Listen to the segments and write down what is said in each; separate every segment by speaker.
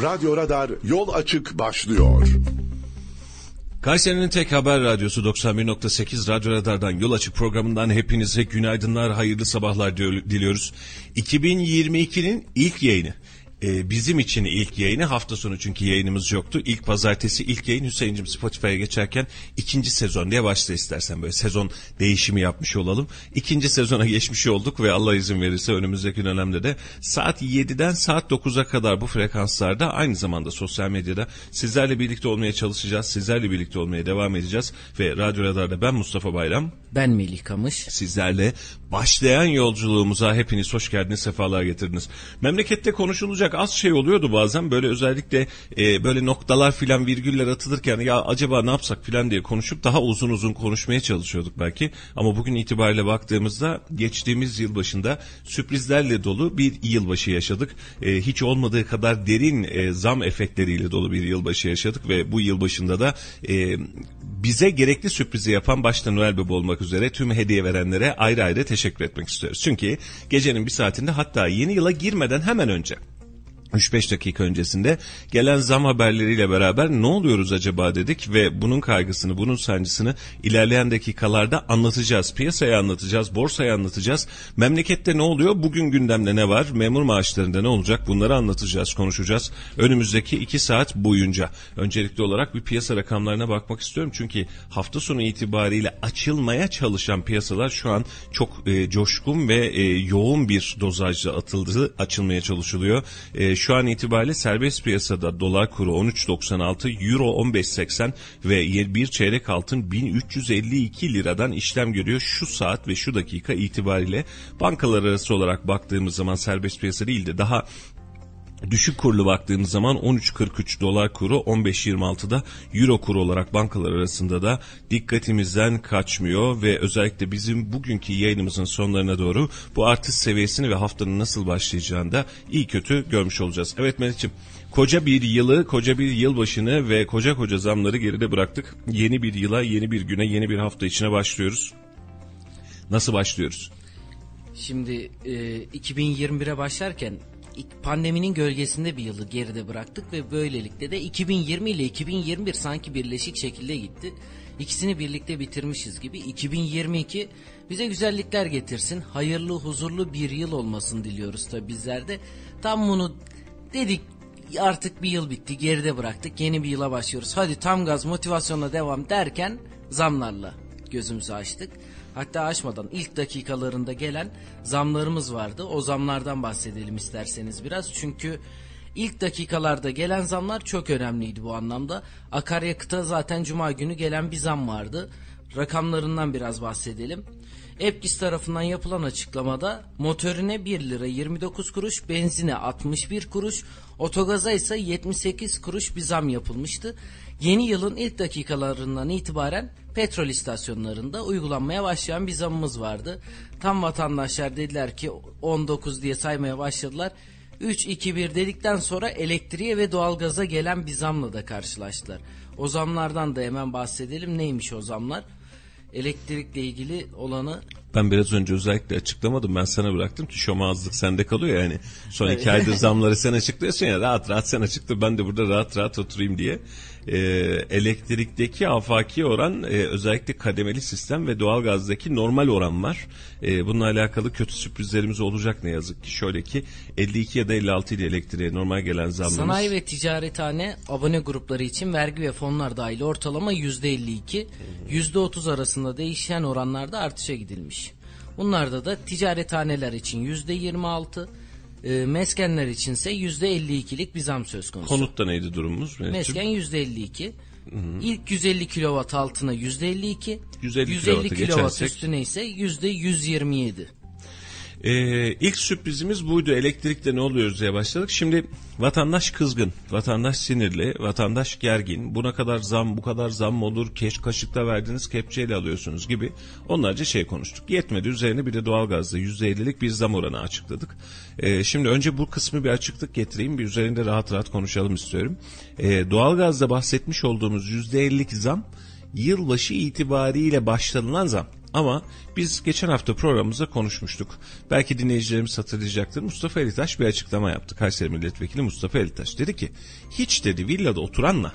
Speaker 1: Radyo Radar Yol Açık başlıyor.
Speaker 2: Kayseri'nin tek haber radyosu 91.8 Radyo Radar'dan Yol Açık programından hepinize günaydınlar, hayırlı sabahlar diliyoruz. 2022'nin ilk yayını e, bizim için ilk yayını hafta sonu çünkü yayınımız yoktu. İlk pazartesi ilk yayın Hüseyin'cim Spotify'a geçerken ikinci sezon diye başla istersen böyle sezon değişimi yapmış olalım. İkinci sezona geçmiş olduk ve Allah izin verirse önümüzdeki dönemde de saat 7'den saat 9'a kadar bu frekanslarda aynı zamanda sosyal medyada sizlerle birlikte olmaya çalışacağız. Sizlerle birlikte olmaya devam edeceğiz ve Radyo Radar'da ben Mustafa Bayram.
Speaker 3: Ben Melih Kamış.
Speaker 2: Sizlerle başlayan yolculuğumuza hepiniz hoş geldiniz, sefalar getirdiniz. Memlekette konuşulacak az şey oluyordu bazen böyle özellikle e, böyle noktalar filan virgüller atılırken ya acaba ne yapsak filan diye konuşup daha uzun uzun konuşmaya çalışıyorduk belki. Ama bugün itibariyle baktığımızda geçtiğimiz yıl başında sürprizlerle dolu bir yılbaşı yaşadık. E, hiç olmadığı kadar derin e, zam efektleriyle dolu bir yılbaşı yaşadık ve bu yılbaşında da e, bize gerekli sürprizi yapan başta Noel Baba olmak üzere tüm hediye verenlere ayrı ayrı teşekkür etmek istiyoruz. Çünkü gecenin bir saatinde hatta yeni yıla girmeden hemen önce 3-5 dakika öncesinde gelen zam haberleriyle beraber ne oluyoruz acaba dedik ve bunun kaygısını, bunun sancısını ilerleyen dakikalarda anlatacağız. Piyasaya anlatacağız, borsaya anlatacağız. Memlekette ne oluyor? Bugün gündemde ne var? Memur maaşlarında ne olacak? Bunları anlatacağız, konuşacağız. Önümüzdeki 2 saat boyunca. Öncelikli olarak bir piyasa rakamlarına bakmak istiyorum. Çünkü hafta sonu itibariyle açılmaya çalışan piyasalar şu an çok e, coşkun ve e, yoğun bir dozajla atıldı, açılmaya çalışılıyor. E, şu an itibariyle serbest piyasada dolar kuru 13.96, euro 15.80 ve bir çeyrek altın 1352 liradan işlem görüyor şu saat ve şu dakika itibariyle. Bankalar arası olarak baktığımız zaman serbest piyasa değil de daha Düşük kurlu baktığımız zaman 13.43 dolar kuru 15.26'da euro kuru olarak bankalar arasında da dikkatimizden kaçmıyor ve özellikle bizim bugünkü yayınımızın sonlarına doğru bu artış seviyesini ve haftanın nasıl başlayacağını da iyi kötü görmüş olacağız. Evet Melih'ciğim koca bir yılı, koca bir yılbaşını ve koca koca zamları geride bıraktık. Yeni bir yıla, yeni bir güne, yeni bir hafta içine başlıyoruz. Nasıl başlıyoruz?
Speaker 3: Şimdi e, 2021'e başlarken pandeminin gölgesinde bir yılı geride bıraktık ve böylelikle de 2020 ile 2021 sanki birleşik şekilde gitti. İkisini birlikte bitirmişiz gibi 2022 bize güzellikler getirsin. Hayırlı, huzurlu bir yıl olmasını diliyoruz tabi bizler de. Tam bunu dedik artık bir yıl bitti geride bıraktık yeni bir yıla başlıyoruz. Hadi tam gaz motivasyonla devam derken zamlarla gözümüzü açtık. Hatta açmadan ilk dakikalarında gelen zamlarımız vardı. O zamlardan bahsedelim isterseniz biraz. Çünkü ilk dakikalarda gelen zamlar çok önemliydi bu anlamda. Akaryakıta zaten cuma günü gelen bir zam vardı. Rakamlarından biraz bahsedelim. Epkis tarafından yapılan açıklamada motorine 1 lira 29 kuruş, benzine 61 kuruş, otogaza ise 78 kuruş bir zam yapılmıştı. Yeni yılın ilk dakikalarından itibaren petrol istasyonlarında uygulanmaya başlayan bir zamımız vardı. Tam vatandaşlar dediler ki 19 diye saymaya başladılar. 3 2 1 dedikten sonra elektriğe ve doğalgaza gelen bir zamla da karşılaştılar. O zamlardan da hemen bahsedelim. Neymiş o zamlar? Elektrikle ilgili olanı
Speaker 2: ben biraz önce özellikle açıklamadım. Ben sana bıraktım ki şomazlık sende kalıyor yani. Son iki aydır zamları sen açıklıyorsun ya rahat rahat sen açıkla ben de burada rahat rahat oturayım diye e, elektrikteki afaki oran e, özellikle kademeli sistem ve doğalgazdaki normal oran var. E, bununla alakalı kötü sürprizlerimiz olacak ne yazık ki. Şöyle ki 52 ya da 56 ile elektriğe normal gelen zamlarımız.
Speaker 3: Sanayi ve ticarethane abone grupları için vergi ve fonlar dahil ortalama %52, %30 arasında değişen oranlarda artışa gidilmiş. Bunlarda da ticarethaneler için %26, e, meskenler içinse yüzde 52'lik bir zam söz konusu.
Speaker 2: Konutta neydi durumumuz?
Speaker 3: Mesken yüzde 52. Hı hı. İlk 150 kilowatt altına %52.
Speaker 2: 150, 150 kilowatt
Speaker 3: üstüne ise %127.
Speaker 2: Ee, ilk sürprizimiz buydu. Elektrikte ne oluyoruz diye başladık. Şimdi vatandaş kızgın, vatandaş sinirli, vatandaş gergin. Buna kadar zam, bu kadar zam mı olur? Keş kaşıkta verdiniz, kepçeyle alıyorsunuz gibi. Onlarca şey konuştuk. Yetmedi. Üzerine bir de doğalgazda %50'lik bir zam oranı açıkladık. Ee, şimdi önce bu kısmı bir açıklık getireyim. Bir üzerinde rahat rahat konuşalım istiyorum. Ee, doğalgazda bahsetmiş olduğumuz %50'lik zam yılbaşı itibariyle başlanılan zam. Ama biz geçen hafta programımızda konuşmuştuk. Belki dinleyicilerimiz hatırlayacaktır. Mustafa Elitaş bir açıklama yaptı. Kayseri Milletvekili Mustafa Elitaş dedi ki hiç dedi villada oturanla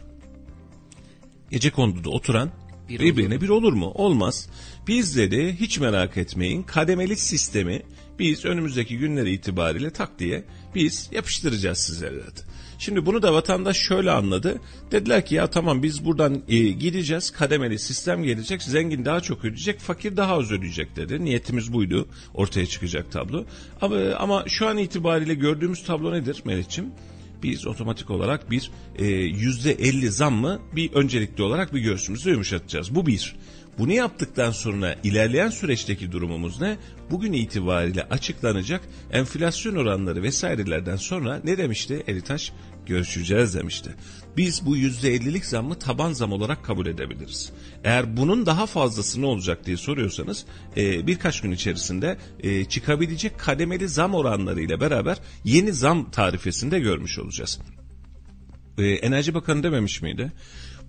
Speaker 2: gece konduda oturan
Speaker 3: Bir
Speaker 2: birbirine bir olur mu? Olmaz. Biz dedi hiç merak etmeyin kademeli sistemi biz önümüzdeki günler itibariyle tak diye biz yapıştıracağız sizlere dedi. Şimdi bunu da vatandaş şöyle anladı. Dediler ki ya tamam biz buradan e, gideceğiz. Kademeli sistem gelecek. Zengin daha çok ödeyecek. Fakir daha az ödeyecek dedi. Niyetimiz buydu. Ortaya çıkacak tablo. Ama, ama şu an itibariyle gördüğümüz tablo nedir Melih'ciğim? Biz otomatik olarak bir e, yüzde elli zammı bir öncelikli olarak bir göğsümüzü yumuşatacağız. Bu bir. Bunu yaptıktan sonra ilerleyen süreçteki durumumuz ne? Bugün itibariyle açıklanacak enflasyon oranları vesairelerden sonra ne demişti Elitaş? Görüşeceğiz demişti. Biz bu %50'lik zammı taban zam olarak kabul edebiliriz. Eğer bunun daha fazlası ne olacak diye soruyorsanız e, birkaç gün içerisinde e, çıkabilecek kademeli zam oranlarıyla beraber yeni zam tarifesinde görmüş olacağız. E, Enerji Bakanı dememiş miydi?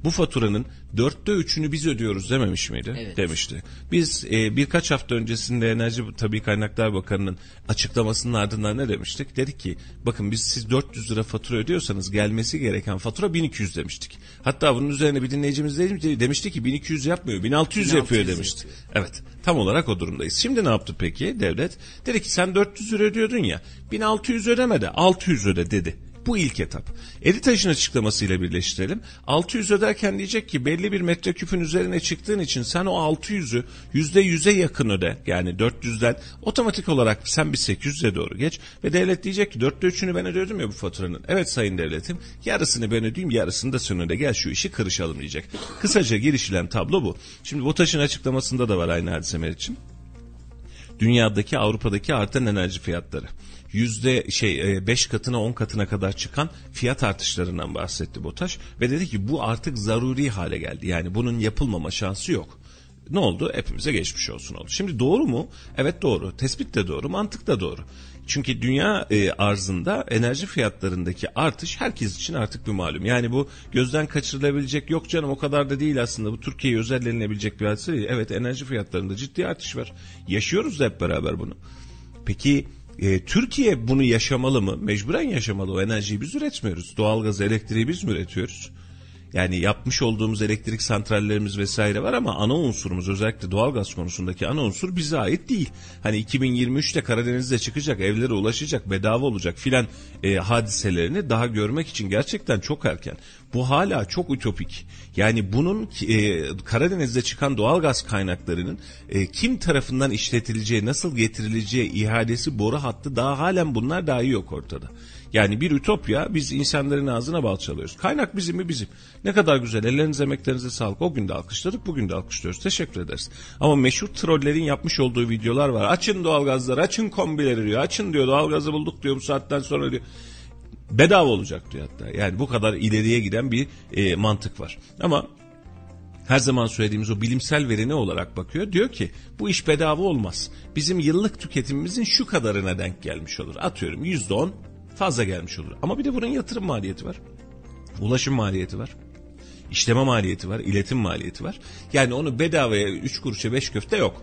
Speaker 2: Bu faturanın dörtte üçünü biz ödüyoruz dememiş miydi?
Speaker 3: Evet.
Speaker 2: Demişti. Biz e, birkaç hafta öncesinde Enerji Tabii Kaynaklar Bakanı'nın açıklamasının ardından ne demiştik? Dedik ki bakın biz siz 400 lira fatura ödüyorsanız gelmesi gereken fatura 1200 demiştik. Hatta bunun üzerine bir dinleyicimiz de- demişti ki 1200 yapmıyor 1600,
Speaker 3: 1600
Speaker 2: yapıyor
Speaker 3: yapıyor.
Speaker 2: demişti. Evet tam olarak o durumdayız. Şimdi ne yaptı peki devlet? Dedi ki sen 400 lira ödüyordun ya 1600 ödeme de 600 öde dedi. Bu ilk etap. Editaş'ın açıklamasıyla birleştirelim. 600 öderken diyecek ki belli bir metreküpün üzerine çıktığın için sen o 600'ü %100'e yakın öde. Yani 400'den otomatik olarak sen bir 800'e doğru geç. Ve devlet diyecek ki 4'te 3'ünü ben ödüyordum ya bu faturanın. Evet sayın devletim yarısını ben ödeyeyim yarısını da sen öde gel şu işi kırışalım diyecek. Kısaca girişilen tablo bu. Şimdi BOTAŞ'ın açıklamasında da var aynı hadise Meriç'im dünyadaki Avrupa'daki artan enerji fiyatları. Yüzde şey 5 katına 10 katına kadar çıkan fiyat artışlarından bahsetti BOTAŞ ve dedi ki bu artık zaruri hale geldi. Yani bunun yapılmama şansı yok. Ne oldu? Hepimize geçmiş olsun oldu. Şimdi doğru mu? Evet doğru. Tespit de doğru, mantık da doğru. Çünkü dünya e, arzında enerji fiyatlarındaki artış herkes için artık bir malum. Yani bu gözden kaçırılabilecek yok canım o kadar da değil aslında. Bu Türkiye'ye özellenilebilecek bir hadise değil. Evet enerji fiyatlarında ciddi artış var. Yaşıyoruz da hep beraber bunu. Peki e, Türkiye bunu yaşamalı mı? Mecburen yaşamalı. O enerjiyi biz üretmiyoruz. Doğalgaz, elektriği biz mi üretiyoruz? Yani yapmış olduğumuz elektrik santrallerimiz vesaire var ama ana unsurumuz özellikle doğalgaz konusundaki ana unsur bize ait değil. Hani 2023'te Karadeniz'de çıkacak, evlere ulaşacak, bedava olacak filan e, hadiselerini daha görmek için gerçekten çok erken. Bu hala çok ütopik. Yani bunun e, Karadeniz'de çıkan doğalgaz kaynaklarının e, kim tarafından işletileceği, nasıl getirileceği ihalesi boru hattı daha halen bunlar dahi yok ortada. Yani bir ütopya biz insanların ağzına bal çalıyoruz. Kaynak bizim mi bizim. Ne kadar güzel ellerinize emeklerinize sağlık. O gün de alkışladık bugün de alkışlıyoruz. Teşekkür ederiz. Ama meşhur trollerin yapmış olduğu videolar var. Açın doğalgazları açın kombileri diyor. Açın diyor doğalgazı bulduk diyor bu saatten sonra diyor. Bedava olacak diyor hatta. Yani bu kadar ileriye giden bir e, mantık var. Ama her zaman söylediğimiz o bilimsel veri ne olarak bakıyor? Diyor ki bu iş bedava olmaz. Bizim yıllık tüketimimizin şu kadarına denk gelmiş olur. Atıyorum yüzde on fazla gelmiş olur. Ama bir de bunun yatırım maliyeti var. Ulaşım maliyeti var. İşleme maliyeti var, iletim maliyeti var. Yani onu bedavaya 3 kuruşa 5 köfte yok.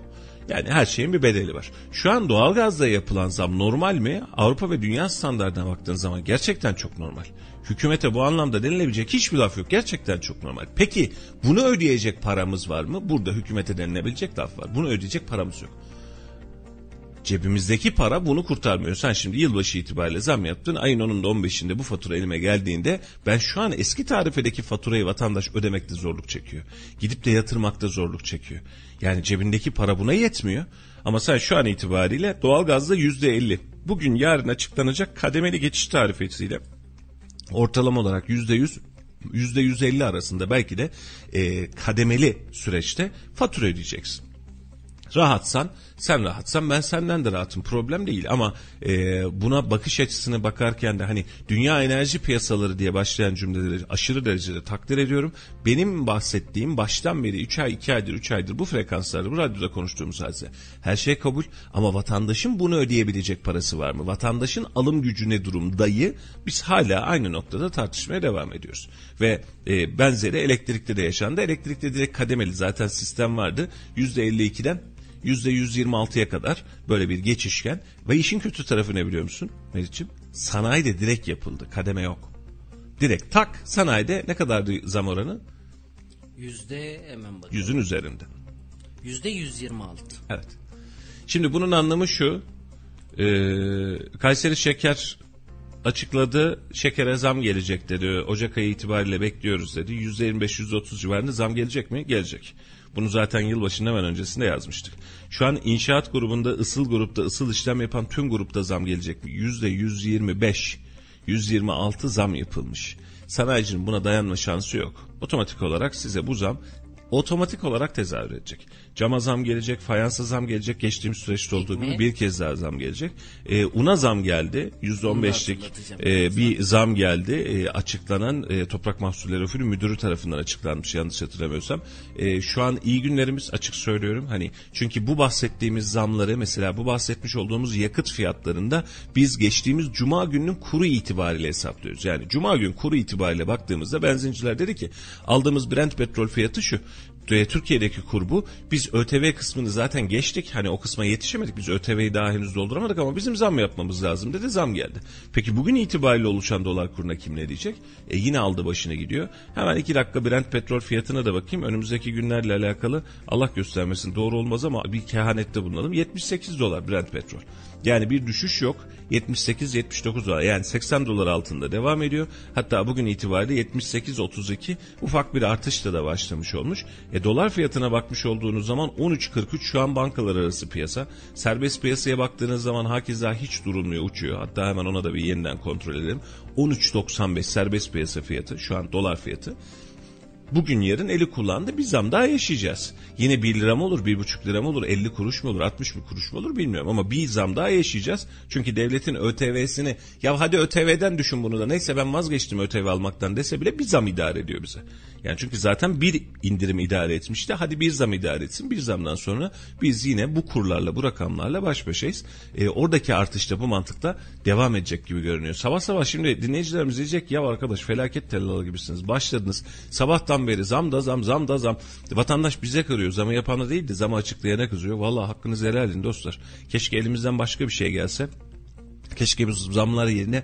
Speaker 2: Yani her şeyin bir bedeli var. Şu an doğalgazda yapılan zam normal mi? Avrupa ve dünya standartına baktığın zaman gerçekten çok normal. Hükümete bu anlamda denilebilecek hiçbir laf yok. Gerçekten çok normal. Peki bunu ödeyecek paramız var mı? Burada hükümete denilebilecek laf var. Bunu ödeyecek paramız yok. Cebimizdeki para bunu kurtarmıyor. Sen şimdi yılbaşı itibariyle zam yaptın. Ayın 10'unda 15'inde bu fatura elime geldiğinde ben şu an eski tarifedeki faturayı vatandaş ödemekte zorluk çekiyor. Gidip de yatırmakta zorluk çekiyor. Yani cebindeki para buna yetmiyor. Ama sen şu an itibariyle doğalgazda %50. Bugün yarın açıklanacak kademeli geçiş tarifesiyle ortalama olarak %100 %150 arasında belki de e, kademeli süreçte fatura ödeyeceksin. Rahatsan sen rahatsan ben senden de rahatım problem değil ama e, buna bakış açısına bakarken de hani dünya enerji piyasaları diye başlayan cümleleri aşırı derecede takdir ediyorum. Benim bahsettiğim baştan beri 3 ay 2 aydır 3 aydır bu frekanslarda bu radyoda konuştuğumuz hadise her şey kabul ama vatandaşın bunu ödeyebilecek parası var mı? Vatandaşın alım gücü ne durumdayı biz hala aynı noktada tartışmaya devam ediyoruz. Ve e, benzeri elektrikte de yaşandı. Elektrikte direkt kademeli zaten sistem vardı. %52'den %126'ya kadar böyle bir geçişken ve işin kötü tarafı ne biliyor musun Meriç'im? Sanayide direkt yapıldı. Kademe yok. Direkt tak sanayide ne kadardı zam oranı?
Speaker 3: Yüzde hemen bakıyorum.
Speaker 2: Yüzün üzerinde.
Speaker 3: Yüzde 126.
Speaker 2: Evet. Şimdi bunun anlamı şu. E, Kayseri Şeker açıkladı. Şekere zam gelecek dedi. Ocak ayı itibariyle bekliyoruz dedi. %25-%30 civarında zam gelecek mi? Gelecek. Bunu zaten yılbaşının hemen öncesinde yazmıştık. Şu an inşaat grubunda, ısıl grupta, ısıl işlem yapan tüm grupta zam gelecek mi? %125, 126 zam yapılmış. Sanayicinin buna dayanma şansı yok. Otomatik olarak size bu zam otomatik olarak tezahür edecek. Cama zam gelecek, fayansa zam gelecek. Geçtiğimiz süreçte olduğu gibi bir kez daha zam gelecek. Ee, una zam geldi. %15'lik e, bir zam geldi. E, açıklanan e, Toprak Mahsulleri Ofisi Müdürü tarafından açıklanmış yanlış hatırlamıyorsam. E, şu an iyi günlerimiz açık söylüyorum. Hani çünkü bu bahsettiğimiz zamları mesela bu bahsetmiş olduğumuz yakıt fiyatlarında biz geçtiğimiz cuma gününün kuru itibariyle hesaplıyoruz. Yani cuma gün kuru itibariyle baktığımızda benzinciler dedi ki aldığımız Brent petrol fiyatı şu. Türkiye'deki kur bu. Biz ÖTV kısmını zaten geçtik. Hani o kısma yetişemedik. Biz ÖTV'yi daha henüz dolduramadık ama bizim zam yapmamız lazım dedi. Zam geldi. Peki bugün itibariyle oluşan dolar kuruna kim ne diyecek? E yine aldı başına gidiyor. Hemen iki dakika Brent petrol fiyatına da bakayım. Önümüzdeki günlerle alakalı Allah göstermesin doğru olmaz ama bir kehanette bulunalım. 78 dolar Brent petrol. Yani bir düşüş yok. 78-79 dolar yani 80 dolar altında devam ediyor. Hatta bugün itibariyle 78-32 ufak bir artışla da başlamış olmuş. E dolar fiyatına bakmış olduğunuz zaman 13.43 şu an bankalar arası piyasa. Serbest piyasaya baktığınız zaman hakeza hiç durulmuyor uçuyor. Hatta hemen ona da bir yeniden kontrol edelim. 13.95 serbest piyasa fiyatı şu an dolar fiyatı bugün yarın eli kullandı bir zam daha yaşayacağız. Yine 1 lira mı olur, 1,5 lira mı olur, 50 kuruş mu olur, 60 mı kuruş mu olur bilmiyorum ama bir zam daha yaşayacağız. Çünkü devletin ÖTV'sini ya hadi ÖTV'den düşün bunu da neyse ben vazgeçtim ÖTV almaktan dese bile bir zam idare ediyor bize. Yani çünkü zaten bir indirim idare etmişti. Hadi bir zam idare etsin. Bir zamdan sonra biz yine bu kurlarla, bu rakamlarla baş başayız. E, oradaki artış da bu mantıkla devam edecek gibi görünüyor. Sabah sabah şimdi dinleyicilerimiz diyecek ya arkadaş felaket tellalı gibisiniz. Başladınız. Sabahtan beri zam da zam, zam da zam. Vatandaş bize kırıyor. Zamı yapana değil de zamı açıklayana kızıyor. Valla hakkınızı helal edin dostlar. Keşke elimizden başka bir şey gelse. Keşke bu zamlar yerine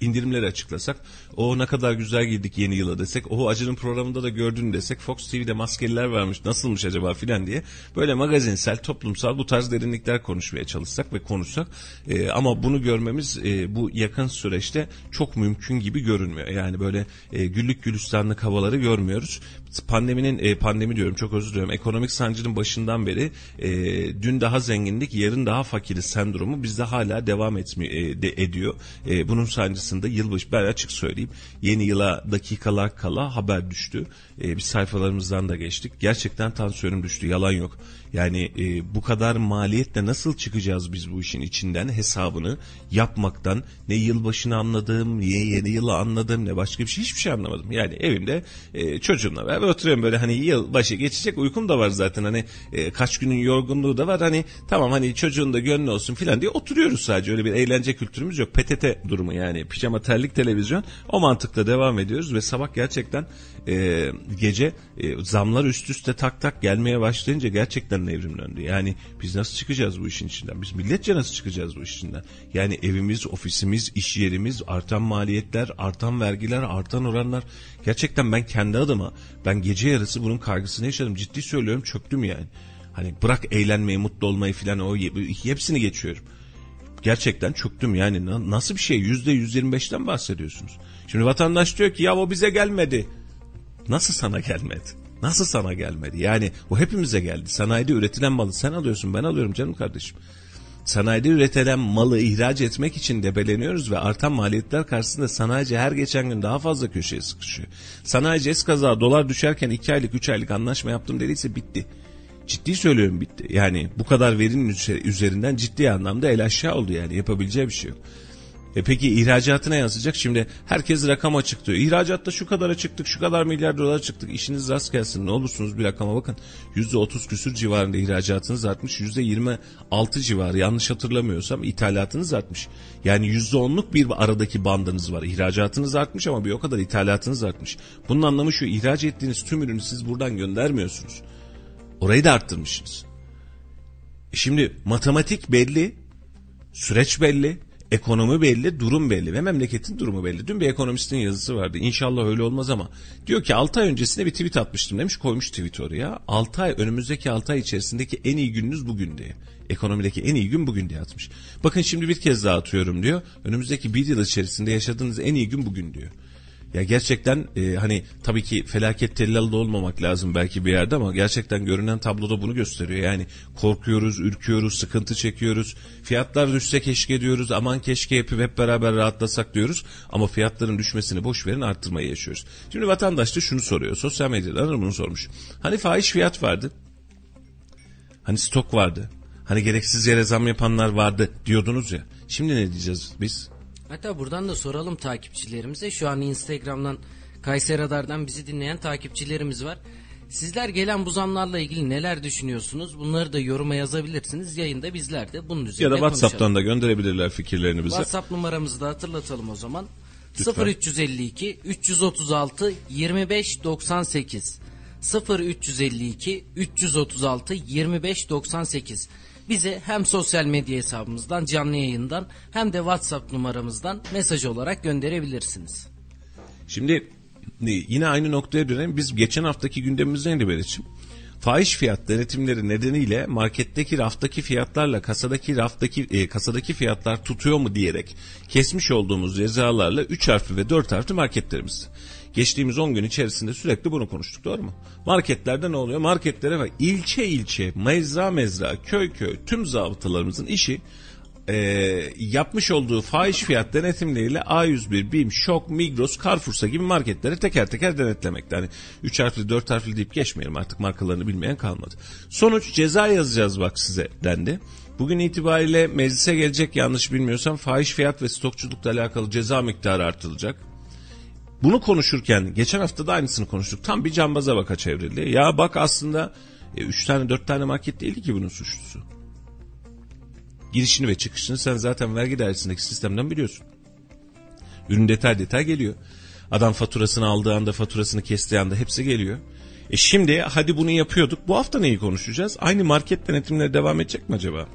Speaker 2: indirimleri açıklasak. O ne kadar güzel girdik yeni yıla desek. O Acı'nın programında da gördün desek. Fox TV'de maskeliler varmış nasılmış acaba filan diye. Böyle magazinsel, toplumsal bu tarz derinlikler konuşmaya çalışsak ve konuşsak. E, ama bunu görmemiz e, bu yakın süreçte çok mümkün gibi görünmüyor. Yani böyle e, güllük gülistanlık havaları görmüyoruz pandeminin e, pandemi diyorum çok özür diliyorum ekonomik sancının başından beri e, dün daha zenginlik yarın daha fakiriz sendromu bizde hala devam etmi, e, de, ediyor. E, bunun sancısında yılbaşı ben açık söyleyeyim yeni yıla dakikalar kala haber düştü. E, biz sayfalarımızdan da geçtik. Gerçekten tansiyonum düştü yalan yok. Yani e, bu kadar maliyetle nasıl çıkacağız biz bu işin içinden hesabını yapmaktan ne yılbaşını anladım, ne yeni yılı anladım, ne başka bir şey hiçbir şey anlamadım. Yani evimde e, çocuğumla beraber oturuyorum böyle hani yılbaşı geçecek uykum da var zaten hani e, kaç günün yorgunluğu da var hani tamam hani çocuğun da gönlü olsun filan diye oturuyoruz sadece öyle bir eğlence kültürümüz yok. PTT durumu yani pijama terlik televizyon o mantıkla devam ediyoruz ve sabah gerçekten e, gece e, zamlar üst üste tak tak gelmeye başlayınca gerçekten evrim döndü. Yani biz nasıl çıkacağız bu işin içinden? Biz milletçe nasıl çıkacağız bu işin içinden? Yani evimiz, ofisimiz, iş yerimiz, artan maliyetler, artan vergiler, artan oranlar. Gerçekten ben kendi adıma ben gece yarısı bunun kaygısını yaşadım. Ciddi söylüyorum çöktüm yani. Hani bırak eğlenmeyi, mutlu olmayı filan o hepsini geçiyorum gerçekten çöktüm yani nasıl bir şey yüzde yüz yirmi beşten bahsediyorsunuz. Şimdi vatandaş diyor ki ya o bize gelmedi. Nasıl sana gelmedi? Nasıl sana gelmedi? Yani o hepimize geldi. Sanayide üretilen malı sen alıyorsun ben alıyorum canım kardeşim. Sanayide üretilen malı ihraç etmek için debeleniyoruz ve artan maliyetler karşısında sanayici her geçen gün daha fazla köşeye sıkışıyor. Sanayici eskaza dolar düşerken 2 aylık 3 aylık anlaşma yaptım dediyse bitti. Ciddi söylüyorum bitti. Yani bu kadar verinin üzerinden ciddi anlamda el aşağı oldu yani yapabileceği bir şey yok. E peki ihracatına yansıyacak? Şimdi herkes rakam açıklıyor. İhracatta şu kadar çıktık, şu kadar milyar dolar çıktık. İşiniz rast gelsin. Ne olursunuz bir rakama bakın. %30 küsür civarında ihracatınız artmış. %26 civarı yanlış hatırlamıyorsam ithalatınız artmış. Yani %10'luk bir aradaki bandınız var. İhracatınız artmış ama bir o kadar ithalatınız artmış. Bunun anlamı şu ihraç ettiğiniz tüm ürünü siz buradan göndermiyorsunuz. Orayı da arttırmışsınız. E şimdi matematik belli, süreç belli, Ekonomi belli, durum belli ve memleketin durumu belli. Dün bir ekonomistin yazısı vardı. İnşallah öyle olmaz ama diyor ki 6 ay öncesinde bir tweet atmıştım demiş koymuş tweet oraya. 6 ay önümüzdeki 6 ay içerisindeki en iyi gününüz bugün diye. Ekonomideki en iyi gün bugün diye atmış. Bakın şimdi bir kez daha atıyorum diyor. Önümüzdeki bir yıl içerisinde yaşadığınız en iyi gün bugün diyor. Ya gerçekten e, hani tabii ki felaket tellalı olmamak lazım belki bir yerde ama gerçekten görünen tabloda bunu gösteriyor. Yani korkuyoruz, ürküyoruz, sıkıntı çekiyoruz. Fiyatlar düşse keşke diyoruz. Aman keşke yapıp hep beraber rahatlasak diyoruz. Ama fiyatların düşmesini boş verin arttırmayı yaşıyoruz. Şimdi vatandaş da şunu soruyor. Sosyal medyada bunu sormuş. Hani fahiş fiyat vardı. Hani stok vardı. Hani gereksiz yere zam yapanlar vardı diyordunuz ya. Şimdi ne diyeceğiz biz?
Speaker 3: Hatta buradan da soralım takipçilerimize. Şu an Instagram'dan Kayseri Radar'dan bizi dinleyen takipçilerimiz var. Sizler gelen bu zamlarla ilgili neler düşünüyorsunuz? Bunları da yoruma yazabilirsiniz. Yayında bizler de bunun üzerine
Speaker 2: Ya da WhatsApp'tan
Speaker 3: konuşalım.
Speaker 2: da gönderebilirler fikirlerini bize.
Speaker 3: WhatsApp numaramızı da hatırlatalım o zaman.
Speaker 2: Lütfen.
Speaker 3: 0352 336 25 98 0352 336 25 98 bize hem sosyal medya hesabımızdan canlı yayından hem de WhatsApp numaramızdan mesaj olarak gönderebilirsiniz.
Speaker 2: Şimdi yine aynı noktaya dönelim. Biz geçen haftaki gündemimiz neydi Berit'ciğim? Fahiş fiyat denetimleri nedeniyle marketteki raftaki fiyatlarla kasadaki raftaki e, kasadaki fiyatlar tutuyor mu diyerek kesmiş olduğumuz cezalarla 3 harfli ve 4 harfli marketlerimiz. Geçtiğimiz 10 gün içerisinde sürekli bunu konuştuk doğru mu? Marketlerde ne oluyor? Marketlere bak ilçe ilçe, mezra mezra, köy köy tüm zabıtalarımızın işi e, yapmış olduğu fahiş fiyat denetimleriyle A101, BİM, Şok, Migros, Carrefour'sa gibi marketleri teker teker denetlemekte. Hani 3 harfli 4 harfli deyip geçmeyelim artık markalarını bilmeyen kalmadı. Sonuç ceza yazacağız bak size dendi. Bugün itibariyle meclise gelecek yanlış bilmiyorsam fahiş fiyat ve stokçulukla alakalı ceza miktarı artırılacak. Bunu konuşurken geçen hafta da aynısını konuştuk. Tam bir cambaza baka çevrildi. Ya bak aslında 3 e, tane 4 tane market değildi ki bunun suçlusu. Girişini ve çıkışını sen zaten vergi dairesindeki sistemden biliyorsun. Ürün detay detay geliyor. Adam faturasını aldığı anda faturasını kestiği anda hepsi geliyor. E şimdi hadi bunu yapıyorduk. Bu hafta neyi konuşacağız? Aynı market denetimleri devam edecek mi acaba?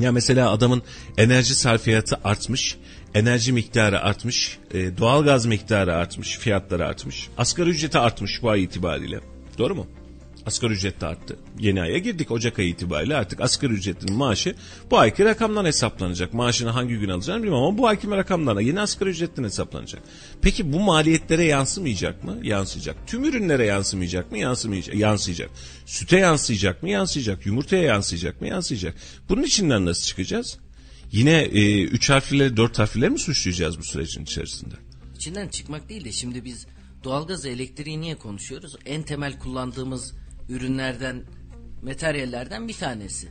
Speaker 2: Ya mesela adamın enerji sarfiyatı artmış, enerji miktarı artmış, e, doğalgaz miktarı artmış, fiyatları artmış. Asgari ücreti artmış bu ay itibariyle. Doğru mu? Asgari ücret de arttı. Yeni aya girdik Ocak ayı itibariyle artık asgari ücretin maaşı bu ayki rakamdan hesaplanacak. Maaşını hangi gün alacağını bilmiyorum ama bu ayki rakamlarla yeni asgari ücretten hesaplanacak. Peki bu maliyetlere yansımayacak mı? Yansıyacak. Tüm ürünlere yansımayacak mı? Yansımayacak. Yansıyacak. Süte yansıyacak mı? Yansıyacak. Yumurtaya yansıyacak mı? Yansıyacak. Bunun içinden nasıl çıkacağız? Yine e, üç harflileri dört harflileri mi suçlayacağız bu sürecin içerisinde?
Speaker 3: İçinden çıkmak değil de şimdi biz doğalgaz elektriği niye konuşuyoruz? En temel kullandığımız ürünlerden, materyallerden bir tanesi.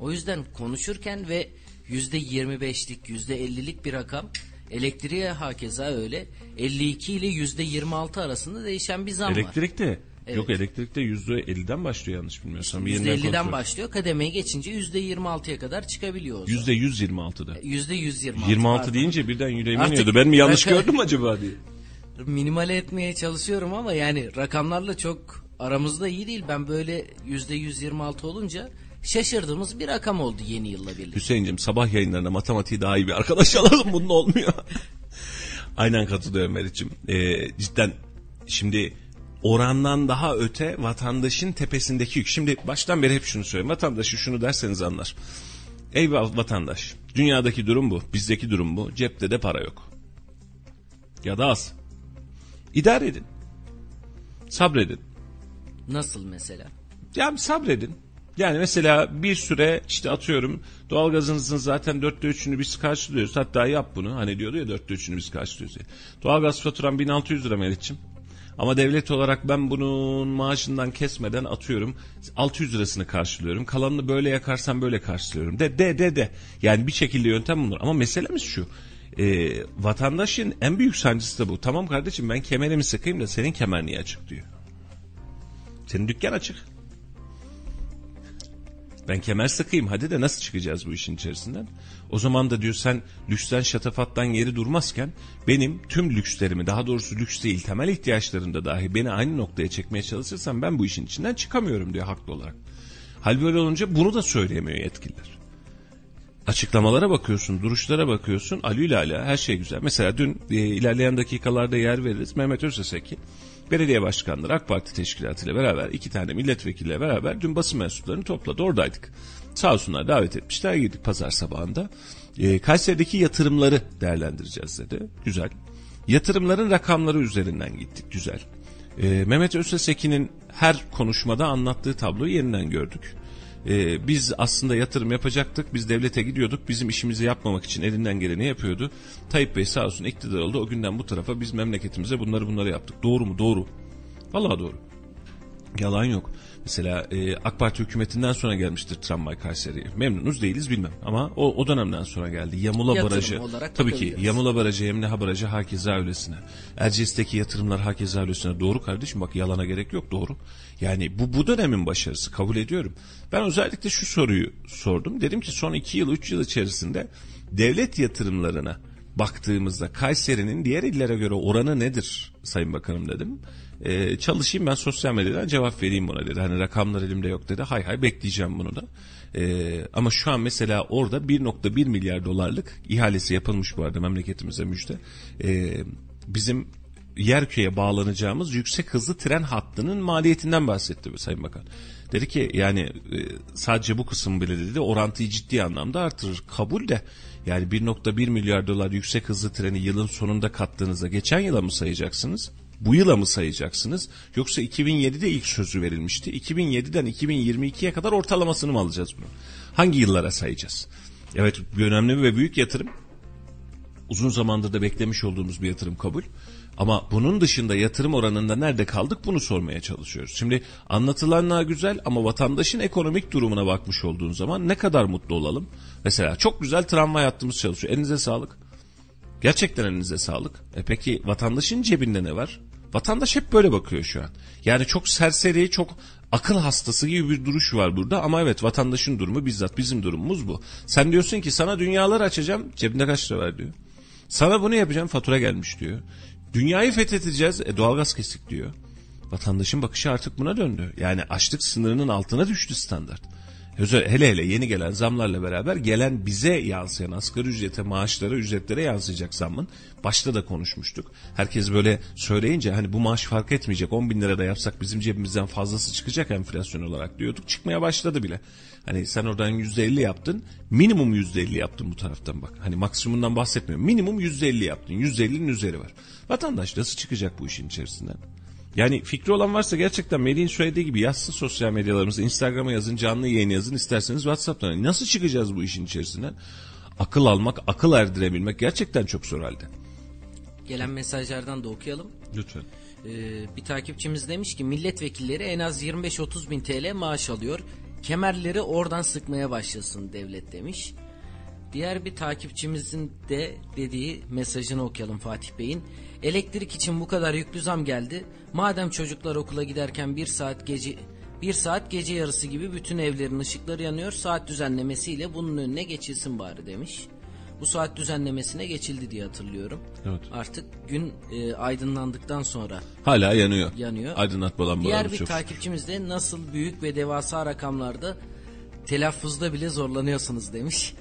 Speaker 3: O yüzden konuşurken ve yüzde 25'lik, yüzde 50'lik bir rakam elektriğe hakeza öyle 52 ile yüzde 26 arasında değişen bir zam var.
Speaker 2: Elektrikte
Speaker 3: Evet.
Speaker 2: Yok elektrikte yüzde 50'den başlıyor yanlış bilmiyorsam. Bir yeniden
Speaker 3: %50'den
Speaker 2: kontrol.
Speaker 3: başlıyor. Kademeye geçince %26'ya kadar çıkabiliyor. o zaman.
Speaker 2: Yüzde 126'da.
Speaker 3: %126.
Speaker 2: 26
Speaker 3: pardon.
Speaker 2: deyince birden yüreğime
Speaker 3: Artık
Speaker 2: iniyordu. Ben mi yanlış
Speaker 3: rakam-
Speaker 2: gördüm acaba diye.
Speaker 3: minimale etmeye çalışıyorum ama yani rakamlarla çok aramızda iyi değil. Ben böyle yüzde 126 olunca şaşırdığımız bir rakam oldu yeni yılla birlikte.
Speaker 2: Hüseyin'cim sabah yayınlarında matematiği daha iyi bir arkadaş alalım bunun olmuyor. Aynen katılıyorum Meriç'im. Ee, cidden şimdi orandan daha öte vatandaşın tepesindeki yük. Şimdi baştan beri hep şunu söylüyorum. Vatandaşı şunu derseniz anlar. Ey va- vatandaş dünyadaki durum bu. Bizdeki durum bu. Cepte de para yok. Ya da az. İdare edin. Sabredin.
Speaker 3: Nasıl mesela?
Speaker 2: Ya sabredin. Yani mesela bir süre işte atıyorum doğalgazınızın zaten dörtte üçünü biz karşılıyoruz. Hatta yap bunu. Hani diyordu ya dörtte üçünü biz karşılıyoruz diye. Doğalgaz faturan 1600 lira Meriç'im. Ama devlet olarak ben bunun maaşından kesmeden atıyorum 600 lirasını karşılıyorum. Kalanını böyle yakarsam böyle karşılıyorum. De de de de. Yani bir şekilde yöntem bunlar. Ama meselemiz şu. E, vatandaşın en büyük sancısı da bu. Tamam kardeşim ben kemerimi sıkayım da senin kemer niye açık diyor. Senin dükkan açık. Ben kemer sıkayım hadi de nasıl çıkacağız bu işin içerisinden? O zaman da diyor sen lüksten şatafattan yeri durmazken benim tüm lükslerimi daha doğrusu lüks değil temel ihtiyaçlarımda dahi beni aynı noktaya çekmeye çalışırsan ben bu işin içinden çıkamıyorum diyor haklı olarak. Hal böyle olunca bunu da söyleyemiyor yetkililer. Açıklamalara bakıyorsun, duruşlara bakıyorsun. Ali ala her şey güzel. Mesela dün e, ilerleyen dakikalarda yer veririz. Mehmet Özeseki belediye başkanları AK Parti teşkilatıyla beraber iki tane milletvekiliyle beraber dün basın mensuplarını topladı. Oradaydık. Sağ olsunlar davet etmişler. Girdik pazar sabahında. E, Kayseri'deki yatırımları değerlendireceğiz dedi. Güzel. Yatırımların rakamları üzerinden gittik. Güzel. E, Mehmet Özseseki'nin her konuşmada anlattığı tabloyu yeniden gördük. Ee, biz aslında yatırım yapacaktık. Biz devlete gidiyorduk. Bizim işimizi yapmamak için elinden geleni yapıyordu. Tayyip Bey sağ olsun iktidar oldu. O günden bu tarafa biz memleketimize bunları bunları yaptık. Doğru mu? Doğru. Vallahi doğru. Yalan yok. Mesela e, AK Parti hükümetinden sonra gelmiştir tramvay Kayseri'ye. Memnunuz değiliz bilmem ama o, o dönemden sonra geldi. Yamula
Speaker 3: Yatırım
Speaker 2: Barajı. Tabii ki. Yamula Barajı, Emniha Barajı hakeza öylesine. Erciyes'teki yatırımlar hakeza öylesine. Doğru kardeşim bak yalana gerek yok doğru. Yani bu, bu dönemin başarısı kabul ediyorum. Ben özellikle şu soruyu sordum. Dedim ki son 2 yıl 3 yıl içerisinde devlet yatırımlarına baktığımızda Kayseri'nin diğer illere göre oranı nedir Sayın Bakanım dedim. Ee, çalışayım ben sosyal medyadan cevap vereyim buna dedi. Hani rakamlar elimde yok dedi. Hay hay bekleyeceğim bunu da. Ee, ama şu an mesela orada 1.1 milyar dolarlık ihalesi yapılmış bu arada memleketimize müjde. Ee, bizim Yerköy'e bağlanacağımız yüksek hızlı tren hattının maliyetinden bahsetti Sayın Bakan. Dedi ki yani e, sadece bu kısım bile dedi orantıyı ciddi anlamda artırır. Kabul de yani 1.1 milyar dolar yüksek hızlı treni yılın sonunda kattığınızda geçen yıla mı sayacaksınız? Bu yıla mı sayacaksınız? Yoksa 2007'de ilk sözü verilmişti. 2007'den 2022'ye kadar ortalamasını mı alacağız bunu? Hangi yıllara sayacağız? Evet bir önemli ve büyük yatırım. Uzun zamandır da beklemiş olduğumuz bir yatırım kabul. Ama bunun dışında yatırım oranında nerede kaldık bunu sormaya çalışıyoruz. Şimdi anlatılanlar güzel ama vatandaşın ekonomik durumuna bakmış olduğun zaman ne kadar mutlu olalım? Mesela çok güzel tramvay hattımız çalışıyor. Elinize sağlık. Gerçekten elinize sağlık. E peki vatandaşın cebinde ne var? Vatandaş hep böyle bakıyor şu an. Yani çok serseri, çok akıl hastası gibi bir duruş var burada. Ama evet vatandaşın durumu bizzat bizim durumumuz bu. Sen diyorsun ki sana dünyalar açacağım, cebinde kaç lira var diyor. Sana bunu yapacağım, fatura gelmiş diyor. Dünyayı fethedeceğiz, e, doğalgaz kesik diyor. Vatandaşın bakışı artık buna döndü. Yani açlık sınırının altına düştü standart. Hele hele yeni gelen zamlarla beraber gelen bize yansıyan asgari ücrete, maaşlara, ücretlere yansıyacak zammın başta da konuşmuştuk. Herkes böyle söyleyince hani bu maaş fark etmeyecek 10 bin lira da yapsak bizim cebimizden fazlası çıkacak enflasyon olarak diyorduk. Çıkmaya başladı bile. Hani sen oradan %50 yaptın minimum %50 yaptın bu taraftan bak. Hani maksimumundan bahsetmiyorum. Minimum %50 yaptın. %50'nin üzeri var. Vatandaş nasıl çıkacak bu işin içerisinden? Yani fikri olan varsa gerçekten Melih'in söylediği gibi yazsın sosyal medyalarımıza. Instagram'a yazın, canlı yayın yazın. isterseniz WhatsApp'tan. Nasıl çıkacağız bu işin içerisinden? Akıl almak, akıl erdirebilmek gerçekten çok zor halde.
Speaker 3: Gelen mesajlardan da okuyalım.
Speaker 2: Lütfen.
Speaker 3: Ee, bir takipçimiz demiş ki milletvekilleri en az 25-30 bin TL maaş alıyor. Kemerleri oradan sıkmaya başlasın devlet demiş. Diğer bir takipçimizin de dediği mesajını okuyalım Fatih Bey'in. Elektrik için bu kadar yüklü zam geldi. Madem çocuklar okula giderken bir saat gece bir saat gece yarısı gibi bütün evlerin ışıkları yanıyor. Saat düzenlemesiyle bunun önüne geçilsin bari demiş. Bu saat düzenlemesine geçildi diye hatırlıyorum.
Speaker 2: Evet.
Speaker 3: Artık gün e, aydınlandıktan sonra
Speaker 2: Hala yanıyor.
Speaker 3: Yanıyor.
Speaker 2: Aydınlatma
Speaker 3: Diğer
Speaker 2: lambalarımız
Speaker 3: bir
Speaker 2: çok.
Speaker 3: takipçimiz de nasıl büyük ve devasa rakamlarda telaffuzda bile zorlanıyorsunuz demiş.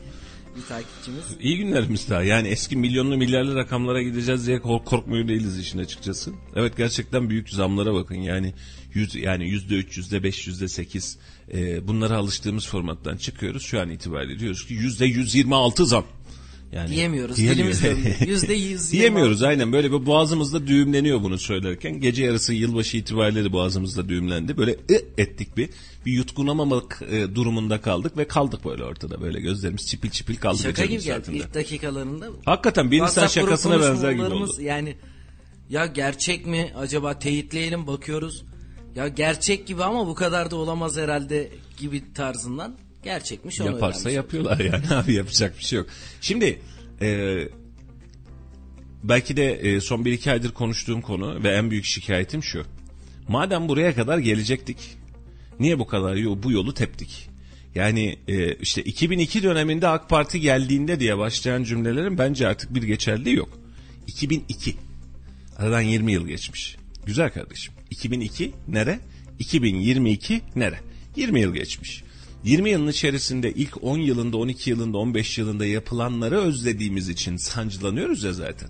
Speaker 3: Bir takipçimiz.
Speaker 2: İyi günlerimiz daha. Yani eski milyonlu milyarlı rakamlara gideceğiz diye kork- korkmuyor değiliz işin açıkçası. Evet gerçekten büyük zamlara bakın. Yani yüz yani yüzde üç, yüzde beş, yüzde sekiz e, bunlara alıştığımız formattan çıkıyoruz. Şu an itibariyle diyoruz ki yüzde yüz yirmi altı zam. Yani
Speaker 3: Diyemiyoruz,
Speaker 2: diyemiyoruz.
Speaker 3: Yüzde yüz
Speaker 2: Diyemiyoruz aynen böyle bir boğazımızda düğümleniyor bunu söylerken. Gece yarısı yılbaşı itibariyle de boğazımızda düğümlendi. Böyle ı ettik bir bir yutkunamamak e, durumunda kaldık ve kaldık böyle ortada. Böyle gözlerimiz çipil çipil kaldı.
Speaker 3: Şaka gibi geldi ilk dakikalarında.
Speaker 2: Hakikaten bir insan şakasına benzer gibi oldu.
Speaker 3: Yani Ya gerçek mi acaba teyitleyelim bakıyoruz. Ya gerçek gibi ama bu kadar da olamaz herhalde gibi tarzından. Gerçekmiş onu
Speaker 2: Yaparsa yapıyorlar yani abi yapacak bir şey yok. Şimdi e, belki de e, son 1-2 aydır konuştuğum konu ve en büyük şikayetim şu. Madem buraya kadar gelecektik niye bu kadar bu yolu teptik? Yani e, işte 2002 döneminde AK Parti geldiğinde diye başlayan cümlelerin bence artık bir geçerliği yok. 2002 aradan 20 yıl geçmiş. Güzel kardeşim. 2002 nere? 2022 nere? 20 yıl geçmiş. 20 yılın içerisinde ilk 10 yılında, 12 yılında, 15 yılında yapılanları özlediğimiz için sancılanıyoruz ya zaten.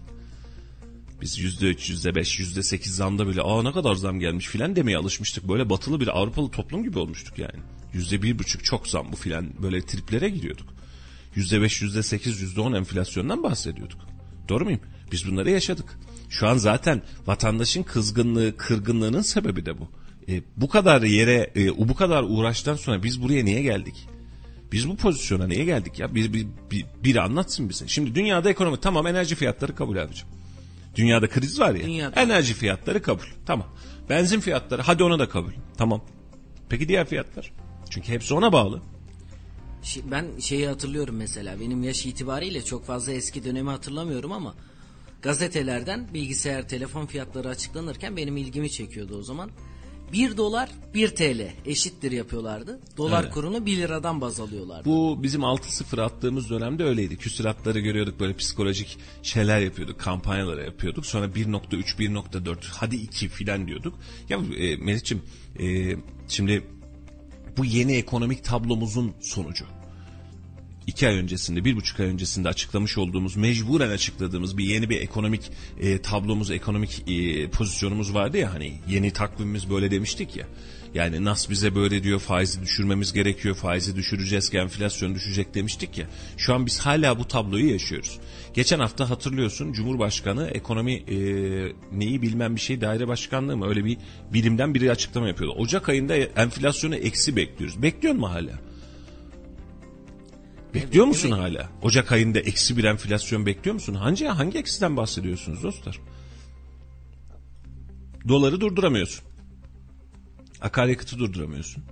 Speaker 2: Biz %3, %5, %8 zamda bile aa ne kadar zam gelmiş filan demeye alışmıştık. Böyle batılı bir Avrupalı toplum gibi olmuştuk yani. %1,5 çok zam bu filan böyle triplere giriyorduk. %5, %8, %10 enflasyondan bahsediyorduk. Doğru muyum? Biz bunları yaşadık. Şu an zaten vatandaşın kızgınlığı, kırgınlığının sebebi de bu. E, bu kadar yere, e, bu kadar uğraştan sonra biz buraya niye geldik? Biz bu pozisyona niye geldik ya? Bir, bir, bir, biri anlatsın bize. Şimdi dünyada ekonomi tamam enerji fiyatları kabul abicim. Dünyada kriz var ya.
Speaker 3: Dünyada.
Speaker 2: Enerji fiyatları kabul. Tamam. Benzin fiyatları hadi ona da kabul. Tamam. Peki diğer fiyatlar? Çünkü hepsi ona bağlı.
Speaker 3: Ben şeyi hatırlıyorum mesela benim yaş itibariyle çok fazla eski dönemi hatırlamıyorum ama gazetelerden bilgisayar telefon fiyatları açıklanırken benim ilgimi çekiyordu o zaman. 1 dolar 1 TL eşittir yapıyorlardı. Dolar
Speaker 2: Evet.
Speaker 3: kurunu 1 liradan baz alıyorlardı.
Speaker 2: Bu bizim 6-0 attığımız dönemde öyleydi. Küsuratları görüyorduk böyle psikolojik şeyler yapıyorduk. Kampanyalar yapıyorduk. Sonra 1.3, 1.4 hadi 2 filan diyorduk. Ya e, Melih'ciğim e, şimdi bu yeni ekonomik tablomuzun sonucu. İki ay öncesinde, bir buçuk ay öncesinde açıklamış olduğumuz, mecburen açıkladığımız bir yeni bir ekonomik e, tablomuz, ekonomik e, pozisyonumuz vardı ya hani yeni takvimimiz böyle demiştik ya. Yani Nas bize böyle diyor faizi düşürmemiz gerekiyor, faizi düşüreceğiz ki enflasyon düşecek demiştik ya. Şu an biz hala bu tabloyu yaşıyoruz. Geçen hafta hatırlıyorsun Cumhurbaşkanı ekonomi e, neyi bilmem bir şey daire başkanlığı mı öyle bir bilimden biri açıklama yapıyordu. Ocak ayında enflasyonu eksi bekliyoruz. Bekliyor mu hala? Bekliyor musun hala? Ocak ayında eksi bir enflasyon bekliyor musun? Hangi, hangi eksiden bahsediyorsunuz dostlar? Doları durduramıyorsun. Akaryakıtı durduramıyorsun.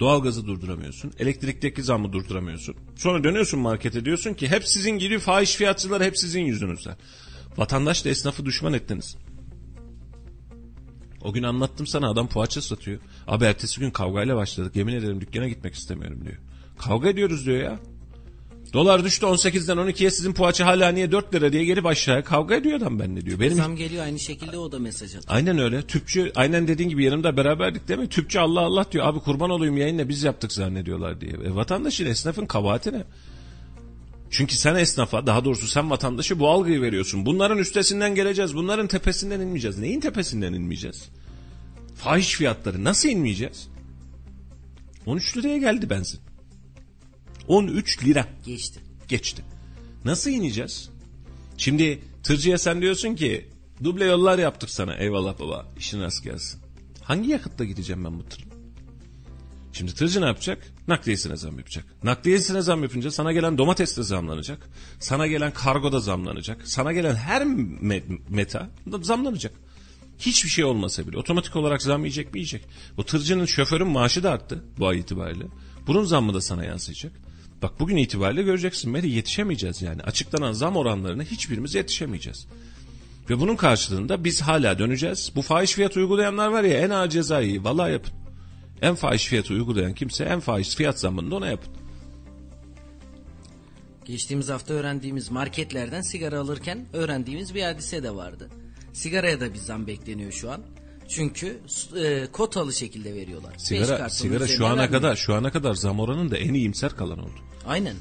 Speaker 2: Doğalgazı durduramıyorsun. Elektrikteki zammı durduramıyorsun. Sonra dönüyorsun markete diyorsun ki hep sizin gibi fahiş fiyatçılar hep sizin yüzünüzden. Vatandaş da esnafı düşman ettiniz. O gün anlattım sana adam poğaça satıyor. Abi ertesi gün kavgayla başladık. Yemin ederim dükkana gitmek istemiyorum diyor. Kavga ediyoruz diyor ya. Dolar düştü 18'den 12'ye sizin poğaça hala niye 4 lira diye gelip aşağıya kavga ediyor adam benimle diyor. Benim
Speaker 3: Zam geliyor aynı şekilde o da mesaj atıyor.
Speaker 2: Aynen öyle. Tüpçü aynen dediğin gibi yanımda beraberdik değil mi? Tüpçü Allah Allah diyor. Abi kurban olayım yayınla biz yaptık zannediyorlar diye. E, vatandaşın esnafın kabahati ne? Çünkü sen esnafa daha doğrusu sen vatandaşı bu algıyı veriyorsun. Bunların üstesinden geleceğiz. Bunların tepesinden inmeyeceğiz. Neyin tepesinden inmeyeceğiz? Fahiş fiyatları nasıl inmeyeceğiz? 13 liraya geldi benzin. 13 lira
Speaker 3: Geçti.
Speaker 2: geçti. Nasıl ineceğiz? Şimdi tırcıya sen diyorsun ki duble yollar yaptık sana. Eyvallah baba işin rast gelsin. Hangi yakıtla gideceğim ben bu tırla? Şimdi tırcı ne yapacak? Nakliyesine zam yapacak. Nakliyesine zam yapınca sana gelen domates de zamlanacak. Sana gelen kargo da zamlanacak. Sana gelen her me- meta da zamlanacak. Hiçbir şey olmasa bile otomatik olarak zam yiyecek mi yiyecek. Bu tırcının şoförün maaşı da arttı bu ay itibariyle. Bunun zammı da sana yansıyacak. Bak bugün itibariyle göreceksin Meri yetişemeyeceğiz yani. Açıklanan zam oranlarına hiçbirimiz yetişemeyeceğiz. Ve bunun karşılığında biz hala döneceğiz. Bu fahiş fiyat uygulayanlar var ya en ağır cezayı vallahi yapın. En fahiş fiyatı uygulayan kimse en fahiş fiyat zammını da ona yapın.
Speaker 3: Geçtiğimiz hafta öğrendiğimiz marketlerden sigara alırken öğrendiğimiz bir hadise de vardı. Sigaraya da bir zam bekleniyor şu an. Çünkü e, kotalı şekilde veriyorlar.
Speaker 2: Sigara, sigara şu ana
Speaker 3: vermiyor.
Speaker 2: kadar şu ana kadar zam oranında en iyimser kalan oldu.
Speaker 3: Aynen.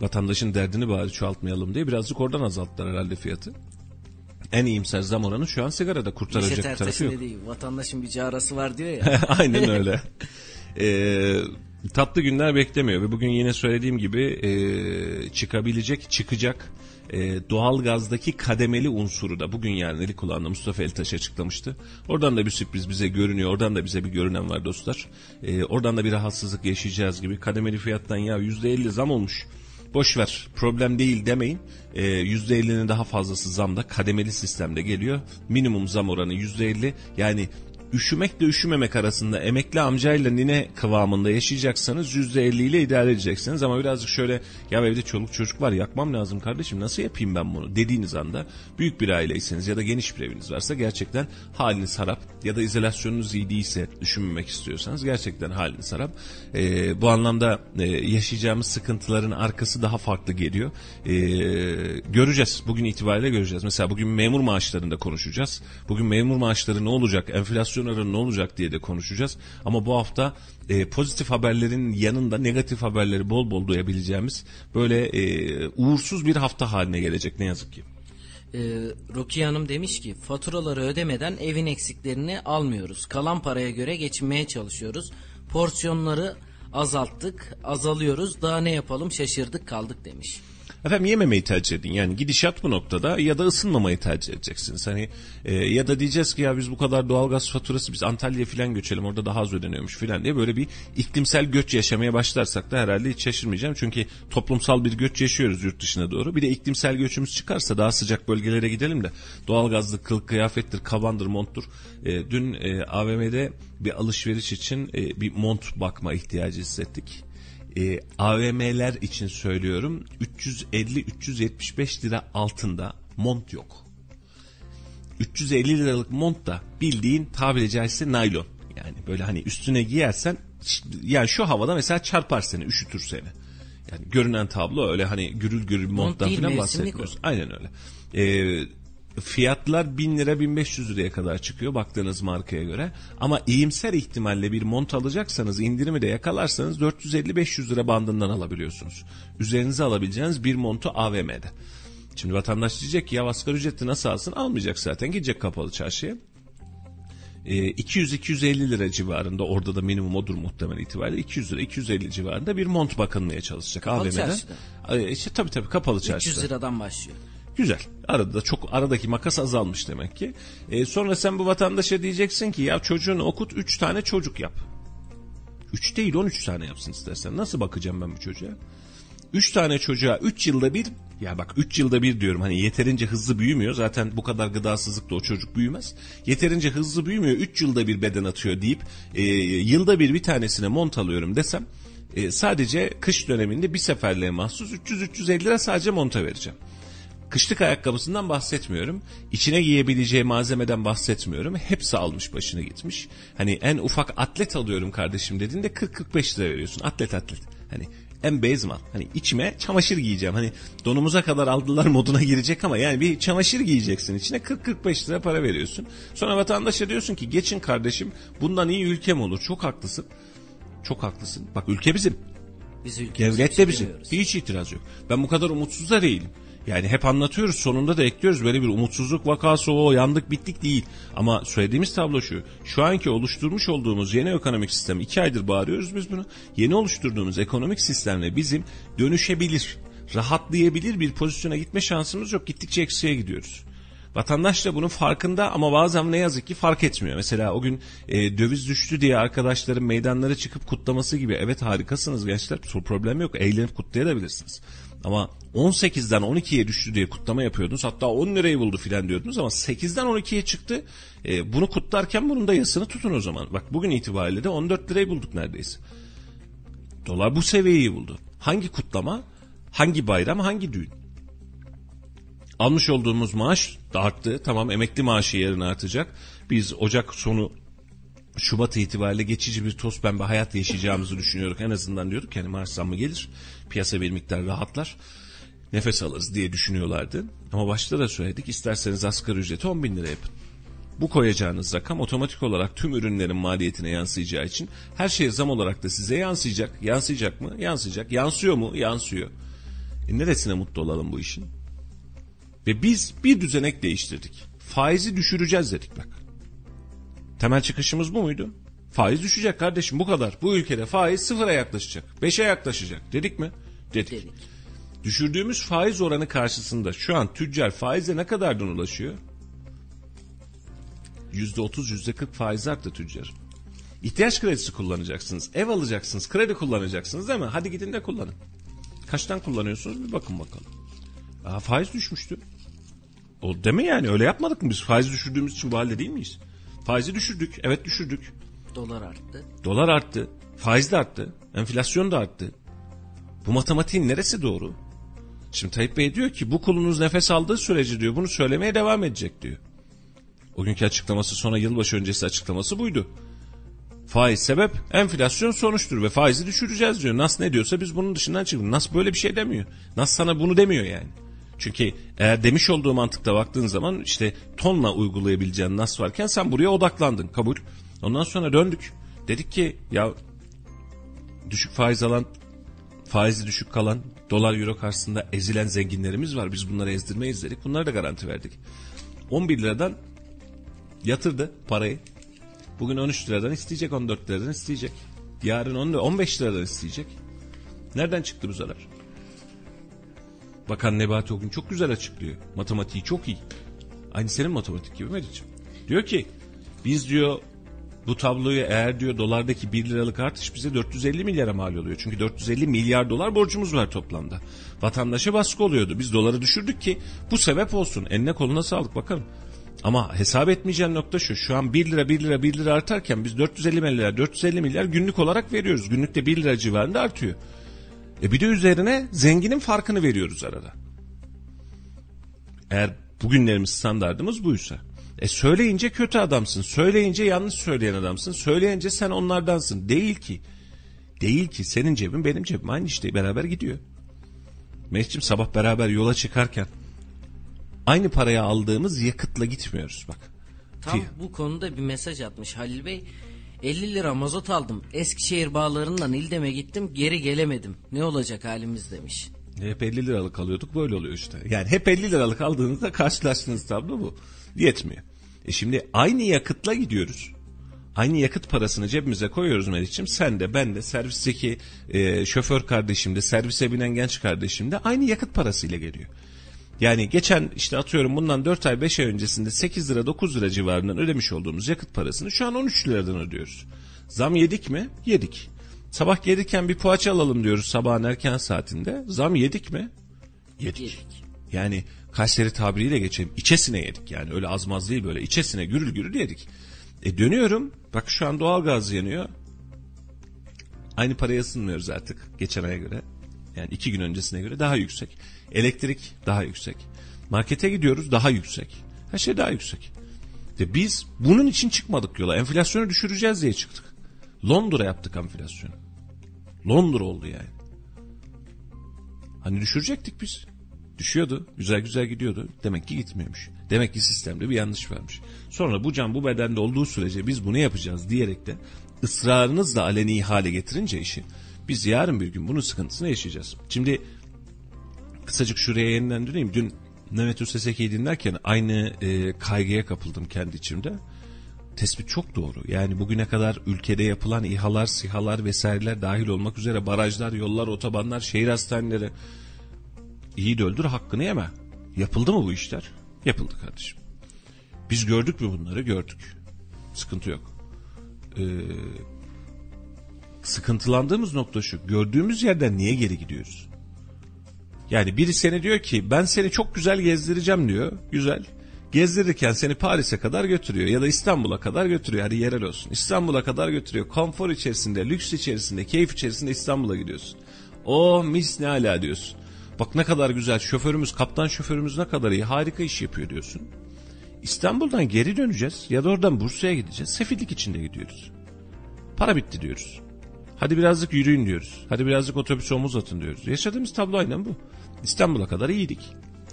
Speaker 2: Vatandaşın derdini bari çoğaltmayalım diye birazcık oradan azalttılar herhalde fiyatı. En iyimser zam oranı şu an sigarada kurtaracak bir tarafı yok.
Speaker 3: dediği vatandaşın bir carası var diyor ya.
Speaker 2: Aynen öyle. Ee, tatlı günler beklemiyor ve bugün yine söylediğim gibi e, çıkabilecek, çıkacak e, doğalgazdaki kademeli unsuru da bugün yani eli kulağında Mustafa Eltaş açıklamıştı. Oradan da bir sürpriz bize görünüyor. Oradan da bize bir görünen var dostlar. E, oradan da bir rahatsızlık yaşayacağız gibi. Kademeli fiyattan ya %50 zam olmuş. boş ver problem değil demeyin. Ee, %50'nin daha fazlası zamda kademeli sistemde geliyor. Minimum zam oranı %50 yani üşümekle üşümemek arasında emekli amcayla nine kıvamında yaşayacaksanız %50 ile idare edeceksiniz. Ama birazcık şöyle ya evde çoluk çocuk var yakmam lazım kardeşim nasıl yapayım ben bunu dediğiniz anda büyük bir aileyseniz ya da geniş bir eviniz varsa gerçekten haliniz harap ya da izolasyonunuz iyi değilse düşünmemek istiyorsanız gerçekten haliniz harap. Ee, bu anlamda e, yaşayacağımız sıkıntıların arkası daha farklı geliyor. Ee, göreceğiz bugün itibariyle göreceğiz. Mesela bugün memur maaşlarında konuşacağız. Bugün memur maaşları ne olacak enflasyon oranı ne olacak diye de konuşacağız. Ama bu hafta e, pozitif haberlerin yanında negatif haberleri bol bol duyabileceğimiz böyle e, uğursuz bir hafta haline gelecek ne yazık ki.
Speaker 3: Ee, Rukiye Hanım demiş ki faturaları ödemeden evin eksiklerini almıyoruz. Kalan paraya göre geçinmeye çalışıyoruz. Porsiyonları azalttık, azalıyoruz. Daha ne yapalım şaşırdık kaldık demiş.
Speaker 2: Efendim yememeyi tercih edin. Yani gidişat bu noktada ya da ısınmamayı tercih edeceksiniz. Hani e, ya da diyeceğiz ki ya biz bu kadar doğalgaz faturası biz Antalya'ya falan göçelim orada daha az ödeniyormuş falan diye böyle bir iklimsel göç yaşamaya başlarsak da herhalde hiç şaşırmayacağım. Çünkü toplumsal bir göç yaşıyoruz yurt dışına doğru. Bir de iklimsel göçümüz çıkarsa daha sıcak bölgelere gidelim de doğalgazlı kılık kıyafettir, kabandır, monttur. E, dün e, AVM'de bir alışveriş için e, bir mont bakma ihtiyacı hissettik e, AVM'ler için söylüyorum 350-375 lira altında mont yok. 350 liralık mont da bildiğin tabiri caizse naylon. Yani böyle hani üstüne giyersen yani şu havada mesela çarpar seni üşütür seni. Yani görünen tablo öyle hani gürül gürül monttan
Speaker 3: değil,
Speaker 2: falan bahsetmiyoruz. Aynen öyle. Ee, fiyatlar 1000 lira 1500 liraya kadar çıkıyor baktığınız markaya göre. Ama iyimser ihtimalle bir mont alacaksanız indirimi de yakalarsanız 450-500 lira bandından alabiliyorsunuz. Üzerinize alabileceğiniz bir montu AVM'de. Şimdi vatandaş diyecek ki ya asgari ücretli nasıl alsın? Almayacak zaten gidecek kapalı çarşıya. Ee, 200-250 lira civarında orada da minimum odur muhtemel itibariyle 200 lira 250 civarında bir mont bakılmaya çalışacak
Speaker 3: Kapalı
Speaker 2: AVM'de.
Speaker 3: çarşıda.
Speaker 2: Ee, işte tabii tabii kapalı çarşıda.
Speaker 3: 300 liradan başlıyor.
Speaker 2: Güzel. Arada da çok aradaki makas azalmış demek ki. E, sonra sen bu vatandaşa diyeceksin ki ya çocuğunu okut 3 tane çocuk yap. 3 değil 13 tane yapsın istersen. Nasıl bakacağım ben bu çocuğa? 3 tane çocuğa 3 yılda bir ya bak 3 yılda bir diyorum hani yeterince hızlı büyümüyor. Zaten bu kadar gıdasızlıkta o çocuk büyümez. Yeterince hızlı büyümüyor 3 yılda bir beden atıyor deyip e, yılda bir bir tanesine mont alıyorum desem e, sadece kış döneminde bir seferliğe mahsus 300-350 lira sadece monta vereceğim. Kışlık ayakkabısından bahsetmiyorum. İçine giyebileceği malzemeden bahsetmiyorum. Hepsi almış başını gitmiş. Hani en ufak atlet alıyorum kardeşim dediğinde 40-45 lira veriyorsun. Atlet atlet. Hani en base mal. Hani içime çamaşır giyeceğim. Hani donumuza kadar aldılar moduna girecek ama yani bir çamaşır giyeceksin içine 40-45 lira para veriyorsun. Sonra vatandaşa diyorsun ki geçin kardeşim bundan iyi ülkem olur. Çok haklısın. Çok haklısın. Bak ülke bizim.
Speaker 3: Biz ülkemizi
Speaker 2: Devlet de bizim. Hiç itiraz yok. Ben bu kadar umutsuz da değilim. Yani hep anlatıyoruz sonunda da ekliyoruz böyle bir umutsuzluk vakası o yandık bittik değil. Ama söylediğimiz tablo şu. Şu anki oluşturmuş olduğumuz yeni ekonomik sistem iki aydır bağırıyoruz biz bunu. Yeni oluşturduğumuz ekonomik sistemle bizim dönüşebilir, rahatlayabilir bir pozisyona gitme şansımız yok. Gittikçe eksiye gidiyoruz. Vatandaş da bunun farkında ama bazen ne yazık ki fark etmiyor. Mesela o gün e, döviz düştü diye arkadaşların meydanlara çıkıp kutlaması gibi evet harikasınız gençler problem yok eğlenip kutlayabilirsiniz. Ama 18'den 12'ye düştü diye kutlama yapıyordunuz. Hatta 10 lirayı buldu filan diyordunuz ama 8'den 12'ye çıktı. E, bunu kutlarken bunun da yasını tutun o zaman. Bak bugün itibariyle de 14 lirayı bulduk neredeyse. Dolar bu seviyeyi buldu. Hangi kutlama, hangi bayram, hangi düğün? Almış olduğumuz maaş da arttı. Tamam emekli maaşı yarın artacak. Biz Ocak sonu Şubat itibariyle geçici bir toz pembe hayat yaşayacağımızı düşünüyoruz. En azından diyorduk yani maaş zammı gelir. Piyasa bir miktar rahatlar. Nefes alırız diye düşünüyorlardı. Ama başta da söyledik isterseniz asgari ücreti 10 bin lira yapın. Bu koyacağınız rakam otomatik olarak tüm ürünlerin maliyetine yansıyacağı için her şeye zam olarak da size yansıyacak. Yansıyacak mı? Yansıyacak. Yansıyor mu? Yansıyor. E neresine mutlu olalım bu işin? Ve biz bir düzenek değiştirdik. Faizi düşüreceğiz dedik bak. Temel çıkışımız bu muydu? Faiz düşecek kardeşim bu kadar. Bu ülkede faiz sıfıra yaklaşacak. Beşe yaklaşacak. Dedik mi? Dedik.
Speaker 3: Dedik.
Speaker 2: Düşürdüğümüz faiz oranı karşısında şu an tüccar faize ne kadardan ulaşıyor? Yüzde otuz, yüzde kırk faiz arttı tüccar. İhtiyaç kredisi kullanacaksınız. Ev alacaksınız. Kredi kullanacaksınız değil mi? Hadi gidin de kullanın. Kaçtan kullanıyorsunuz bir bakın bakalım. Aa, faiz düşmüştü. O deme yani öyle yapmadık mı biz? Faiz düşürdüğümüz için bu halde değil miyiz? Faizi düşürdük. Evet düşürdük.
Speaker 3: Dolar arttı.
Speaker 2: Dolar arttı. Faiz de arttı. Enflasyon da arttı. Bu matematiğin neresi doğru? Şimdi Tayyip Bey diyor ki bu kulunuz nefes aldığı sürece diyor bunu söylemeye devam edecek diyor. O günkü açıklaması sonra yılbaşı öncesi açıklaması buydu. Faiz sebep, enflasyon sonuçtur ve faizi düşüreceğiz diyor. Nas ne diyorsa biz bunun dışından çıkıyoruz. Nas böyle bir şey demiyor. Nas sana bunu demiyor yani. Çünkü eğer demiş olduğu mantıkta baktığın zaman işte tonla uygulayabileceğin nas varken sen buraya odaklandın kabul. Ondan sonra döndük. Dedik ki ya düşük faiz alan faizi düşük kalan dolar euro karşısında ezilen zenginlerimiz var. Biz bunları ezdirmeyiz dedik. Bunlara da garanti verdik. 11 liradan yatırdı parayı. Bugün 13 liradan isteyecek, 14 liradan isteyecek. Yarın 10, 15 liradan isteyecek. Nereden çıktı bu zarar? Bakan Nebati o çok güzel açıklıyor. Matematiği çok iyi. Aynı senin matematik gibi Meriç'im. Diyor ki biz diyor bu tabloyu eğer diyor dolardaki 1 liralık artış bize 450 milyara mal oluyor. Çünkü 450 milyar dolar borcumuz var toplamda. Vatandaşa baskı oluyordu. Biz doları düşürdük ki bu sebep olsun. Eline koluna sağlık bakalım. Ama hesap etmeyeceğin nokta şu. Şu an 1 lira 1 lira 1 lira artarken biz 450 milyar 450 milyar günlük olarak veriyoruz. Günlükte 1 lira civarında artıyor. E bir de üzerine zenginin farkını veriyoruz arada. Eğer bugünlerimiz standartımız buysa. E söyleyince kötü adamsın. Söyleyince yanlış söyleyen adamsın. Söyleyince sen onlardansın. Değil ki. Değil ki. Senin cebin benim cebim. Aynı işte beraber gidiyor. Mehmetciğim sabah beraber yola çıkarken aynı paraya aldığımız yakıtla gitmiyoruz bak.
Speaker 3: Tam bu konuda bir mesaj atmış Halil Bey. 50 lira mazot aldım. Eskişehir bağlarından İldem'e gittim geri gelemedim. Ne olacak halimiz demiş.
Speaker 2: Hep 50 liralık alıyorduk böyle oluyor işte. Yani hep 50 liralık aldığınızda karşılaştığınız tablo bu. Yetmiyor. E şimdi aynı yakıtla gidiyoruz. Aynı yakıt parasını cebimize koyuyoruz Meriç'im. Sen de ben de servisteki e, şoför kardeşim de servise binen genç kardeşim de aynı yakıt parasıyla geliyor. Yani geçen işte atıyorum bundan 4 ay 5 ay öncesinde 8 lira 9 lira civarından ödemiş olduğumuz yakıt parasını şu an 13 liradan ödüyoruz. Zam yedik mi? Yedik. Sabah gelirken bir poğaça alalım diyoruz sabahın erken saatinde. Zam yedik mi? Yedik.
Speaker 3: Yedik.
Speaker 2: Yani Kayseri tabiriyle geçelim. İçesine yedik yani öyle azmaz değil böyle içesine gürül gürül yedik. E dönüyorum bak şu an doğalgaz yanıyor. Aynı paraya ısınmıyoruz artık geçen aya göre. Yani iki gün öncesine göre daha yüksek. Elektrik daha yüksek. Markete gidiyoruz daha yüksek. Her şey daha yüksek. Ve biz bunun için çıkmadık yola. Enflasyonu düşüreceğiz diye çıktık. Londra yaptık enflasyonu. Londra oldu yani. Hani düşürecektik biz. Düşüyordu. Güzel güzel gidiyordu. Demek ki gitmiyormuş. Demek ki sistemde bir yanlış varmış. Sonra bu can bu bedende olduğu sürece biz bunu yapacağız diyerek de ısrarınızla aleni hale getirince işi biz yarın bir gün bunun sıkıntısını yaşayacağız. Şimdi kısacık şuraya yeniden döneyim. Dün Mehmet Üsteseke'yi dinlerken aynı e, kaygıya kapıldım kendi içimde. Tespit çok doğru. Yani bugüne kadar ülkede yapılan İHA'lar, SİHA'lar vesaireler dahil olmak üzere barajlar, yollar, otobanlar, şehir hastaneleri iyi de öldür hakkını yeme. Yapıldı mı bu işler? Yapıldı kardeşim. Biz gördük mü bunları? Gördük. Sıkıntı yok. Ee, sıkıntılandığımız nokta şu. Gördüğümüz yerden niye geri gidiyoruz? Yani biri seni diyor ki ben seni çok güzel gezdireceğim diyor. Güzel. Gezdirirken seni Paris'e kadar götürüyor ya da İstanbul'a kadar götürüyor. Hadi yerel olsun. İstanbul'a kadar götürüyor. Konfor içerisinde, lüks içerisinde, keyif içerisinde İstanbul'a gidiyorsun. Oh mis ne ala diyorsun. Bak ne kadar güzel şoförümüz, kaptan şoförümüz ne kadar iyi, harika iş yapıyor diyorsun. İstanbul'dan geri döneceğiz ya da oradan Bursa'ya gideceğiz. Sefillik içinde gidiyoruz. Para bitti diyoruz. Hadi birazcık yürüyün diyoruz. Hadi birazcık otobüs omuz atın diyoruz. Yaşadığımız tablo aynen bu. İstanbul'a kadar iyiydik.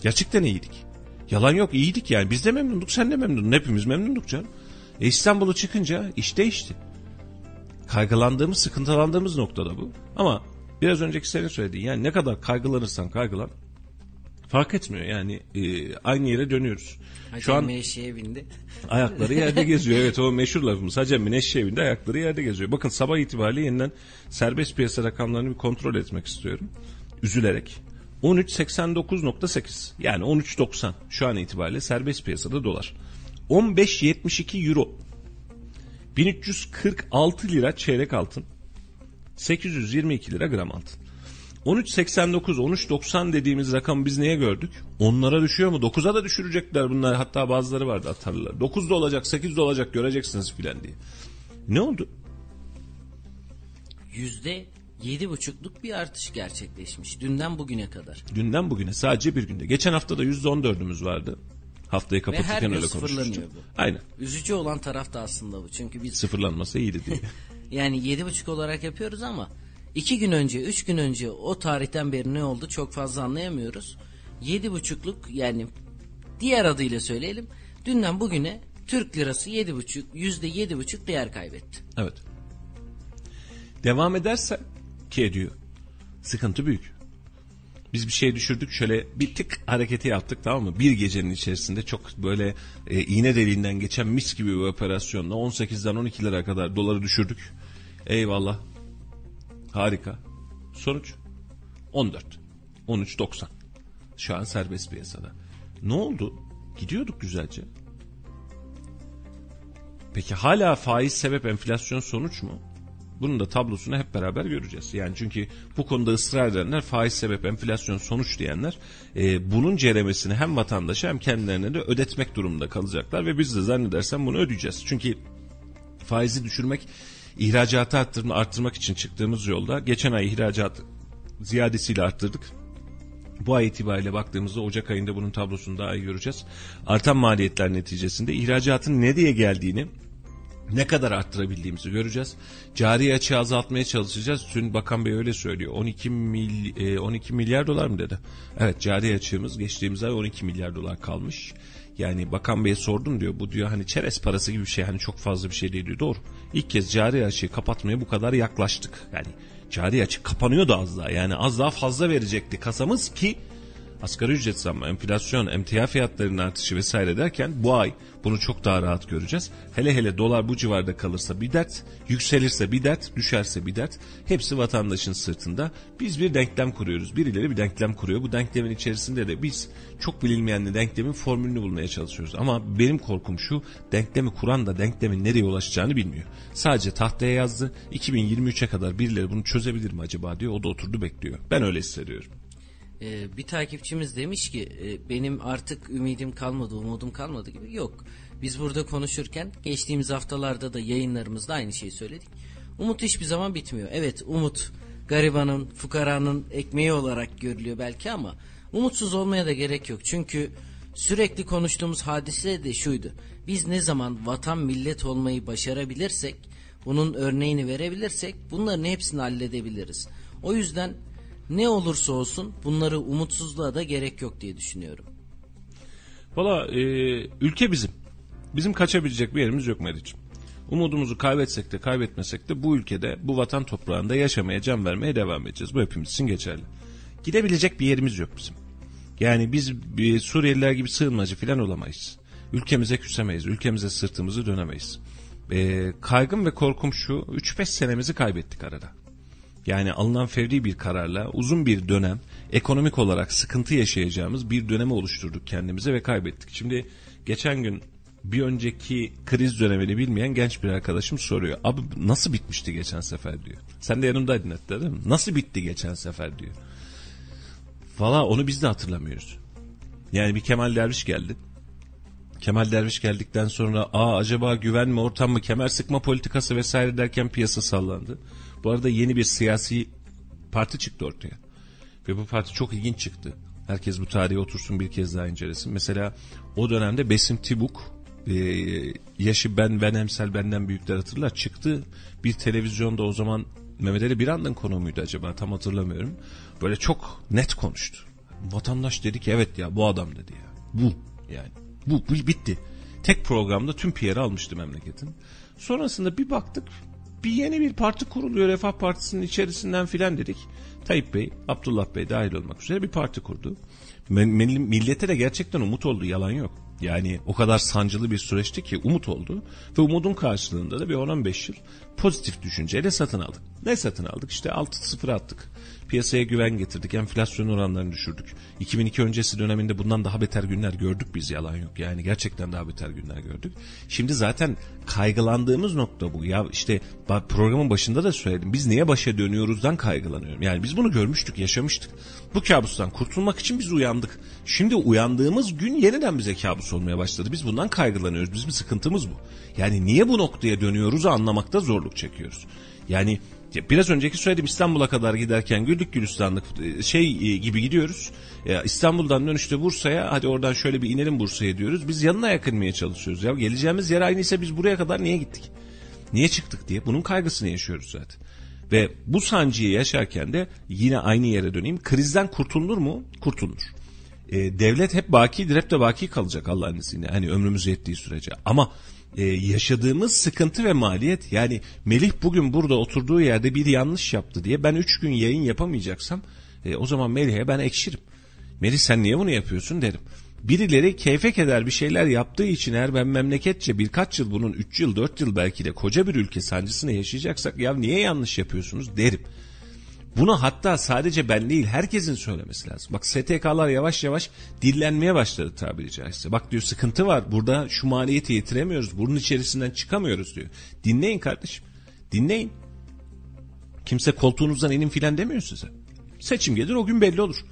Speaker 2: Gerçekten iyiydik. Yalan yok iyiydik yani. Biz de memnunduk sen de memnundun. Hepimiz memnunduk canım. E İstanbul'u çıkınca iş değişti. Kaygılandığımız, sıkıntılandığımız noktada bu. Ama biraz önceki senin söylediğin yani ne kadar kaygılanırsan kaygılan fark etmiyor. Yani e, aynı yere dönüyoruz.
Speaker 3: Hacı
Speaker 2: Şu an
Speaker 3: meşeye bindi.
Speaker 2: ayakları yerde geziyor. Evet o meşhur lafımız. Hacem Mineşşi evinde ayakları yerde geziyor. Bakın sabah itibariyle yeniden serbest piyasa rakamlarını bir kontrol etmek istiyorum. Üzülerek. 13.89.8 yani 13.90 şu an itibariyle serbest piyasada dolar. 15.72 euro. 1346 lira çeyrek altın. 822 lira gram altın. 13.89, 13.90 dediğimiz rakamı biz neye gördük? Onlara düşüyor mu? 9'a da düşürecekler bunlar. Hatta bazıları vardı atarlar. 9'da olacak, 8'de olacak göreceksiniz filan diye. Ne oldu?
Speaker 3: Yüzde yedi buçukluk bir artış gerçekleşmiş. Dünden bugüne kadar.
Speaker 2: Dünden bugüne sadece bir günde. Geçen hafta da %14'ümüz vardı. Haftayı
Speaker 3: Ve her
Speaker 2: kapatırken
Speaker 3: gün
Speaker 2: öyle konuşmuştuk.
Speaker 3: sıfırlanıyor bu.
Speaker 2: Aynen.
Speaker 3: Üzücü olan taraf da aslında bu. Çünkü biz
Speaker 2: Sıfırlanması iyiydi diye.
Speaker 3: yani yedi buçuk olarak yapıyoruz ama iki gün önce, üç gün önce o tarihten beri ne oldu çok fazla anlayamıyoruz. Yedi buçukluk yani diğer adıyla söyleyelim. Dünden bugüne Türk lirası yedi buçuk, yüzde yedi buçuk değer kaybetti.
Speaker 2: Evet. Devam ederse ki ediyor. Sıkıntı büyük. Biz bir şey düşürdük şöyle bir tık hareketi yaptık tamam mı? Bir gecenin içerisinde çok böyle e, iğne deliğinden geçen mis gibi bir operasyonla 18'den 12'lere kadar doları düşürdük. Eyvallah. Harika. Sonuç 14. 13.90. Şu an serbest piyasada. Ne oldu? Gidiyorduk güzelce. Peki hala faiz sebep enflasyon sonuç mu? Bunun da tablosunu hep beraber göreceğiz. Yani çünkü bu konuda ısrar edenler faiz sebep enflasyon sonuç diyenler e, bunun ceremesini hem vatandaşa hem kendilerine de ödetmek durumunda kalacaklar ve biz de zannedersem bunu ödeyeceğiz. Çünkü faizi düşürmek ihracatı arttırma, arttırmak için çıktığımız yolda geçen ay ihracat ziyadesiyle arttırdık. Bu ay itibariyle baktığımızda Ocak ayında bunun tablosunu daha iyi göreceğiz. Artan maliyetler neticesinde ihracatın ne diye geldiğini ne kadar arttırabildiğimizi göreceğiz. Cari açığı azaltmaya çalışacağız. Dün Bakan Bey öyle söylüyor. 12 mil, e, 12 milyar dolar mı dedi? Evet cari açığımız geçtiğimiz ay 12 milyar dolar kalmış. Yani Bakan Bey'e sordum diyor. Bu diyor hani çerez parası gibi bir şey. Hani çok fazla bir şey değil diyor. Doğru. İlk kez cari açığı kapatmaya bu kadar yaklaştık. Yani cari açık kapanıyor da az daha. Yani az daha fazla verecekti kasamız ki asgari ücret zammı, enflasyon, emtia fiyatlarının artışı vesaire derken bu ay bunu çok daha rahat göreceğiz. Hele hele dolar bu civarda kalırsa bir dert, yükselirse bir dert, düşerse bir dert. Hepsi vatandaşın sırtında. Biz bir denklem kuruyoruz. Birileri bir denklem kuruyor. Bu denklemin içerisinde de biz çok bilinmeyen denklemin formülünü bulmaya çalışıyoruz. Ama benim korkum şu, denklemi kuran da denklemin nereye ulaşacağını bilmiyor. Sadece tahtaya yazdı. 2023'e kadar birileri bunu çözebilir mi acaba diyor. O da oturdu bekliyor. Ben öyle hissediyorum.
Speaker 3: Ee, bir takipçimiz demiş ki e, benim artık ümidim kalmadı, umudum kalmadı gibi. Yok. Biz burada konuşurken geçtiğimiz haftalarda da yayınlarımızda aynı şeyi söyledik. Umut hiçbir zaman bitmiyor. Evet umut garibanın, fukaranın ekmeği olarak görülüyor belki ama umutsuz olmaya da gerek yok. Çünkü sürekli konuştuğumuz hadise de şuydu. Biz ne zaman vatan millet olmayı başarabilirsek, bunun örneğini verebilirsek bunların hepsini halledebiliriz. O yüzden ne olursa olsun bunları umutsuzluğa da gerek yok diye düşünüyorum.
Speaker 2: Valla e, ülke bizim. Bizim kaçabilecek bir yerimiz yok Meriç'im. Umudumuzu kaybetsek de kaybetmesek de bu ülkede, bu vatan toprağında yaşamaya, can vermeye devam edeceğiz. Bu hepimiz için geçerli. Gidebilecek bir yerimiz yok bizim. Yani biz bir Suriyeliler gibi sığınmacı falan olamayız. Ülkemize küsemeyiz, ülkemize sırtımızı dönemeyiz. E, kaygım ve korkum şu, 3-5 senemizi kaybettik arada. Yani alınan fevri bir kararla uzun bir dönem ekonomik olarak sıkıntı yaşayacağımız bir dönemi oluşturduk kendimize ve kaybettik. Şimdi geçen gün bir önceki kriz dönemini bilmeyen genç bir arkadaşım soruyor. Abi nasıl bitmişti geçen sefer diyor. Sen de yanımdaydın hatta değil mi? Nasıl bitti geçen sefer diyor. Valla onu biz de hatırlamıyoruz. Yani bir Kemal Derviş geldi. Kemal Derviş geldikten sonra aa acaba güven mi ortam mı kemer sıkma politikası vesaire derken piyasa sallandı. Bu arada yeni bir siyasi parti çıktı ortaya. Ve bu parti çok ilginç çıktı. Herkes bu tarihe otursun bir kez daha incelesin. Mesela o dönemde Besim Tibuk e, yaşı ben ben emsel benden büyükler hatırlar çıktı. Bir televizyonda o zaman Mehmet Ali Birand'ın konu muydu acaba tam hatırlamıyorum. Böyle çok net konuştu. Vatandaş dedi ki evet ya bu adam dedi ya. Bu yani. Bu, bu bitti. Tek programda tüm PR'ı almıştı memleketin. Sonrasında bir baktık bir yeni bir parti kuruluyor Refah Partisi'nin içerisinden filan dedik. Tayyip Bey, Abdullah Bey dahil olmak üzere bir parti kurdu. Millete de gerçekten umut oldu yalan yok. Yani o kadar sancılı bir süreçti ki umut oldu ve umudun karşılığında da bir 10-15 yıl pozitif düşünceyle satın aldık. Ne satın aldık? İşte 6-0 attık. Piyasaya güven getirdik. Enflasyon oranlarını düşürdük. 2002 öncesi döneminde bundan daha beter günler gördük biz yalan yok. Yani gerçekten daha beter günler gördük. Şimdi zaten kaygılandığımız nokta bu. Ya işte programın başında da söyledim. Biz niye başa dönüyoruzdan kaygılanıyorum. Yani biz bunu görmüştük, yaşamıştık. Bu kabustan kurtulmak için biz uyandık. Şimdi uyandığımız gün yeniden bize kabus olmaya başladı. Biz bundan kaygılanıyoruz. Bizim sıkıntımız bu. Yani niye bu noktaya dönüyoruz anlamakta zorluk çekiyoruz. Yani biraz önceki söyledim İstanbul'a kadar giderken güllük gülistanlık e, şey e, gibi gidiyoruz. İstanbul'dan dönüşte Bursa'ya hadi oradan şöyle bir inelim Bursa'ya diyoruz. Biz yanına yakınmaya çalışıyoruz. Ya geleceğimiz yer aynıysa biz buraya kadar niye gittik? Niye çıktık diye bunun kaygısını yaşıyoruz zaten. Ve bu sancıyı yaşarken de yine aynı yere döneyim. Krizden kurtulur mu? Kurtulur. Ee, devlet hep bakidir, hep de baki kalacak Allah'ın izniyle. Hani ömrümüz yettiği sürece. Ama e, yaşadığımız sıkıntı ve maliyet yani Melih bugün burada oturduğu yerde bir yanlış yaptı diye ben üç gün yayın yapamayacaksam e, o zaman Melih'e ben ekşirim. Melih sen niye bunu yapıyorsun derim. Birileri keyfe keder bir şeyler yaptığı için eğer ben memleketçe birkaç yıl bunun 3 yıl 4 yıl belki de koca bir ülke sancısını yaşayacaksak ya niye yanlış yapıyorsunuz derim. Bunu hatta sadece ben değil herkesin söylemesi lazım. Bak STK'lar yavaş yavaş dillenmeye başladı tabiri caizse. Bak diyor sıkıntı var burada şu maliyeti yetiremiyoruz. Bunun içerisinden çıkamıyoruz diyor. Dinleyin kardeşim. Dinleyin. Kimse koltuğunuzdan inin filan demiyor size. Seçim gelir o gün belli olur.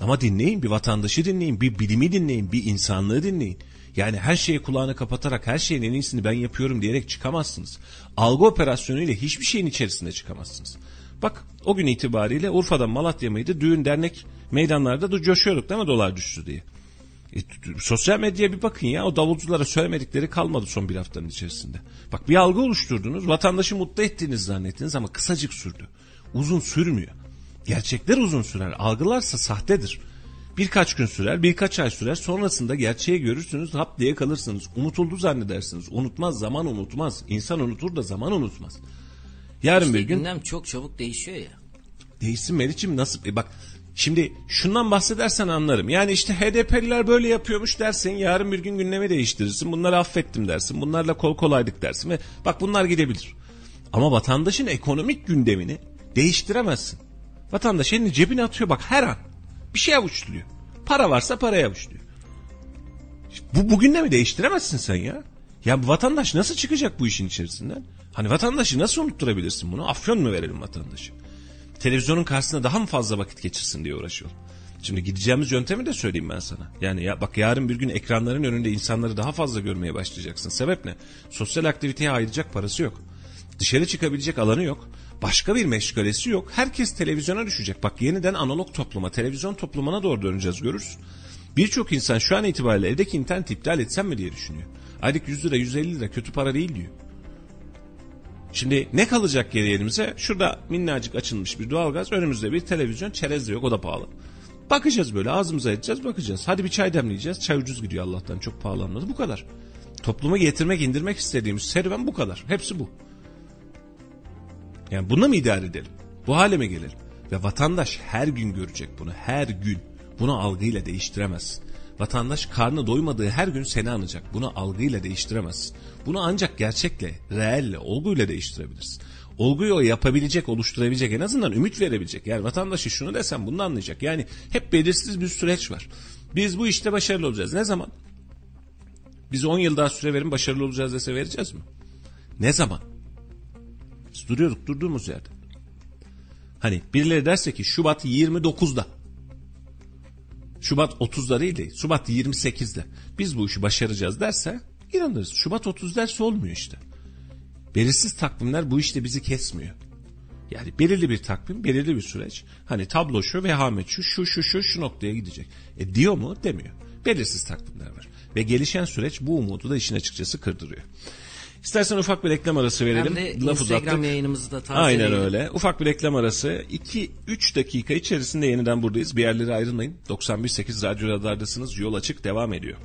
Speaker 2: Ama dinleyin bir vatandaşı dinleyin, bir bilimi dinleyin, bir insanlığı dinleyin. Yani her şeyi kulağını kapatarak her şeyin en iyisini ben yapıyorum diyerek çıkamazsınız. Algı operasyonuyla hiçbir şeyin içerisinde çıkamazsınız. Bak o gün itibariyle Urfa'dan Malatya mıydı düğün dernek meydanlarda da coşuyorduk değil mi dolar düştü diye. E, sosyal medyaya bir bakın ya o davulculara söylemedikleri kalmadı son bir haftanın içerisinde. Bak bir algı oluşturdunuz vatandaşı mutlu ettiğiniz zannettiniz ama kısacık sürdü. Uzun sürmüyor. Gerçekler uzun sürer algılarsa sahtedir. Birkaç gün sürer, birkaç ay sürer. Sonrasında gerçeği görürsünüz, hap diye kalırsınız. Unutuldu zannedersiniz. Unutmaz, zaman unutmaz. İnsan unutur da zaman unutmaz. Yarın
Speaker 3: işte
Speaker 2: bir gün...
Speaker 3: gündem çok çabuk değişiyor ya.
Speaker 2: Değişsin Meriç'im nasıl... E bak şimdi şundan bahsedersen anlarım. Yani işte HDP'liler böyle yapıyormuş dersin. Yarın bir gün gündemi değiştirirsin. Bunları affettim dersin. Bunlarla kol kolaydık dersin. Ve bak bunlar gidebilir. Ama vatandaşın ekonomik gündemini değiştiremezsin. Vatandaş elini cebine atıyor bak her an. Bir şey avuçluyor. Para varsa paraya avuçluyor. Bu bugün de mi değiştiremezsin sen ya? Ya bu vatandaş nasıl çıkacak bu işin içerisinden? Hani vatandaşı nasıl unutturabilirsin bunu? Afyon mu verelim vatandaşı? Televizyonun karşısında daha mı fazla vakit geçirsin diye uğraşıyor. Şimdi gideceğimiz yöntemi de söyleyeyim ben sana. Yani ya bak yarın bir gün ekranların önünde insanları daha fazla görmeye başlayacaksın. Sebep ne? Sosyal aktiviteye ayıracak parası yok. Dışarı çıkabilecek alanı yok. Başka bir meşgalesi yok. Herkes televizyona düşecek. Bak yeniden analog topluma, televizyon toplumuna doğru döneceğiz görürsün. Birçok insan şu an itibariyle evdeki internet iptal etsem mi diye düşünüyor. Aylık 100 lira 150 lira kötü para değil diyor. Şimdi ne kalacak geri elimize? Şurada minnacık açılmış bir doğalgaz. Önümüzde bir televizyon. Çerez de yok o da pahalı. Bakacağız böyle ağzımıza edeceğiz bakacağız. Hadi bir çay demleyeceğiz. Çay ucuz gidiyor Allah'tan çok pahalanmadı. Bu kadar. Topluma getirmek indirmek istediğimiz serüven bu kadar. Hepsi bu. Yani buna mı idare edelim? Bu hale mi gelelim? Ve vatandaş her gün görecek bunu. Her gün. Bunu algıyla değiştiremezsin. Vatandaş karnı doymadığı her gün seni anacak. Bunu algıyla değiştiremezsin. Bunu ancak gerçekle, reelle, olguyla değiştirebilirsin. Olguyu o yapabilecek, oluşturabilecek, en azından ümit verebilecek. Yani vatandaşı şunu desem bunu anlayacak. Yani hep belirsiz bir süreç var. Biz bu işte başarılı olacağız. Ne zaman? Biz 10 yıl daha süre verin başarılı olacağız dese vereceğiz mi? Ne zaman? Biz duruyorduk durduğumuz yerde. Hani birileri derse ki Şubat 29'da. Şubat 30'da değil de Şubat 28'de. Biz bu işi başaracağız derse inanırız. Şubat 30 derse olmuyor işte. Belirsiz takvimler bu işte bizi kesmiyor. Yani belirli bir takvim, belirli bir süreç. Hani tablo şu ve Ahmet şu, şu, şu, şu, şu noktaya gidecek. E diyor mu? Demiyor. Belirsiz takvimler var. Ve gelişen süreç bu umudu da işin açıkçası kırdırıyor. İstersen ufak bir reklam arası verelim.
Speaker 3: Hem de Laf Instagram uzattık. yayınımızı da tazeleyelim.
Speaker 2: Aynen öyle. Ufak bir reklam arası. 2-3 dakika içerisinde yeniden buradayız. Bir yerlere ayrılmayın. 91.8 Radyo Radar'dasınız. Yol açık devam ediyor.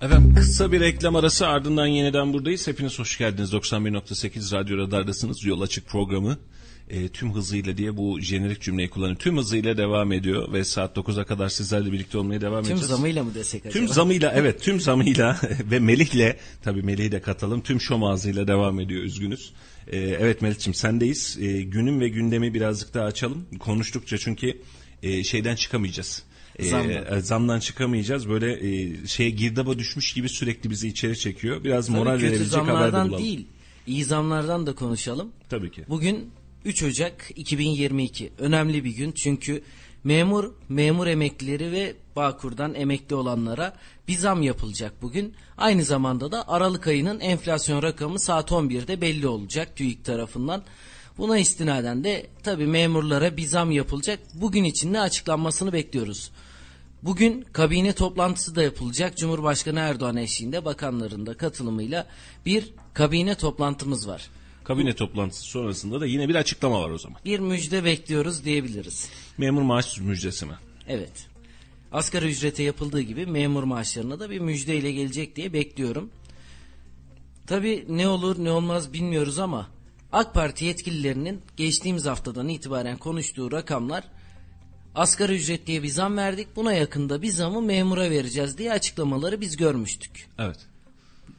Speaker 2: Efendim kısa bir reklam arası ardından yeniden buradayız. Hepiniz hoş geldiniz. 91.8 Radyo Radar'dasınız. Yol açık programı. E, tüm hızıyla diye bu jenerik cümleyi kullanıyor. Tüm hızıyla devam ediyor ve saat 9'a kadar sizlerle birlikte olmaya devam
Speaker 3: Tüm
Speaker 2: edeceğiz.
Speaker 3: zamıyla mı desek acaba?
Speaker 2: Tüm zamıyla evet tüm zamıyla ve Melih'le tabii Melih'i de katalım tüm şom ağzıyla devam ediyor üzgünüz. Ee, evet Melih'ciğim sendeyiz. Ee, günün ve gündemi birazcık daha açalım. Konuştukça çünkü e, şeyden çıkamayacağız. Ee,
Speaker 3: Zamdan.
Speaker 2: e, zamdan çıkamayacağız. Böyle e, şeye girdaba düşmüş gibi sürekli bizi içeri çekiyor. Biraz
Speaker 3: Tabii
Speaker 2: moral verebilecek haber de
Speaker 3: zamlardan
Speaker 2: bulalım.
Speaker 3: değil. iyi zamlardan da konuşalım.
Speaker 2: Tabii ki.
Speaker 3: Bugün 3 Ocak 2022. Önemli bir gün çünkü memur, memur emeklileri ve Bağkur'dan emekli olanlara bir zam yapılacak bugün. Aynı zamanda da Aralık ayının enflasyon rakamı saat 11'de belli olacak TÜİK tarafından. Buna istinaden de tabi memurlara bir zam yapılacak. Bugün içinde açıklanmasını bekliyoruz. Bugün kabine toplantısı da yapılacak. Cumhurbaşkanı Erdoğan eşliğinde bakanların da katılımıyla bir kabine toplantımız var.
Speaker 2: Kabine toplantısı sonrasında da yine bir açıklama var o zaman.
Speaker 3: Bir müjde bekliyoruz diyebiliriz.
Speaker 2: Memur maaş müjdesi mi?
Speaker 3: Evet. Asgari ücrete yapıldığı gibi memur maaşlarına da bir müjdeyle gelecek diye bekliyorum. Tabi ne olur ne olmaz bilmiyoruz ama AK Parti yetkililerinin geçtiğimiz haftadan itibaren konuştuğu rakamlar asgari ücret diye bir zam verdik buna yakında bir zamı memura vereceğiz diye açıklamaları biz görmüştük.
Speaker 2: Evet.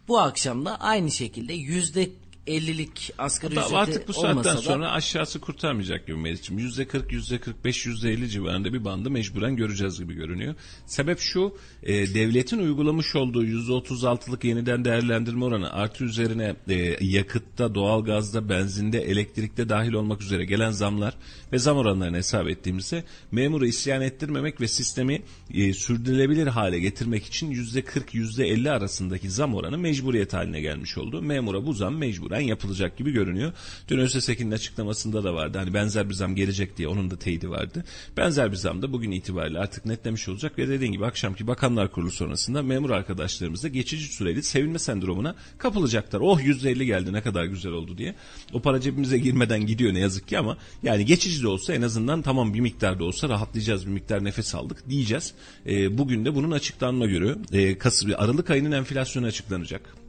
Speaker 3: Bu akşam da aynı şekilde yüzde 50'lik asgari
Speaker 2: Hatta
Speaker 3: ücreti
Speaker 2: artık bu saatten
Speaker 3: da
Speaker 2: sonra aşağısı kurtarmayacak gibi Melih'ciğim. Yüzde 40, yüzde 45, yüzde 50 civarında bir bandı mecburen göreceğiz gibi görünüyor. Sebep şu, e, devletin uygulamış olduğu yüzde 36'lık yeniden değerlendirme oranı artı üzerine e, yakıtta, doğalgazda, benzinde, elektrikte dahil olmak üzere gelen zamlar ve zam oranlarını hesap ettiğimizde memuru isyan ettirmemek ve sistemi e, sürdürülebilir hale getirmek için yüzde 40, yüzde 50 arasındaki zam oranı mecburiyet haline gelmiş oldu. Memura bu zam mecburen yapılacak gibi görünüyor. Dün ÖSSEK'in açıklamasında da vardı. Hani benzer bir zam gelecek diye onun da teyidi vardı. Benzer bir zam da bugün itibariyle artık netlemiş olacak ve dediğim gibi akşamki Bakanlar Kurulu sonrasında memur arkadaşlarımız da geçici süreli sevinme sendromuna kapılacaklar. Oh %50 geldi ne kadar güzel oldu diye. O para cebimize girmeden gidiyor ne yazık ki ama yani geçici de olsa en azından tamam bir miktar da olsa rahatlayacağız bir miktar nefes aldık diyeceğiz. Ee, bugün de bunun açıklanma göre e, Kasım, Aralık ayının enflasyonu açıklanacak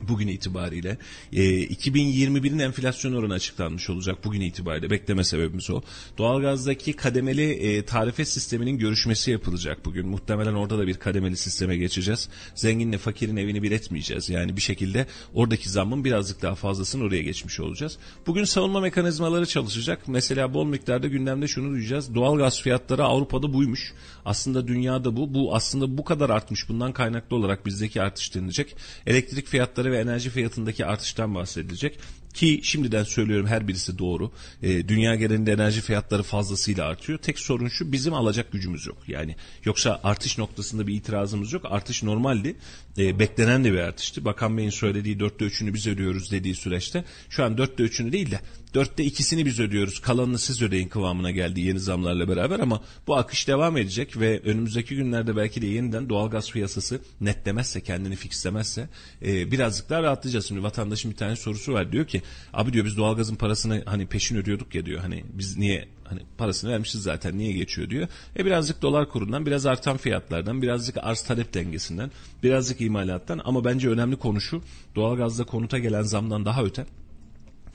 Speaker 2: bugün itibariyle e, 2021'in enflasyon oranı açıklanmış olacak bugün itibariyle bekleme sebebimiz o. Doğalgazdaki kademeli e, tarife sisteminin görüşmesi yapılacak bugün. Muhtemelen orada da bir kademeli sisteme geçeceğiz. Zenginle fakirin evini bir etmeyeceğiz. Yani bir şekilde oradaki zammın birazcık daha fazlasını oraya geçmiş olacağız. Bugün savunma mekanizmaları çalışacak. Mesela bol miktarda gündemde şunu duyacağız. Doğalgaz fiyatları Avrupa'da buymuş. Aslında dünyada bu. Bu aslında bu kadar artmış. Bundan kaynaklı olarak bizdeki artış denilecek. Elektrik fiyatları ve enerji fiyatındaki artıştan bahsedilecek. Ki şimdiden söylüyorum her birisi doğru. E, dünya genelinde enerji fiyatları fazlasıyla artıyor. Tek sorun şu bizim alacak gücümüz yok. Yani yoksa artış noktasında bir itirazımız yok. Artış normaldi. E, beklenen de bir artıştı. Bakan Bey'in söylediği dörtte üçünü biz ödüyoruz dediği süreçte şu an dörtte üçünü değil de dörtte ikisini biz ödüyoruz. Kalanını siz ödeyin kıvamına geldi yeni zamlarla beraber ama bu akış devam edecek ve önümüzdeki günlerde belki de yeniden doğalgaz piyasası netlemezse kendini fixlemezse e, birazcık daha rahatlayacağız. Şimdi vatandaşın bir tane sorusu var diyor ki abi diyor biz doğalgazın parasını hani peşin ödüyorduk ya diyor hani biz niye hani parasını vermişiz zaten niye geçiyor diyor. E birazcık dolar kurundan biraz artan fiyatlardan birazcık arz talep dengesinden birazcık imalattan ama bence önemli konu şu doğalgazda konuta gelen zamdan daha öte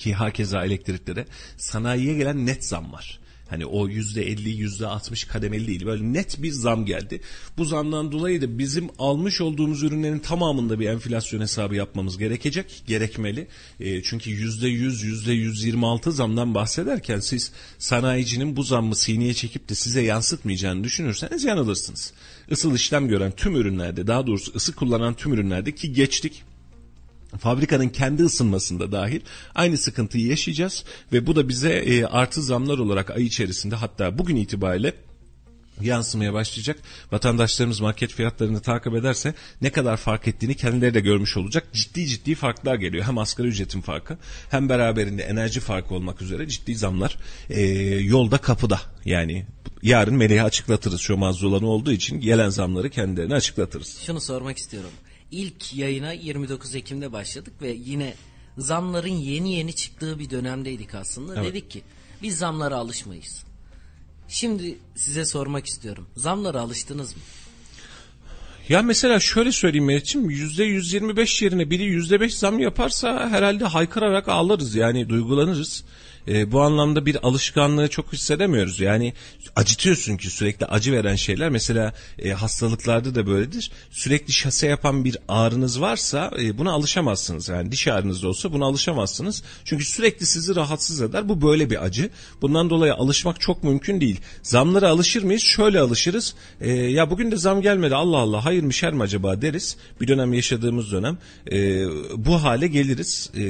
Speaker 2: ki hakeza elektrikte de sanayiye gelen net zam var. Hani o yüzde elli, yüzde altmış kademeli değil. Böyle net bir zam geldi. Bu zamdan dolayı da bizim almış olduğumuz ürünlerin tamamında bir enflasyon hesabı yapmamız gerekecek. Gerekmeli. E, çünkü yüzde yüz, yüzde yüz yirmi altı zamdan bahsederken siz sanayicinin bu zammı sineye çekip de size yansıtmayacağını düşünürseniz yanılırsınız. Isıl işlem gören tüm ürünlerde daha doğrusu ısı kullanan tüm ürünlerde ki geçtik fabrikanın kendi ısınmasında dahil aynı sıkıntıyı yaşayacağız ve bu da bize e, artı zamlar olarak ay içerisinde hatta bugün itibariyle yansımaya başlayacak. Vatandaşlarımız market fiyatlarını takip ederse ne kadar fark ettiğini kendileri de görmüş olacak. Ciddi ciddi farklar geliyor. Hem asgari ücretin farkı hem beraberinde enerji farkı olmak üzere ciddi zamlar e, yolda kapıda. Yani yarın Melih'e açıklatırız şu mazlulanı olduğu için gelen zamları kendilerine açıklatırız.
Speaker 3: Şunu sormak istiyorum. İlk yayına 29 Ekim'de başladık ve yine zamların yeni yeni çıktığı bir dönemdeydik aslında.
Speaker 2: Evet.
Speaker 3: Dedik ki biz zamlara alışmayız. Şimdi size sormak istiyorum. Zamlara alıştınız mı?
Speaker 2: Ya mesela şöyle söyleyeyim Meriç'im %125 yerine biri %5 zam yaparsa herhalde haykırarak ağlarız yani duygulanırız. E, bu anlamda bir alışkanlığı çok hissedemiyoruz. Yani acıtıyorsun ki sürekli acı veren şeyler. Mesela e, hastalıklarda da böyledir. Sürekli şase yapan bir ağrınız varsa e, buna alışamazsınız. Yani diş ağrınız da olsa buna alışamazsınız. Çünkü sürekli sizi rahatsız eder. Bu böyle bir acı. Bundan dolayı alışmak çok mümkün değil. Zamlara alışır mıyız? Şöyle alışırız. E, ya bugün de zam gelmedi. Allah Allah hayır mı mi acaba deriz. Bir dönem yaşadığımız dönem. E, bu hale geliriz. E,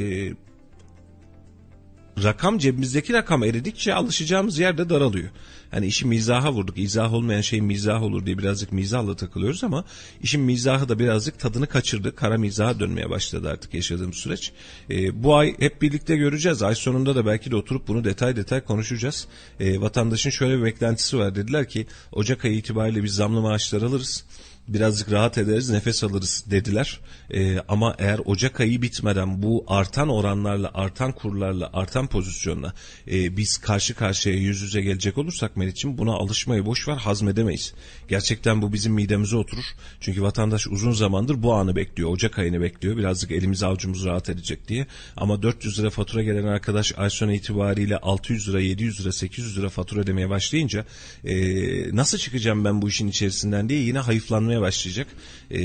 Speaker 2: rakam cebimizdeki rakam eridikçe alışacağımız yer de daralıyor. Hani işi mizaha vurduk. İzah olmayan şey mizah olur diye birazcık mizahla takılıyoruz ama işin mizahı da birazcık tadını kaçırdı. Kara mizaha dönmeye başladı artık yaşadığımız süreç. Ee, bu ay hep birlikte göreceğiz. Ay sonunda da belki de oturup bunu detay detay konuşacağız. Ee, vatandaşın şöyle bir beklentisi var. Dediler ki Ocak ayı itibariyle biz zamlı maaşlar alırız birazcık rahat ederiz, nefes alırız dediler. Ee, ama eğer Ocak ayı bitmeden bu artan oranlarla, artan kurlarla, artan pozisyonla e, biz karşı karşıya yüz yüze gelecek olursak Meriç'im buna alışmayı boş ver hazmedemeyiz. Gerçekten bu bizim midemize oturur. Çünkü vatandaş uzun zamandır bu anı bekliyor. Ocak ayını bekliyor. Birazcık elimiz avucumuz rahat edecek diye. Ama 400 lira fatura gelen arkadaş ay sonu itibariyle 600 lira, 700 lira, 800 lira fatura ödemeye başlayınca e, nasıl çıkacağım ben bu işin içerisinden diye yine hayıflanmaya başlayacak. E,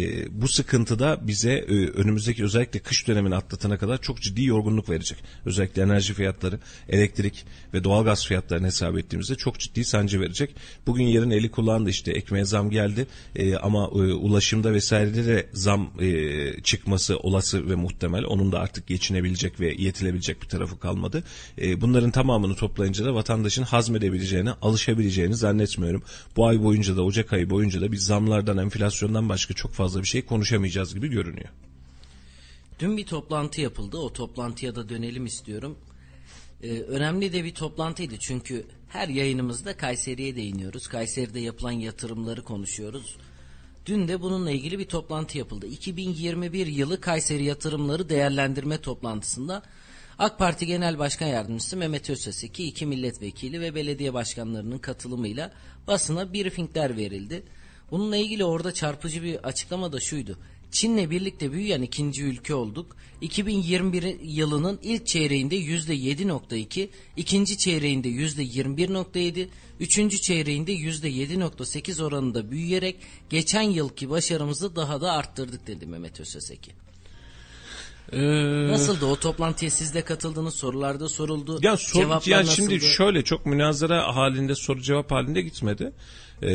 Speaker 2: bu sıkıntı da e, önümüzdeki özellikle kış dönemini atlatana kadar çok ciddi yorgunluk verecek. Özellikle enerji fiyatları, elektrik ve doğalgaz fiyatlarını hesap ettiğimizde çok ciddi sancı verecek. Bugün yarın eli kullandı işte ekmeğe zam geldi e, ama e, ulaşımda vesairede de zam e, çıkması olası ve muhtemel. Onun da artık geçinebilecek ve yetilebilecek bir tarafı kalmadı. E, bunların tamamını toplayınca da vatandaşın hazmedebileceğini, alışabileceğini zannetmiyorum. Bu ay boyunca da Ocak ayı boyunca da biz zamlardan, enflasyondan başka çok fazla bir şey konuşamayacağız gibi görünüyor.
Speaker 3: Dün bir toplantı yapıldı. O toplantıya da dönelim istiyorum. Ee, önemli de bir toplantıydı çünkü her yayınımızda Kayseri'ye değiniyoruz. Kayseri'de yapılan yatırımları konuşuyoruz. Dün de bununla ilgili bir toplantı yapıldı. 2021 yılı Kayseri yatırımları değerlendirme toplantısında AK Parti Genel Başkan Yardımcısı Mehmet Özseseki, iki milletvekili ve belediye başkanlarının katılımıyla basına briefingler verildi. Bununla ilgili orada çarpıcı bir açıklama da şuydu. Çin'le birlikte büyüyen ikinci ülke olduk. 2021 yılının ilk çeyreğinde %7.2, ikinci çeyreğinde %21.7, üçüncü çeyreğinde %7.8 oranında büyüyerek geçen yılki başarımızı daha da arttırdık dedi Mehmet Özseseki.
Speaker 2: Ee,
Speaker 3: Nasıldı o toplantıya siz de katıldınız sorularda soruldu.
Speaker 2: Ya soru,
Speaker 3: cevaplar
Speaker 2: yani
Speaker 3: nasıldı?
Speaker 2: şimdi şöyle çok münazara halinde soru cevap halinde gitmedi. Ee,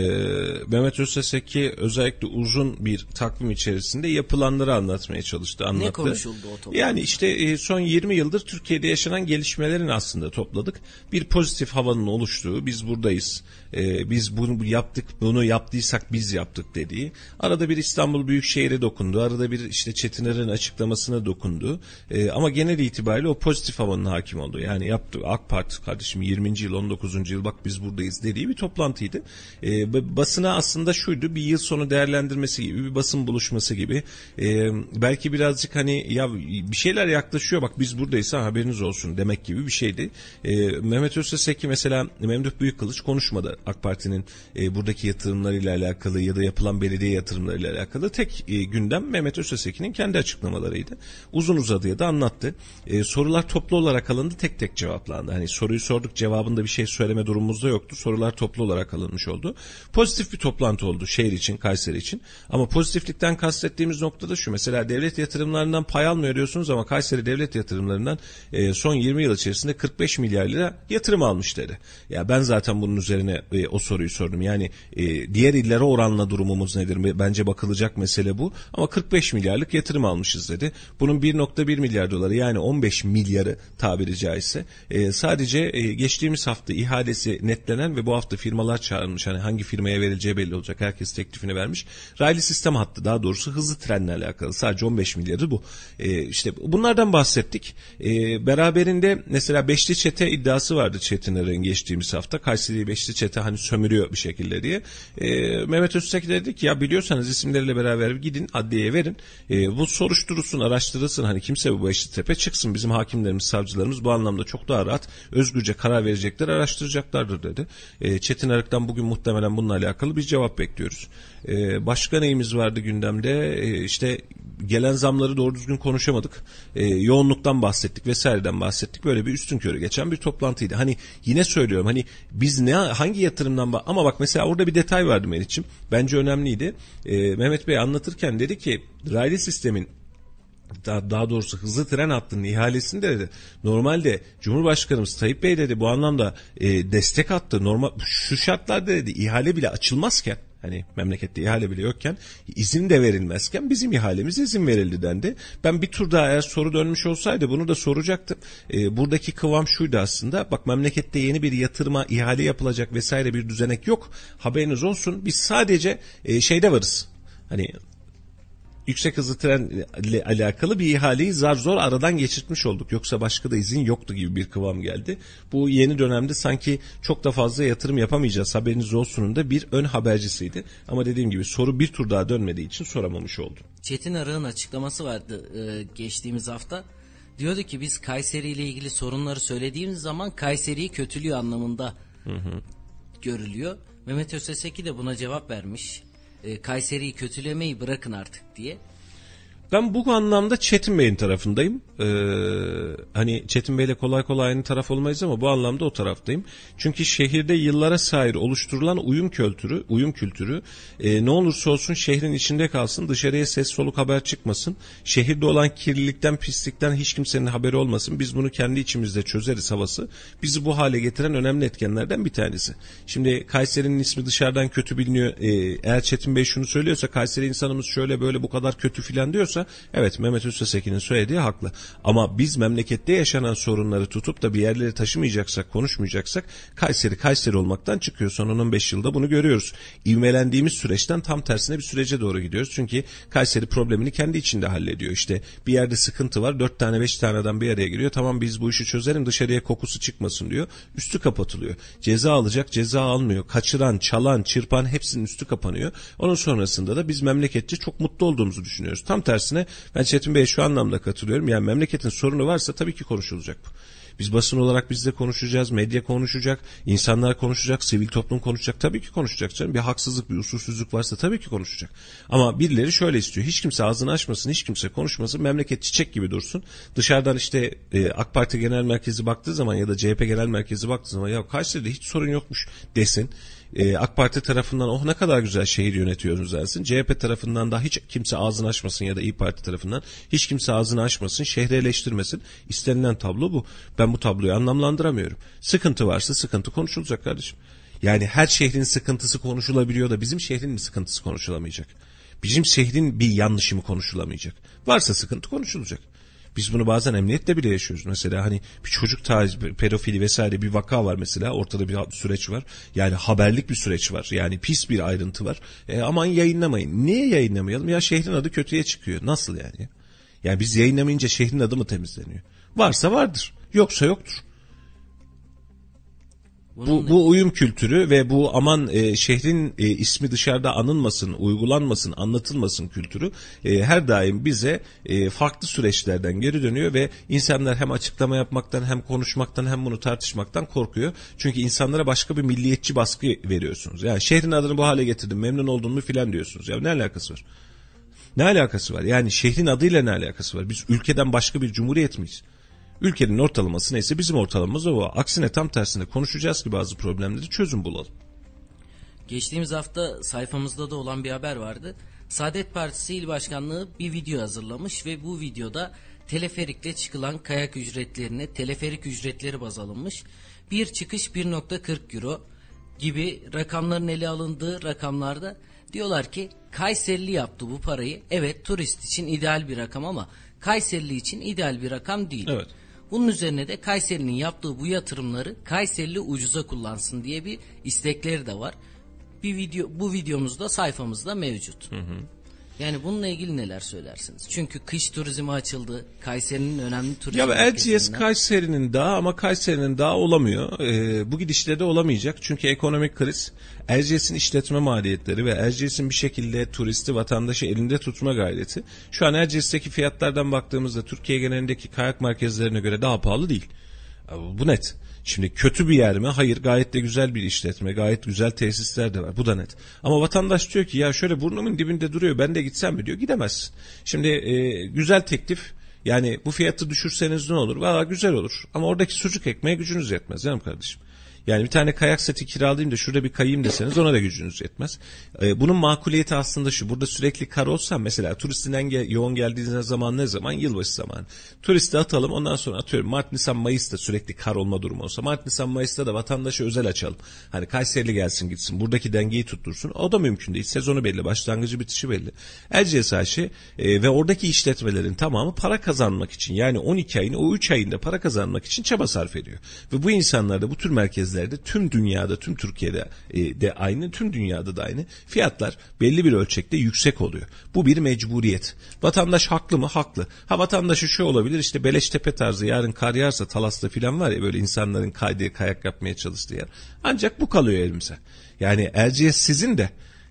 Speaker 2: Mehmet Özseseki özellikle uzun bir takvim içerisinde yapılanları anlatmaya çalıştı, anlattı.
Speaker 3: Ne konuşuldu o toplantıda?
Speaker 2: Yani işte e, son 20 yıldır Türkiye'de yaşanan gelişmelerin aslında topladık. Bir pozitif havanın oluştuğu, biz buradayız, e, biz bunu yaptık, bunu yaptıysak biz yaptık dediği. Arada bir İstanbul Büyükşehir'e dokundu, arada bir işte Çetiner'in açıklamasına dokundu. E, ama genel itibariyle o pozitif havanın hakim oldu. Yani yaptı AK Parti kardeşim 20. yıl, 19. yıl bak biz buradayız dediği bir toplantıydı. E, basına aslında şuydu, bir yıl sonu değerlendirmesi gibi, bir basın buluşması gibi. E, belki birazcık hani ya bir şeyler yaklaşıyor bak biz buradayız ha, haberiniz olsun demek gibi bir şeydi. E, Mehmet Özseseki mesela Memduh Büyükkılıç konuşmadı AK Parti'nin e, buradaki yatırımlarıyla alakalı ya da yapılan belediye yatırımlarıyla alakalı tek e, gündem Mehmet Özseseki'nin kendi açıklamalarıydı. Uzun uzadıya da anlattı. E, sorular toplu olarak alındı tek tek cevaplandı. Hani soruyu sorduk cevabında bir şey söyleme durumumuzda yoktu. Sorular toplu olarak alınmış oldu. Pozitif bir toplantı oldu şehir için, Kayseri için. Ama pozitiflikten kastettiğimiz noktada şu. Mesela devlet yatırımlarından pay almıyor diyorsunuz ama Kayseri devlet yatırımlarından e, son 20 yıl içerisinde 45 milyar lira yatırım almış dedi. Ya ben zaten bunun üzerine e, o soruyu sordum. Yani e, diğer illere oranla durumumuz nedir? Bence bakılacak mesele bu. Ama 45 milyarlık yatırım almışız dedi. Bunun 1.1 milyar doları yani 15 milyarı tabiri caizse e, sadece e, geçtiğimiz hafta ihalesi netlenen ve bu hafta firmalar çağrılmış. Hani hangi firmaya verileceği belli olacak. Herkes teklifini vermiş. Raylı sistem hattı daha doğrusu hızlı trenle alakalı. Sadece 15 milyarı bu. E, işte bunlardan bahsettik. E, beraberinde mesela Beşli Çete iddiası vardı Çetiner'in geçtiğimiz hafta. Kayseri Beşli Çete hani sömürüyor bir şekilde diye. E, Mehmet Öztürk dedi ki ya biliyorsanız isimleriyle beraber gidin adliyeye verin. E, bu soruşturulsun, araştırılsın. Hani kimse bu Beşli Tepe çıksın. Bizim hakimlerimiz, savcılarımız bu anlamda çok daha rahat, özgürce karar verecekler, araştıracaklardır dedi. E, Çetin Arık'tan bugün muhtemelen muhtemelen bununla alakalı bir cevap bekliyoruz. E, başka neyimiz vardı gündemde? E, işte gelen zamları doğru düzgün konuşamadık. E, yoğunluktan bahsettik vesaireden bahsettik. Böyle bir üstün körü geçen bir toplantıydı. Hani yine söylüyorum hani biz ne hangi yatırımdan ama bak mesela orada bir detay vardı Meriç'im. Bence önemliydi. E, Mehmet Bey anlatırken dedi ki raylı sistemin daha, doğrusu hızlı tren hattının ihalesinde dedi. Normalde Cumhurbaşkanımız Tayyip Bey dedi bu anlamda e, destek attı. Normal şu şartlarda dedi ihale bile açılmazken hani memlekette ihale bile yokken izin de verilmezken bizim ihalemiz izin verildi dendi. Ben bir tur daha eğer soru dönmüş olsaydı bunu da soracaktım. E, buradaki kıvam şuydu aslında bak memlekette yeni bir yatırıma ihale yapılacak vesaire bir düzenek yok. Haberiniz olsun biz sadece e, şeyde varız. Hani yüksek hızlı trenle alakalı bir ihaleyi zar zor aradan geçirtmiş olduk. Yoksa başka da izin yoktu gibi bir kıvam geldi. Bu yeni dönemde sanki çok da fazla yatırım yapamayacağız haberiniz olsunun da bir ön habercisiydi. Ama dediğim gibi soru bir tur daha dönmediği için soramamış oldum.
Speaker 3: Çetin Arık'ın açıklaması vardı e, geçtiğimiz hafta. Diyordu ki biz Kayseri ile ilgili sorunları söylediğimiz zaman Kayseri'yi kötülüyor anlamında hı hı. görülüyor. Mehmet Özeseki de buna cevap vermiş e, Kayseri'yi kötülemeyi bırakın artık diye.
Speaker 2: Ben bu anlamda Çetin Bey'in tarafındayım. Ee, hani Çetin Bey'le kolay kolay aynı taraf olmayız ama bu anlamda o taraftayım. Çünkü şehirde yıllara sahip oluşturulan uyum kültürü, uyum kültürü e, ne olursa olsun şehrin içinde kalsın, dışarıya ses soluk haber çıkmasın. Şehirde olan kirlilikten, pislikten hiç kimsenin haberi olmasın. Biz bunu kendi içimizde çözeriz havası. Bizi bu hale getiren önemli etkenlerden bir tanesi. Şimdi Kayseri'nin ismi dışarıdan kötü biliniyor. Ee, eğer Çetin Bey şunu söylüyorsa Kayseri insanımız şöyle böyle bu kadar kötü filan diyorsa konuşuyorsa evet Mehmet Üstesekin'in söylediği haklı. Ama biz memlekette yaşanan sorunları tutup da bir yerlere taşımayacaksak, konuşmayacaksak Kayseri Kayseri olmaktan çıkıyor. Son 15 yılda bunu görüyoruz. İvmelendiğimiz süreçten tam tersine bir sürece doğru gidiyoruz. Çünkü Kayseri problemini kendi içinde hallediyor. İşte bir yerde sıkıntı var. 4 tane 5 tane adam bir araya giriyor. Tamam biz bu işi çözelim dışarıya kokusu çıkmasın diyor. Üstü kapatılıyor. Ceza alacak ceza almıyor. Kaçıran, çalan, çırpan hepsinin üstü kapanıyor. Onun sonrasında da biz memleketçi çok mutlu olduğumuzu düşünüyoruz. Tam tersi tersine ben Çetin Bey'e şu anlamda katılıyorum. Yani memleketin sorunu varsa tabii ki konuşulacak bu. Biz basın olarak biz de konuşacağız, medya konuşacak, insanlar konuşacak, sivil toplum konuşacak. Tabii ki konuşacak canım. Bir haksızlık, bir usulsüzlük varsa tabii ki konuşacak. Ama birileri şöyle istiyor. Hiç kimse ağzını açmasın, hiç kimse konuşmasın. Memleket çiçek gibi dursun. Dışarıdan işte e, AK Parti Genel Merkezi baktığı zaman ya da CHP Genel Merkezi baktığı zaman ya Kayseri'de hiç sorun yokmuş desin e, AK Parti tarafından oh ne kadar güzel şehir yönetiyoruz dersin. CHP tarafından da hiç kimse ağzını açmasın ya da İyi Parti tarafından hiç kimse ağzını açmasın, şehri eleştirmesin. İstenilen tablo bu. Ben bu tabloyu anlamlandıramıyorum. Sıkıntı varsa sıkıntı konuşulacak kardeşim. Yani her şehrin sıkıntısı konuşulabiliyor da bizim şehrin mi sıkıntısı konuşulamayacak? Bizim şehrin bir yanlışı mı konuşulamayacak? Varsa sıkıntı konuşulacak. Biz bunu bazen emniyette bile yaşıyoruz. Mesela hani bir çocuk taciz, pedofili vesaire bir vaka var mesela. Ortada bir süreç var. Yani haberlik bir süreç var. Yani pis bir ayrıntı var. E, aman yayınlamayın. Niye yayınlamayalım? Ya şehrin adı kötüye çıkıyor. Nasıl yani? Yani biz yayınlamayınca şehrin adı mı temizleniyor? Varsa vardır. Yoksa yoktur. Bu, bu uyum kültürü ve bu aman e, şehrin e, ismi dışarıda anılmasın, uygulanmasın, anlatılmasın kültürü e, her daim bize e, farklı süreçlerden geri dönüyor ve insanlar hem açıklama yapmaktan hem konuşmaktan hem bunu tartışmaktan korkuyor. Çünkü insanlara başka bir milliyetçi baskı veriyorsunuz. Yani şehrin adını bu hale getirdim memnun oldun mu filan diyorsunuz. Ya ne alakası var? Ne alakası var? Yani şehrin adıyla ne alakası var? Biz ülkeden başka bir cumhuriyet miyiz? Ülkenin ortalaması neyse bizim ortalamamız o. Aksine tam tersine konuşacağız ki bazı problemleri çözüm bulalım.
Speaker 3: Geçtiğimiz hafta sayfamızda da olan bir haber vardı. Saadet Partisi İl Başkanlığı bir video hazırlamış ve bu videoda teleferikle çıkılan kayak ücretlerine teleferik ücretleri baz alınmış. Bir çıkış 1.40 euro gibi rakamların ele alındığı rakamlarda diyorlar ki Kayserili yaptı bu parayı. Evet turist için ideal bir rakam ama Kayserili için ideal bir rakam değil.
Speaker 2: Evet.
Speaker 3: Bunun üzerine de Kayseri'nin yaptığı bu yatırımları Kayserili ucuza kullansın diye bir istekleri de var. Bir video bu videomuzda sayfamızda mevcut. Hı hı. Yani bununla ilgili neler söylersiniz? Çünkü kış turizmi açıldı. Kayseri'nin önemli turizm
Speaker 2: Ya Erciyes Kayseri'nin daha ama Kayseri'nin daha olamıyor. Ee, bu gidişle de olamayacak. Çünkü ekonomik kriz Erciyes'in işletme maliyetleri ve Erciyes'in bir şekilde turisti vatandaşı elinde tutma gayreti. Şu an Erciyes'teki fiyatlardan baktığımızda Türkiye genelindeki kayak merkezlerine göre daha pahalı değil. Bu net. Şimdi kötü bir yer mi? Hayır gayet de güzel bir işletme. Gayet güzel tesisler de var. Bu da net. Ama vatandaş diyor ki ya şöyle burnumun dibinde duruyor ben de gitsem mi diyor. Gidemezsin. Şimdi e, güzel teklif yani bu fiyatı düşürseniz ne olur? Valla güzel olur. Ama oradaki sucuk ekmeğe gücünüz yetmez canım kardeşim. Yani bir tane kayak seti kiralayayım da şurada bir kayayım deseniz ona da gücünüz yetmez. Ee, bunun makuliyeti aslında şu. Burada sürekli kar olsa mesela turistin en yoğun geldiği zaman ne zaman? Yılbaşı zamanı. Turisti atalım ondan sonra atıyorum Mart, Nisan, Mayıs'ta sürekli kar olma durumu olsa. Mart, Nisan, Mayıs'ta da vatandaşı özel açalım. Hani Kayserili gelsin gitsin. Buradaki dengeyi tuttursun. O da mümkün değil. Sezonu belli. Başlangıcı bitişi belli. Erciyes AŞ e, ve oradaki işletmelerin tamamı para kazanmak için yani 12 ayın o 3 ayında para kazanmak için çaba sarf ediyor. Ve bu insanlar da bu tür merkezlerde tüm dünyada tüm Türkiye'de e, de aynı tüm dünyada da aynı fiyatlar belli bir ölçekte yüksek oluyor. Bu bir mecburiyet. Vatandaş haklı mı? Haklı. Ha vatandaşı şu olabilir işte Beleştepe tarzı yarın kar yağarsa Talas'ta filan var ya böyle insanların kaydığı kayak yapmaya çalıştığı yer. Ancak bu kalıyor elimize. Yani Erciyes sizin de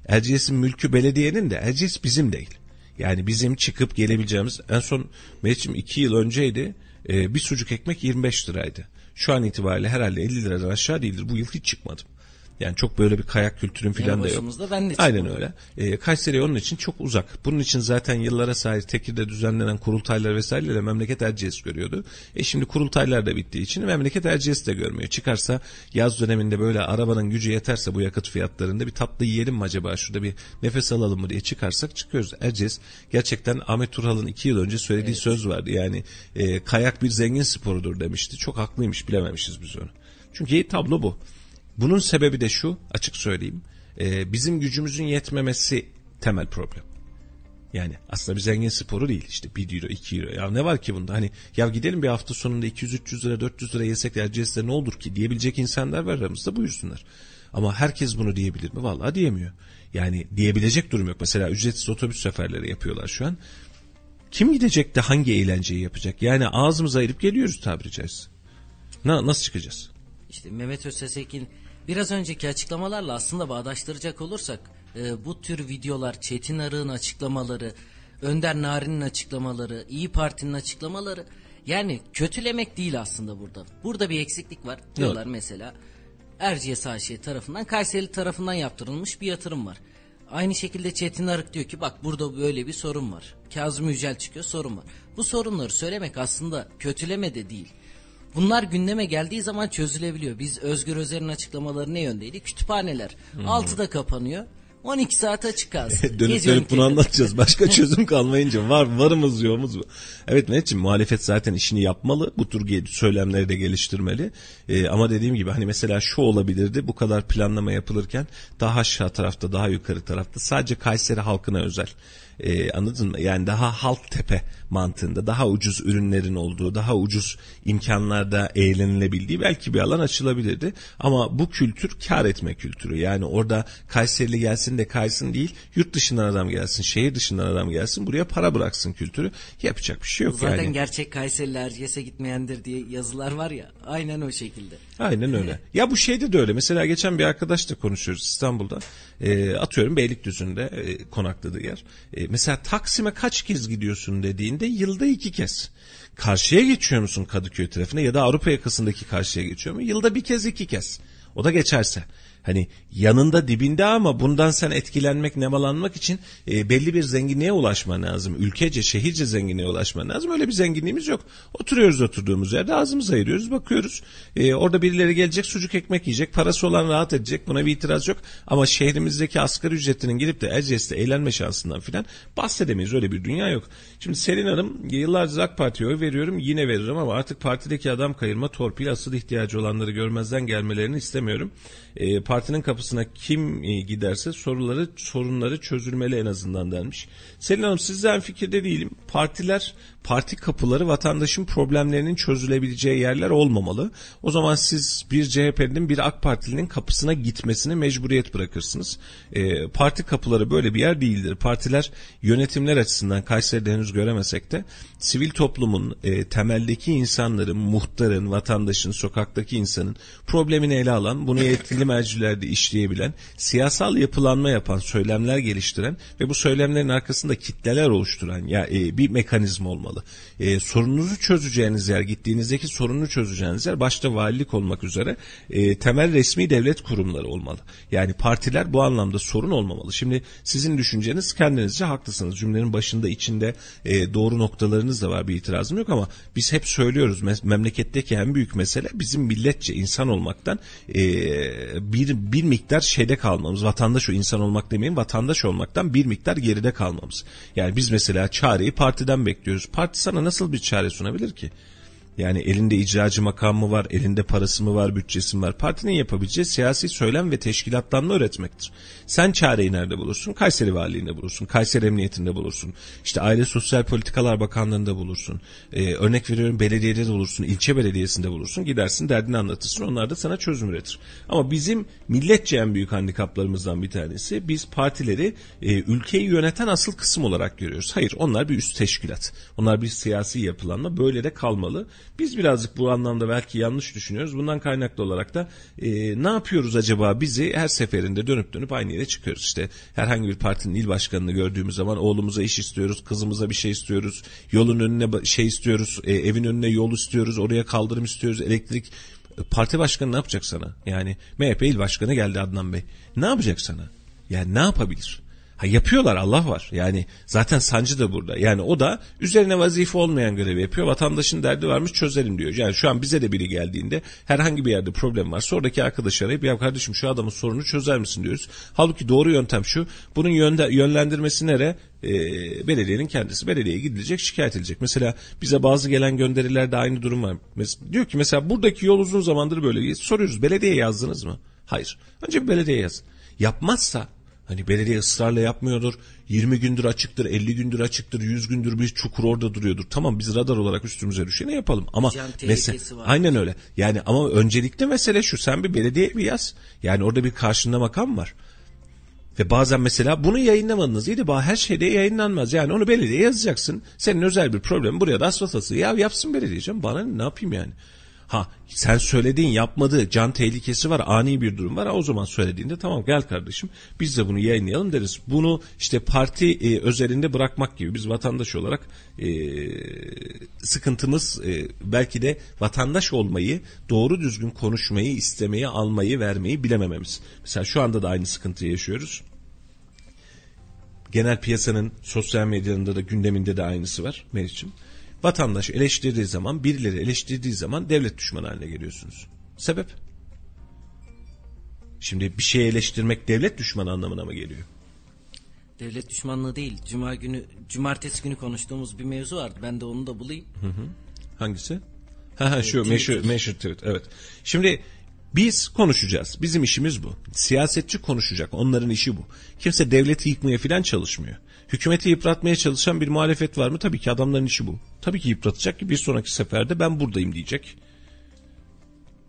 Speaker 2: Erciyes'in mülkü belediyenin de Erciyes bizim değil. Yani bizim çıkıp gelebileceğimiz en son Mehmetciğim iki yıl önceydi e, bir sucuk ekmek 25 liraydı. Şu an itibariyle herhalde 50 liradan aşağı değildir. Bu yıl hiç çıkmadım. Yani çok böyle bir kayak kültürün falan da yok.
Speaker 3: ben de
Speaker 2: Aynen öyle. E, Kayseri onun için çok uzak. Bunun için zaten yıllara sahip Tekir'de düzenlenen kurultaylar vesaireyle memleket Erciyes görüyordu. E şimdi kurultaylar da bittiği için memleket Erciyes de görmüyor. Çıkarsa yaz döneminde böyle arabanın gücü yeterse bu yakıt fiyatlarında bir tatlı yiyelim mi acaba şurada bir nefes alalım mı diye çıkarsak çıkıyoruz. Erciyes gerçekten Ahmet Turhal'ın iki yıl önce söylediği söz vardı. Yani e, kayak bir zengin sporudur demişti. Çok haklıymış bilememişiz biz onu. Çünkü tablo bu. Bunun sebebi de şu açık söyleyeyim. Ee, bizim gücümüzün yetmemesi temel problem. Yani aslında bir zengin sporu değil işte 1 euro 2 euro ya ne var ki bunda hani ya gidelim bir hafta sonunda 200-300 lira 400 lira yesek Erciyes'te ne olur ki diyebilecek insanlar var aramızda buyursunlar. Ama herkes bunu diyebilir mi? Vallahi diyemiyor. Yani diyebilecek durum yok. Mesela ücretsiz otobüs seferleri yapıyorlar şu an. Kim gidecek de hangi eğlenceyi yapacak? Yani ağzımıza ayırıp geliyoruz tabiri caizse. Na, nasıl çıkacağız?
Speaker 3: İşte Mehmet Öztesek'in biraz önceki açıklamalarla aslında bağdaştıracak olursak e, bu tür videolar Çetin Arık'ın açıklamaları, Önder Narin'in açıklamaları, İyi Parti'nin açıklamaları yani kötülemek değil aslında burada. Burada bir eksiklik var. Diyorlar mesela Erciyes AŞ tarafından Kayseri tarafından yaptırılmış bir yatırım var. Aynı şekilde Çetin Arık diyor ki bak burada böyle bir sorun var. Kazım Yücel çıkıyor sorun var. Bu sorunları söylemek aslında kötüleme de değil. Bunlar gündeme geldiği zaman çözülebiliyor. Biz Özgür Özer'in açıklamaları ne yöndeydi? Kütüphaneler. 6'da kapanıyor. 12 saat açık kalsın.
Speaker 2: dönüp dönüp bunu anlatacağız. Başka çözüm kalmayınca var varımız yoğumuz bu. Evet Mehmetciğim muhalefet zaten işini yapmalı. Bu tür söylemleri de geliştirmeli. Ee, ama dediğim gibi hani mesela şu olabilirdi. Bu kadar planlama yapılırken daha aşağı tarafta daha yukarı tarafta sadece Kayseri halkına özel. Ee, anladın mı? Yani daha halk tepe mantığında daha ucuz ürünlerin olduğu, daha ucuz imkanlarda eğlenilebildiği belki bir alan açılabilirdi. Ama bu kültür kar etme kültürü. Yani orada Kayserili gelsin de kaysın değil, yurt dışından adam gelsin, şehir dışından adam gelsin, buraya para bıraksın kültürü. Yapacak bir şey yok
Speaker 3: Zaten
Speaker 2: yani.
Speaker 3: gerçek Kayserili Erciyes'e gitmeyendir diye yazılar var ya. Aynen o şekilde.
Speaker 2: Aynen öyle. Ya bu şeyde de öyle. Mesela geçen bir arkadaşla konuşuyoruz İstanbul'da. E, atıyorum Beylikdüzü'nde e, konakladığı yer. E, mesela Taksim'e kaç kez gidiyorsun dediğinde yılda iki kez. Karşıya geçiyor musun Kadıköy tarafına ya da Avrupa yakasındaki karşıya geçiyor mu? Yılda bir kez iki kez. O da geçerse. Hani yanında dibinde ama bundan sen etkilenmek, nemalanmak için e, belli bir zenginliğe ulaşman lazım. Ülkece, şehirce zenginliğe ulaşman lazım. Öyle bir zenginliğimiz yok. Oturuyoruz oturduğumuz yerde ağzımızı ayırıyoruz, bakıyoruz. E, orada birileri gelecek sucuk ekmek yiyecek, parası olan rahat edecek. Buna bir itiraz yok. Ama şehrimizdeki asgari ücretinin gidip de Erciyes'te eğlenme şansından filan bahsedemeyiz. Öyle bir dünya yok. Şimdi Selin Hanım yıllardır AK Parti'ye oy veriyorum yine veririm ama artık partideki adam kayırma, torpil, asıl ihtiyacı olanları görmezden gelmelerini istemiyorum. E, partinin kapısına kim e, giderse soruları sorunları çözülmeli en azından denmiş. Selin Hanım sizden fikirde değilim. Partiler parti kapıları vatandaşın problemlerinin çözülebileceği yerler olmamalı. O zaman siz bir CHP'nin bir AK Partilinin kapısına gitmesini mecburiyet bırakırsınız. E, parti kapıları böyle bir yer değildir. Partiler yönetimler açısından Kayseri'de henüz göremesek de sivil toplumun e, temeldeki insanların, muhtarın, vatandaşın, sokaktaki insanın problemini ele alan, bunu yetkili merciler ideolojilerde işleyebilen, siyasal yapılanma yapan, söylemler geliştiren ve bu söylemlerin arkasında kitleler oluşturan ya e, bir mekanizma olmalı. E, sorununuzu çözeceğiniz yer, gittiğinizdeki sorunu çözeceğiniz yer başta valilik olmak üzere e, temel resmi devlet kurumları olmalı. Yani partiler bu anlamda sorun olmamalı. Şimdi sizin düşünceniz kendinizce haklısınız. Cümlenin başında içinde e, doğru noktalarınız da var bir itirazım yok ama biz hep söylüyoruz memleketteki en büyük mesele bizim milletçe insan olmaktan e, bir bir miktar şeyde kalmamız. Vatandaş o insan olmak demeyin vatandaş olmaktan bir miktar geride kalmamız. Yani biz mesela çareyi partiden bekliyoruz. Parti sana nasıl bir çare sunabilir ki? Yani elinde icracı makam mı var, elinde parası mı var, bütçesi mi var? Partinin yapabileceği siyasi söylem ve teşkilatlanma üretmektir. Sen çareyi nerede bulursun? Kayseri Valiliğinde bulursun, Kayseri Emniyetinde bulursun. İşte Aile Sosyal Politikalar Bakanlığı'nda bulursun. Ee, örnek veriyorum belediyede de bulursun, ilçe belediyesinde bulursun. Gidersin derdini anlatırsın, onlar da sana çözüm üretir. Ama bizim milletçe en büyük handikaplarımızdan bir tanesi biz partileri e, ülkeyi yöneten asıl kısım olarak görüyoruz. Hayır onlar bir üst teşkilat. Onlar bir siyasi yapılanma böyle de kalmalı. Biz birazcık bu anlamda belki yanlış düşünüyoruz. Bundan kaynaklı olarak da e, ne yapıyoruz acaba bizi her seferinde dönüp dönüp aynı yere çıkıyoruz. İşte herhangi bir partinin il başkanını gördüğümüz zaman oğlumuza iş istiyoruz, kızımıza bir şey istiyoruz, yolun önüne şey istiyoruz, e, evin önüne yol istiyoruz, oraya kaldırım istiyoruz, elektrik parti başkanı ne yapacak sana? Yani MHP il başkanı geldi Adnan Bey. Ne yapacak sana? Yani ne yapabilir? Ha yapıyorlar Allah var. Yani zaten sancı da burada. Yani o da üzerine vazife olmayan görevi yapıyor. Vatandaşın derdi varmış çözelim diyor. Yani şu an bize de biri geldiğinde herhangi bir yerde problem varsa oradaki arkadaş arayıp ya kardeşim şu adamın sorunu çözer misin diyoruz. Halbuki doğru yöntem şu. Bunun yönde, yönlendirmesi nere? E, belediyenin kendisi. Belediyeye gidilecek şikayet edilecek. Mesela bize bazı gelen gönderilerde aynı durum var. Mesela, diyor ki mesela buradaki yol uzun zamandır böyle. Soruyoruz belediye yazdınız mı? Hayır. Önce bir belediye yaz. Yapmazsa Hani belediye ısrarla yapmıyordur. 20 gündür açıktır, 50 gündür açıktır, 100 gündür bir çukur orada duruyordur. Tamam biz radar olarak üstümüze düşeni yapalım. Ama mesela aynen öyle. Yani ama öncelikle mesele şu. Sen bir belediye bir yaz. Yani orada bir karşında makam var. Ve bazen mesela bunu yayınlamadınız. İyi de her şeyde yayınlanmaz. Yani onu belediye yazacaksın. Senin özel bir problem buraya da asfalt Ya yapsın belediyeceğim. Bana ne yapayım yani? Ha sen söylediğin yapmadığı can tehlikesi var ani bir durum var. O zaman söylediğinde tamam gel kardeşim biz de bunu yayınlayalım deriz. Bunu işte parti e, özelinde bırakmak gibi biz vatandaş olarak e, sıkıntımız e, belki de vatandaş olmayı doğru düzgün konuşmayı istemeyi almayı vermeyi bilemememiz. Mesela şu anda da aynı sıkıntıyı yaşıyoruz genel piyasanın sosyal medyanında da gündeminde de aynısı var Meriç'im. Vatandaş eleştirdiği zaman, birileri eleştirdiği zaman devlet düşmanı haline geliyorsunuz. Sebep? Şimdi bir şeyi eleştirmek devlet düşmanı anlamına mı geliyor?
Speaker 3: Devlet düşmanlığı değil. Cuma günü, cumartesi günü konuştuğumuz bir mevzu vardı. Ben de onu da bulayım. Hı hı.
Speaker 2: Hangisi? Ha ha şu meşhur, meşhur tweet. Evet. Şimdi biz konuşacağız. Bizim işimiz bu. Siyasetçi konuşacak. Onların işi bu. Kimse devleti yıkmaya falan çalışmıyor. Hükümeti yıpratmaya çalışan bir muhalefet var mı? Tabii ki adamların işi bu. Tabii ki yıpratacak ki bir sonraki seferde ben buradayım diyecek.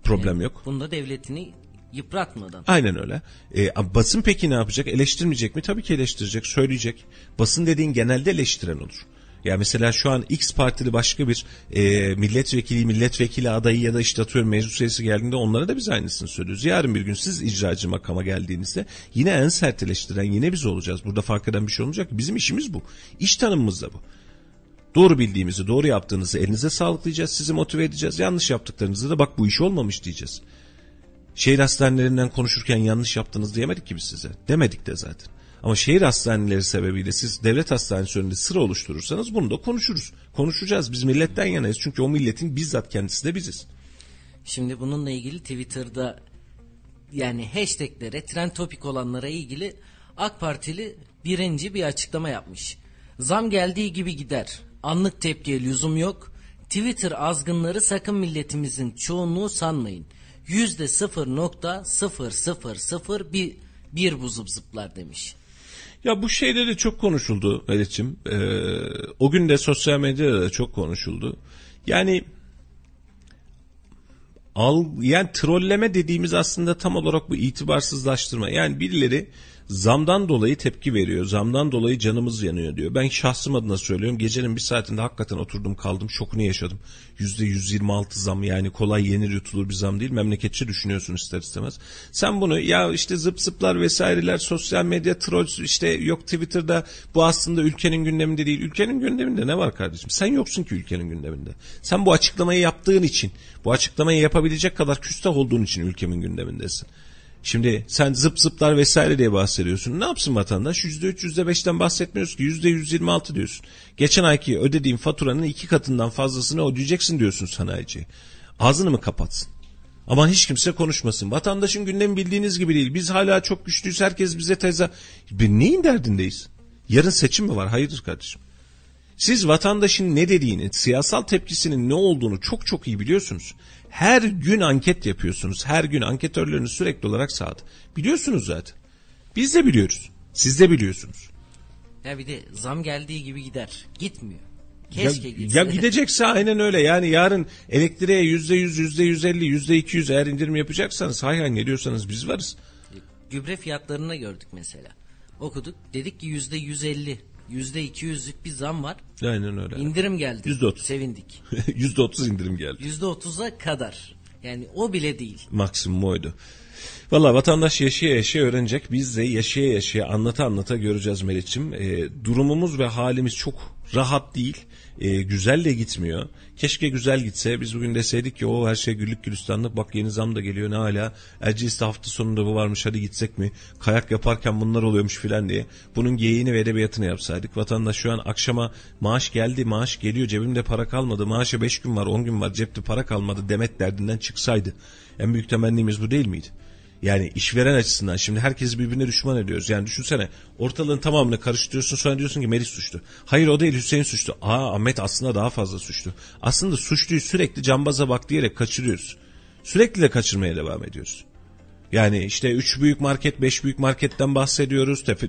Speaker 2: Problem yok.
Speaker 3: Bunda devletini yıpratmadan.
Speaker 2: Aynen öyle. E, basın peki ne yapacak? Eleştirmeyecek mi? Tabii ki eleştirecek, söyleyecek. Basın dediğin genelde eleştiren olur. Ya mesela şu an X partili başka bir e, milletvekili, milletvekili adayı ya da işte atıyorum meclis üyesi geldiğinde onlara da biz aynısını söylüyoruz. Yarın bir gün siz icracı makama geldiğinizde yine en sert eleştiren yine biz olacağız. Burada fark eden bir şey olmayacak. Bizim işimiz bu. İş tanımımız da bu. Doğru bildiğimizi, doğru yaptığınızı elinize sağlıklayacağız, sizi motive edeceğiz. Yanlış yaptıklarınızı da bak bu iş olmamış diyeceğiz. Şehir hastanelerinden konuşurken yanlış yaptınız diyemedik ki biz size. Demedik de zaten. Ama şehir hastaneleri sebebiyle siz devlet hastanesi önünde sıra oluşturursanız bunu da konuşuruz. Konuşacağız. Biz milletten yanayız. Çünkü o milletin bizzat kendisi de biziz.
Speaker 3: Şimdi bununla ilgili Twitter'da yani hashtaglere trend topik olanlara ilgili AK Partili birinci bir açıklama yapmış. Zam geldiği gibi gider. Anlık tepkiye lüzum yok. Twitter azgınları sakın milletimizin çoğunluğu sanmayın. Yüzde sıfır nokta sıfır sıfır sıfır bir, bir bu zıp zıplar demiş.
Speaker 2: Ya bu şeyleri çok konuşuldu Melih'ciğim. Ee, o gün de sosyal medyada da çok konuşuldu. Yani al yani trolleme dediğimiz aslında tam olarak bu itibarsızlaştırma. Yani birileri zamdan dolayı tepki veriyor. Zamdan dolayı canımız yanıyor diyor. Ben şahsım adına söylüyorum. Gecenin bir saatinde hakikaten oturdum kaldım şokunu yaşadım. %126 zam yani kolay yenir yutulur bir zam değil. Memleketçi düşünüyorsun ister istemez. Sen bunu ya işte zıp zıplar vesaireler sosyal medya trolls işte yok Twitter'da bu aslında ülkenin gündeminde değil. Ülkenin gündeminde ne var kardeşim? Sen yoksun ki ülkenin gündeminde. Sen bu açıklamayı yaptığın için bu açıklamayı yapabilecek kadar küstah olduğun için ülkemin gündemindesin. Şimdi sen zıp zıplar vesaire diye bahsediyorsun. Ne yapsın vatandaş? %3, %5'ten bahsetmiyoruz ki. %126 diyorsun. Geçen ayki ödediğin faturanın iki katından fazlasını ödeyeceksin diyorsun sanayici. Ağzını mı kapatsın? Aman hiç kimse konuşmasın. Vatandaşın gündemi bildiğiniz gibi değil. Biz hala çok güçlüyüz. Herkes bize teza... Neyin derdindeyiz? Yarın seçim mi var? Hayırdır kardeşim? Siz vatandaşın ne dediğini, siyasal tepkisinin ne olduğunu çok çok iyi biliyorsunuz. Her gün anket yapıyorsunuz. Her gün anketörleriniz sürekli olarak sahada. Biliyorsunuz zaten. Biz de biliyoruz. Siz de biliyorsunuz.
Speaker 3: Ya bir de zam geldiği gibi gider. Gitmiyor.
Speaker 2: Ya,
Speaker 3: Keşke gitse.
Speaker 2: ya gidecekse aynen öyle. Yani yarın elektriğe yüzde yüz, yüzde yüz elli, yüzde iki yüz eğer indirim yapacaksanız hay hay ne diyorsanız biz varız.
Speaker 3: Gübre fiyatlarını gördük mesela. Okuduk. Dedik ki yüzde yüz elli. Yüzde iki yüzlük bir zam var.
Speaker 2: Aynen öyle.
Speaker 3: İndirim geldi.
Speaker 2: Yüzde otuz.
Speaker 3: Sevindik.
Speaker 2: Yüzde otuz indirim geldi.
Speaker 3: Yüzde otuza kadar. Yani o bile değil.
Speaker 2: Maksimum oydu. Valla vatandaş yaşaya yaşaya öğrenecek. Biz de yaşaya yaşaya anlata anlata göreceğiz Meriç'im. E, durumumuz ve halimiz çok rahat değil. E, güzel de gitmiyor. Keşke güzel gitse. Biz bugün deseydik ki o her şey güllük gülistanlık. Bak yeni zam da geliyor ne hala. Erciyes'te hafta sonunda bu varmış hadi gitsek mi? Kayak yaparken bunlar oluyormuş filan diye. Bunun geyiğini ve edebiyatını yapsaydık. Vatandaş şu an akşama maaş geldi maaş geliyor cebimde para kalmadı. Maaşa 5 gün var 10 gün var cepte para kalmadı demet derdinden çıksaydı. En büyük temennimiz bu değil miydi? Yani işveren açısından şimdi herkesi birbirine düşman ediyoruz. Yani düşünsene ortalığın tamamını karıştırıyorsun sonra diyorsun ki Melis suçlu. Hayır o değil Hüseyin suçlu. Aa Ahmet aslında daha fazla suçlu. Aslında suçluyu sürekli cambaza bak diyerek kaçırıyoruz. Sürekli de kaçırmaya devam ediyoruz. Yani işte üç büyük market, beş büyük marketten bahsediyoruz. Tefe,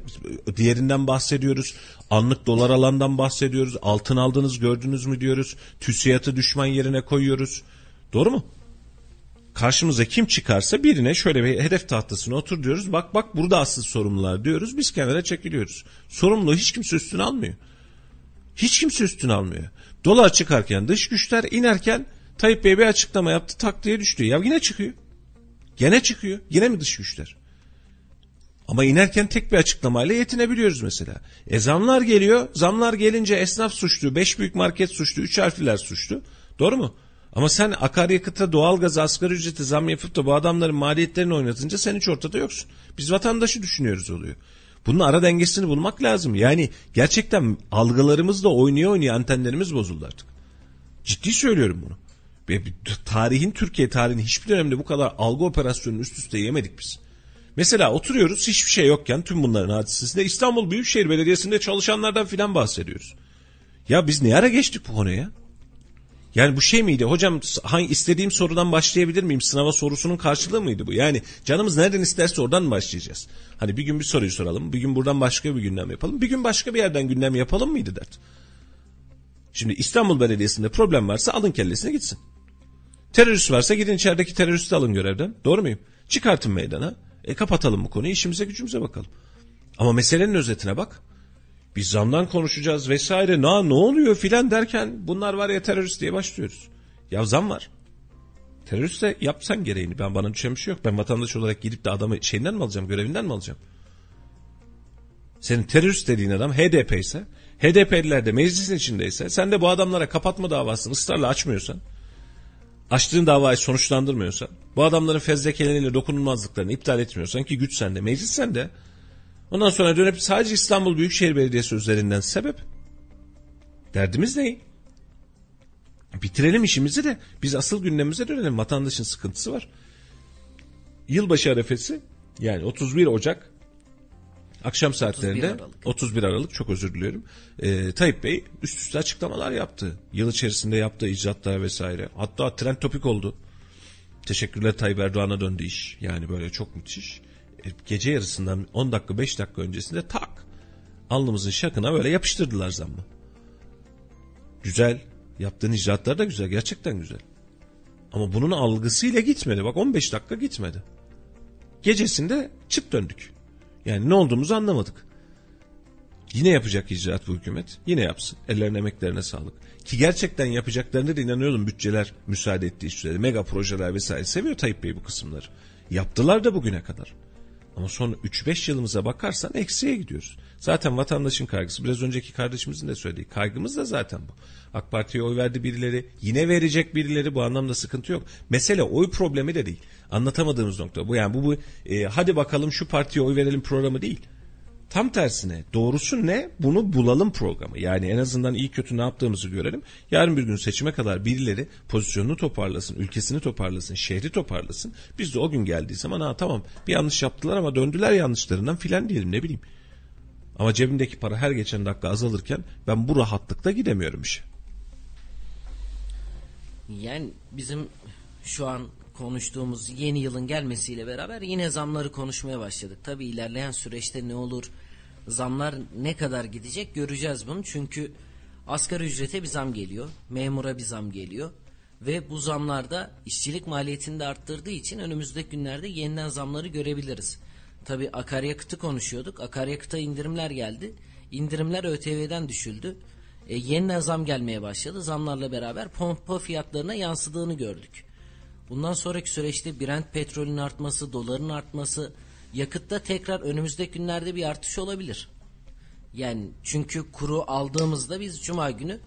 Speaker 2: diğerinden bahsediyoruz. Anlık dolar alandan bahsediyoruz. Altın aldınız gördünüz mü diyoruz. TÜSİAD'ı düşman yerine koyuyoruz. Doğru mu? Karşımıza kim çıkarsa birine şöyle bir hedef tahtasına otur diyoruz. Bak bak burada asıl sorumlular diyoruz. Biz kenara çekiliyoruz. Sorumluluğu hiç kimse üstüne almıyor. Hiç kimse üstüne almıyor. Dolar çıkarken dış güçler inerken Tayyip Bey bir açıklama yaptı tak diye düştü. Ya yine çıkıyor. Gene çıkıyor. Yine mi dış güçler? Ama inerken tek bir açıklamayla yetinebiliyoruz mesela. E zamlar geliyor. Zamlar gelince esnaf suçlu, beş büyük market suçlu, üç harfler suçlu. Doğru mu? Ama sen akaryakıta, doğalgaza, asgari ücreti zam yapıp da bu adamların maliyetlerini oynatınca sen hiç ortada yoksun. Biz vatandaşı düşünüyoruz oluyor. Bunun ara dengesini bulmak lazım. Yani gerçekten algılarımızla oynuyor oynuyor antenlerimiz bozuldu artık. Ciddi söylüyorum bunu. Tarihin Türkiye tarihinin hiçbir dönemde bu kadar algı operasyonunu üst üste yemedik biz. Mesela oturuyoruz hiçbir şey yokken tüm bunların hadisesinde İstanbul Büyükşehir Belediyesi'nde çalışanlardan filan bahsediyoruz. Ya biz ne ara geçtik bu konuya? Yani bu şey miydi? Hocam hangi istediğim sorudan başlayabilir miyim? Sınava sorusunun karşılığı mıydı bu? Yani canımız nereden isterse oradan başlayacağız? Hani bir gün bir soruyu soralım. Bir gün buradan başka bir gündem yapalım. Bir gün başka bir yerden gündem yapalım mıydı dert? Şimdi İstanbul Belediyesi'nde problem varsa alın kellesine gitsin. Terörist varsa gidin içerideki teröristi alın görevden. Doğru muyum? Çıkartın meydana. E kapatalım bu konuyu işimize gücümüze bakalım. Ama meselenin özetine bak. Biz zamdan konuşacağız vesaire. Na ne oluyor filan derken bunlar var ya terörist diye başlıyoruz. Ya zam var. Terörist de yapsan gereğini. Ben bana düşen bir şey yok. Ben vatandaş olarak gidip de adamı şeyinden mi alacağım, görevinden mi alacağım? Senin terörist dediğin adam HDP ise, HDP'liler de meclisin içindeyse, sen de bu adamlara kapatma davasını ısrarla açmıyorsan, açtığın davayı sonuçlandırmıyorsan, bu adamların fezlekeleriyle dokunulmazlıklarını iptal etmiyorsan ki güç sende, meclis sende, Ondan sonra dönüp sadece İstanbul Büyükşehir Belediyesi üzerinden sebep. Derdimiz ne? Bitirelim işimizi de biz asıl gündemimize dönelim. Vatandaşın sıkıntısı var. Yılbaşı arefesi yani 31 Ocak akşam saatlerinde 31 Aralık, 31 Aralık çok özür diliyorum. Ee, Tayyip Bey üst üste açıklamalar yaptı. Yıl içerisinde yaptığı icraatlar vesaire. Hatta trend topik oldu. Teşekkürler Tayyip Erdoğan'a döndü iş. Yani böyle çok müthiş. E, gece yarısından 10 dakika 5 dakika öncesinde tak alnımızın şakına böyle yapıştırdılar zammı. Güzel. Yaptığın icraatlar da güzel. Gerçekten güzel. Ama bunun algısıyla gitmedi. Bak 15 dakika gitmedi. Gecesinde çıt döndük. Yani ne olduğumuzu anlamadık. Yine yapacak icraat bu hükümet. Yine yapsın. Ellerine emeklerine sağlık. Ki gerçekten yapacaklarına da inanıyorum bütçeler müsaade ettiği sürede. Mega projeler vesaire seviyor Tayyip Bey bu kısımları. Yaptılar da bugüne kadar. Ama son 3-5 yılımıza bakarsan eksiye gidiyoruz. Zaten vatandaşın kaygısı biraz önceki kardeşimizin de söylediği kaygımız da zaten bu. AK Parti'ye oy verdi birileri yine verecek birileri bu anlamda sıkıntı yok. Mesele oy problemi de değil. Anlatamadığımız nokta bu yani bu, bu e, hadi bakalım şu partiye oy verelim programı değil. Tam tersine doğrusu ne? Bunu bulalım programı. Yani en azından iyi kötü ne yaptığımızı görelim. Yarın bir gün seçime kadar birileri pozisyonunu toparlasın, ülkesini toparlasın, şehri toparlasın. Biz de o gün geldiği zaman ha tamam bir yanlış yaptılar ama döndüler yanlışlarından filan diyelim ne bileyim. Ama cebimdeki para her geçen dakika azalırken ben bu rahatlıkta gidemiyorum işe.
Speaker 3: Yani bizim şu an konuştuğumuz yeni yılın gelmesiyle beraber yine zamları konuşmaya başladık. Tabii ilerleyen süreçte ne olur, zamlar ne kadar gidecek göreceğiz bunu. Çünkü asgari ücrete bir zam geliyor, memura bir zam geliyor ve bu zamlarda işçilik maliyetini de arttırdığı için önümüzdeki günlerde yeniden zamları görebiliriz. Tabii akaryakıtı konuşuyorduk. Akaryakıta indirimler geldi. İndirimler ÖTV'den düşüldü. E, yeniden zam gelmeye başladı. Zamlarla beraber pompa fiyatlarına yansıdığını gördük. Bundan sonraki süreçte Brent petrolün artması, doların artması, yakıtta tekrar önümüzdeki günlerde bir artış olabilir. Yani çünkü kuru aldığımızda biz cuma günü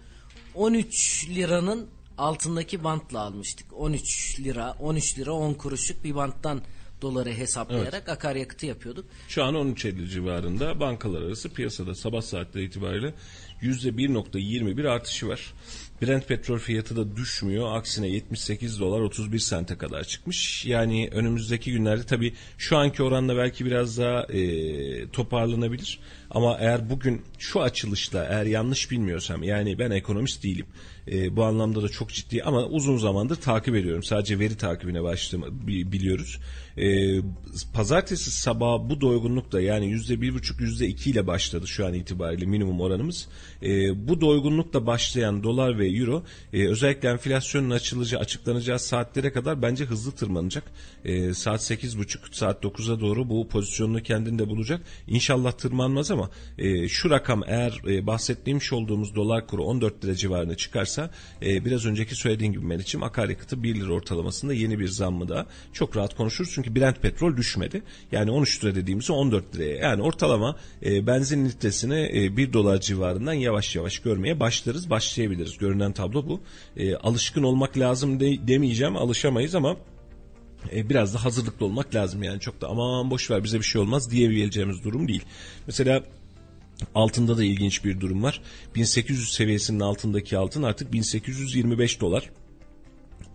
Speaker 3: 13 liranın altındaki bantla almıştık. 13 lira, 13 lira 10 kuruşluk bir banttan doları hesaplayarak akaryakıtı yapıyorduk.
Speaker 2: Şu an 13.50 civarında bankalar arası piyasada sabah saatleri itibariyle %1.21 artışı var. Brent petrol fiyatı da düşmüyor. Aksine 78 dolar 31 sente kadar çıkmış. Yani önümüzdeki günlerde tabii şu anki oranla belki biraz daha e, toparlanabilir. Ama eğer bugün şu açılışla eğer yanlış bilmiyorsam yani ben ekonomist değilim. E, bu anlamda da çok ciddi ama uzun zamandır takip ediyorum. Sadece veri takibine başladım biliyoruz. E, pazartesi sabah bu doygunlukta yani yüzde bir buçuk yüzde iki ile başladı şu an itibariyle minimum oranımız. E, bu doygunlukla başlayan dolar ve euro e, özellikle enflasyonun açılacağı açıklanacağı saatlere kadar bence hızlı tırmanacak. E, saat sekiz buçuk saat 9'a doğru bu pozisyonunu kendinde bulacak. İnşallah tırmanmaz ama e, şu rakam eğer e, bahsettiğimiz olduğumuz dolar kuru 14 lira civarına çıkarsa e, biraz önceki söylediğim gibi Meriç'im akaryakıtı 1 lira ortalamasında yeni bir zammı da çok rahat konuşuruz. Çünkü Brent petrol düşmedi. Yani 13 lira dediğimiz 14 liraya. Yani ortalama e, benzin litresini e, 1 dolar civarından yavaş yavaş görmeye başlarız, başlayabiliriz. Görünen tablo bu. E, alışkın olmak lazım de, demeyeceğim, alışamayız ama e, biraz da hazırlıklı olmak lazım yani çok da aman boş ver bize bir şey olmaz diyebileceğimiz durum değil. Mesela altında da ilginç bir durum var. 1800 seviyesinin altındaki altın artık 1825 dolar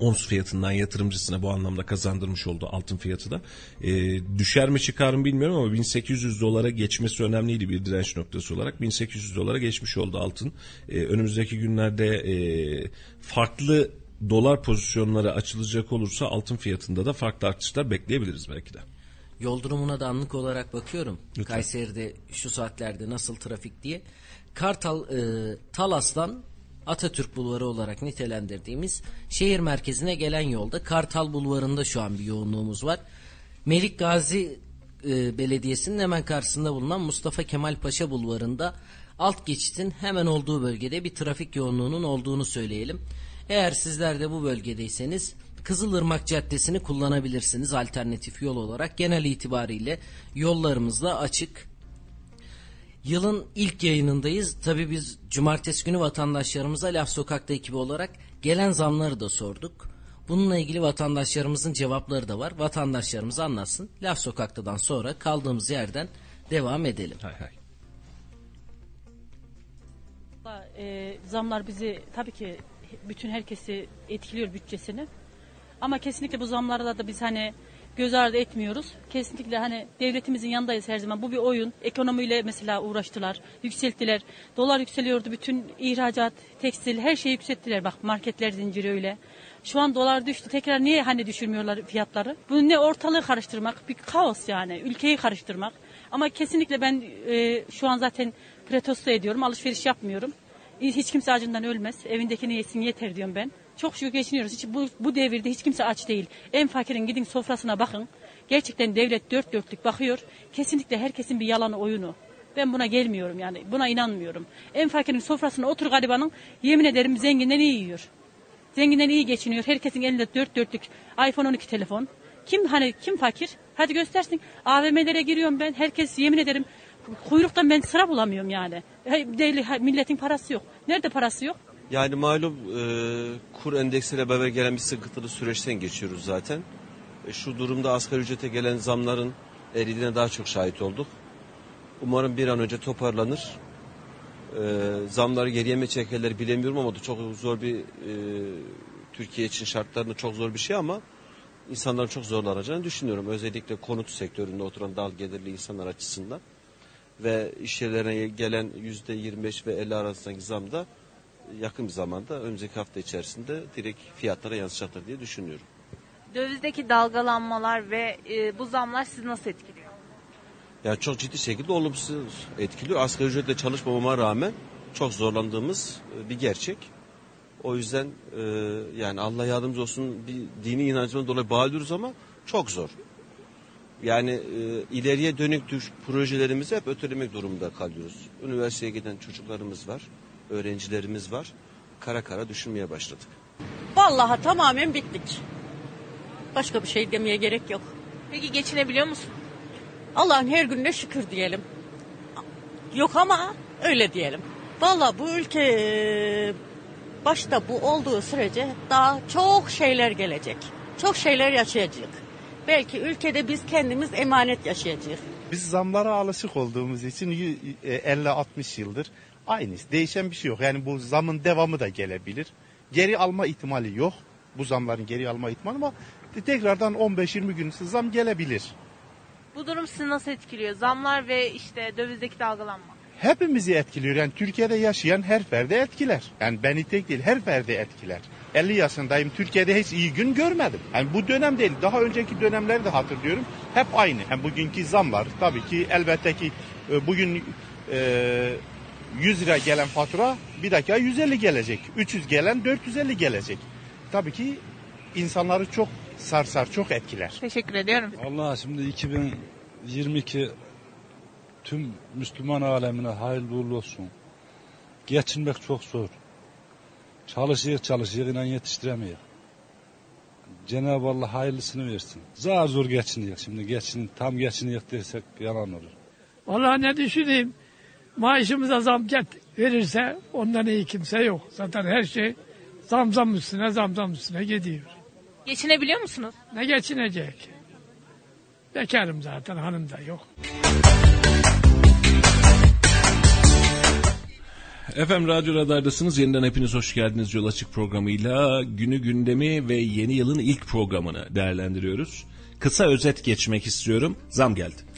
Speaker 2: ons fiyatından yatırımcısına bu anlamda kazandırmış oldu altın fiyatı da. E, düşer mi çıkar mı bilmiyorum ama 1800 dolara geçmesi önemliydi bir direnç noktası olarak. 1800 dolara geçmiş oldu altın. E, önümüzdeki günlerde e, farklı dolar pozisyonları açılacak olursa altın fiyatında da farklı artışlar bekleyebiliriz belki de.
Speaker 3: Yol durumuna da anlık olarak bakıyorum.
Speaker 2: Lütfen.
Speaker 3: Kayseri'de şu saatlerde nasıl trafik diye. Kartal e, Talas'tan Atatürk Bulvarı olarak nitelendirdiğimiz şehir merkezine gelen yolda Kartal Bulvarı'nda şu an bir yoğunluğumuz var. Melik Gazi e, Belediyesi'nin hemen karşısında bulunan Mustafa Kemal Paşa Bulvarı'nda alt geçitin hemen olduğu bölgede bir trafik yoğunluğunun olduğunu söyleyelim. Eğer sizler de bu bölgedeyseniz Kızılırmak Caddesi'ni kullanabilirsiniz alternatif yol olarak. Genel itibariyle yollarımız da açık. Yılın ilk yayınındayız. Tabii biz cumartesi günü vatandaşlarımıza Laf Sokak'ta ekibi olarak gelen zamları da sorduk. Bununla ilgili vatandaşlarımızın cevapları da var. Vatandaşlarımız anlatsın. Laf Sokak'tadan sonra kaldığımız yerden devam edelim.
Speaker 2: Hay hay.
Speaker 4: E, zamlar bizi tabii ki bütün herkesi etkiliyor bütçesini. Ama kesinlikle bu zamlarda da biz hani göz ardı etmiyoruz. Kesinlikle hani devletimizin yanındayız her zaman. Bu bir oyun. Ekonomiyle mesela uğraştılar, yükselttiler. Dolar yükseliyordu. Bütün ihracat, tekstil her şeyi yükselttiler. Bak marketler zinciri öyle. Şu an dolar düştü. Tekrar niye hani düşürmüyorlar fiyatları? Bu ne ortalığı karıştırmak, bir kaos yani. Ülkeyi karıştırmak. Ama kesinlikle ben e, şu an zaten protesto ediyorum. Alışveriş yapmıyorum. Hiç kimse acından ölmez. Evindekini yesin yeter diyorum ben. Çok şükür geçiniyoruz. Hiç bu, bu devirde hiç kimse aç değil. En fakirin gidin sofrasına bakın. Gerçekten devlet dört dörtlük bakıyor. Kesinlikle herkesin bir yalanı oyunu. Ben buna gelmiyorum yani. Buna inanmıyorum. En fakirin sofrasına otur garibanın yemin ederim zenginden iyi yiyor. Zenginden iyi geçiniyor. Herkesin elinde dört dörtlük iPhone 12 telefon. Kim hani kim fakir? Hadi göstersin. AVM'lere giriyorum ben. Herkes yemin ederim kuyruktan ben sıra bulamıyorum yani. Değil, milletin parası yok. Nerede parası yok?
Speaker 5: Yani malum e, kur endeksiyle beraber gelen bir sıkıntılı süreçten geçiyoruz zaten. E, şu durumda asgari ücrete gelen zamların eridiğine daha çok şahit olduk. Umarım bir an önce toparlanır. E, zamları geriye mi çekerler bilemiyorum ama çok zor bir e, Türkiye için şartlarında çok zor bir şey ama insanların çok zorlanacağını düşünüyorum. Özellikle konut sektöründe oturan dal gelirli insanlar açısından ve iş yerlerine gelen yüzde 25 ve 50 arasındaki zam da yakın bir zamanda önümüzdeki hafta içerisinde direkt fiyatlara yansıyacaktır diye düşünüyorum.
Speaker 6: Dövizdeki dalgalanmalar ve e, bu zamlar sizi nasıl etkiliyor?
Speaker 5: Yani çok ciddi şekilde olumsuz etkiliyor. Asgari ücretle çalışmamama rağmen çok zorlandığımız e, bir gerçek. O yüzden e, yani Allah yardımcı olsun bir dini inancından dolayı bağlıyoruz ama çok zor. Yani e, ileriye dönük projelerimizi hep ötelemek durumunda kalıyoruz. Üniversiteye giden çocuklarımız var, öğrencilerimiz var. Kara kara düşünmeye başladık.
Speaker 7: Vallahi tamamen bittik. Başka bir şey demeye gerek yok.
Speaker 6: Peki geçinebiliyor musun?
Speaker 7: Allah'ın her gününe şükür diyelim. Yok ama öyle diyelim. Vallahi bu ülke başta bu olduğu sürece daha çok şeyler gelecek. Çok şeyler yaşayacak. Belki ülkede biz kendimiz emanet yaşayacağız.
Speaker 8: Biz zamlara alışık olduğumuz için y- e, 50-60 yıldır aynı. Değişen bir şey yok. Yani bu zamın devamı da gelebilir. Geri alma ihtimali yok. Bu zamların geri alma ihtimali ama tekrardan 15-20 gün zam gelebilir.
Speaker 6: Bu durum sizi nasıl etkiliyor? Zamlar ve işte dövizdeki dalgalanma.
Speaker 8: Hepimizi etkiliyor. Yani Türkiye'de yaşayan her ferdi etkiler. Yani beni tek değil her ferdi etkiler. 50 yaşındayım. Türkiye'de hiç iyi gün görmedim. Yani bu dönem değil. Daha önceki dönemleri de hatırlıyorum. Hep aynı. Yani bugünkü zamlar tabii ki elbette ki e, bugün e, 100 lira gelen fatura bir dakika 150 gelecek. 300 gelen 450 gelecek. Tabii ki insanları çok sarsar, çok etkiler.
Speaker 6: Teşekkür ediyorum.
Speaker 9: Allah şimdi 2022 tüm Müslüman alemine hayırlı uğurlu olsun. Geçinmek çok zor. Çalışıyor çalışıyor inan yetiştiremiyor. Cenab-ı Allah hayırlısını versin. Zar zor geçiniyor şimdi geçin tam geçiniyor dersek yalan olur.
Speaker 10: Vallahi ne düşüneyim? Maaşımıza zam get verirse ondan iyi kimse yok. Zaten her şey zam zam üstüne zam zam üstüne gidiyor.
Speaker 6: Geçinebiliyor musunuz?
Speaker 10: Ne geçinecek? Bekarım zaten hanım da yok.
Speaker 2: Efendim Radyo Radar'dasınız. Yeniden hepiniz hoş geldiniz Yol Açık programıyla. Günü gündemi ve yeni yılın ilk programını değerlendiriyoruz. Kısa özet geçmek istiyorum. Zam geldi.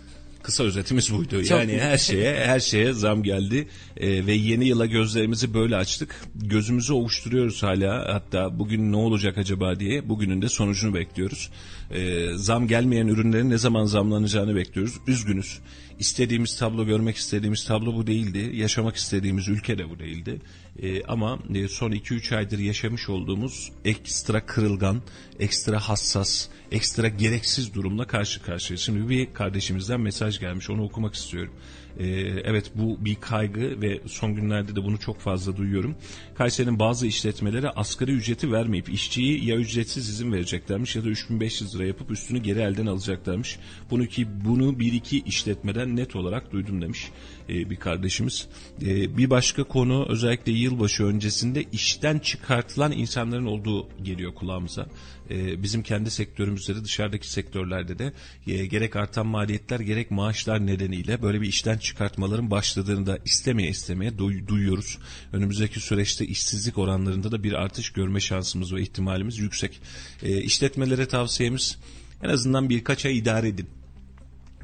Speaker 2: Kısa özetimiz buydu. Yani her şeye her şeye zam geldi Ee, ve yeni yıla gözlerimizi böyle açtık. Gözümüzü ovuşturuyoruz hala. Hatta bugün ne olacak acaba diye bugünün de sonucunu bekliyoruz. Ee, zam gelmeyen ürünlerin ne zaman zamlanacağını bekliyoruz. Üzgünüz. İstediğimiz tablo, görmek istediğimiz tablo bu değildi. Yaşamak istediğimiz ülke de bu değildi. Ee, ama e, son 2-3 aydır yaşamış olduğumuz ekstra kırılgan, ekstra hassas, ekstra gereksiz durumla karşı karşıya. Şimdi bir kardeşimizden mesaj gelmiş. Onu okumak istiyorum. Ee, evet bu bir kaygı ve son günlerde de bunu çok fazla duyuyorum. Kayseri'nin bazı işletmelere asgari ücreti vermeyip işçiyi ya ücretsiz izin vereceklermiş ya da 3500 lira yapıp üstünü geri elden alacaklarmış. Bunu ki bunu bir iki işletmeden net olarak duydum demiş e, bir kardeşimiz. E, bir başka konu özellikle yılbaşı öncesinde işten çıkartılan insanların olduğu geliyor kulağımıza. E, bizim kendi sektörümüzde de dışarıdaki sektörlerde de gerek artan maliyetler gerek maaşlar nedeniyle böyle bir işten çıkartmaların başladığını da istemeye istemeye duy- duyuyoruz. Önümüzdeki süreçte işsizlik oranlarında da bir artış görme şansımız ve ihtimalimiz yüksek. E, işletmelere tavsiyemiz en azından birkaç ay idare edin.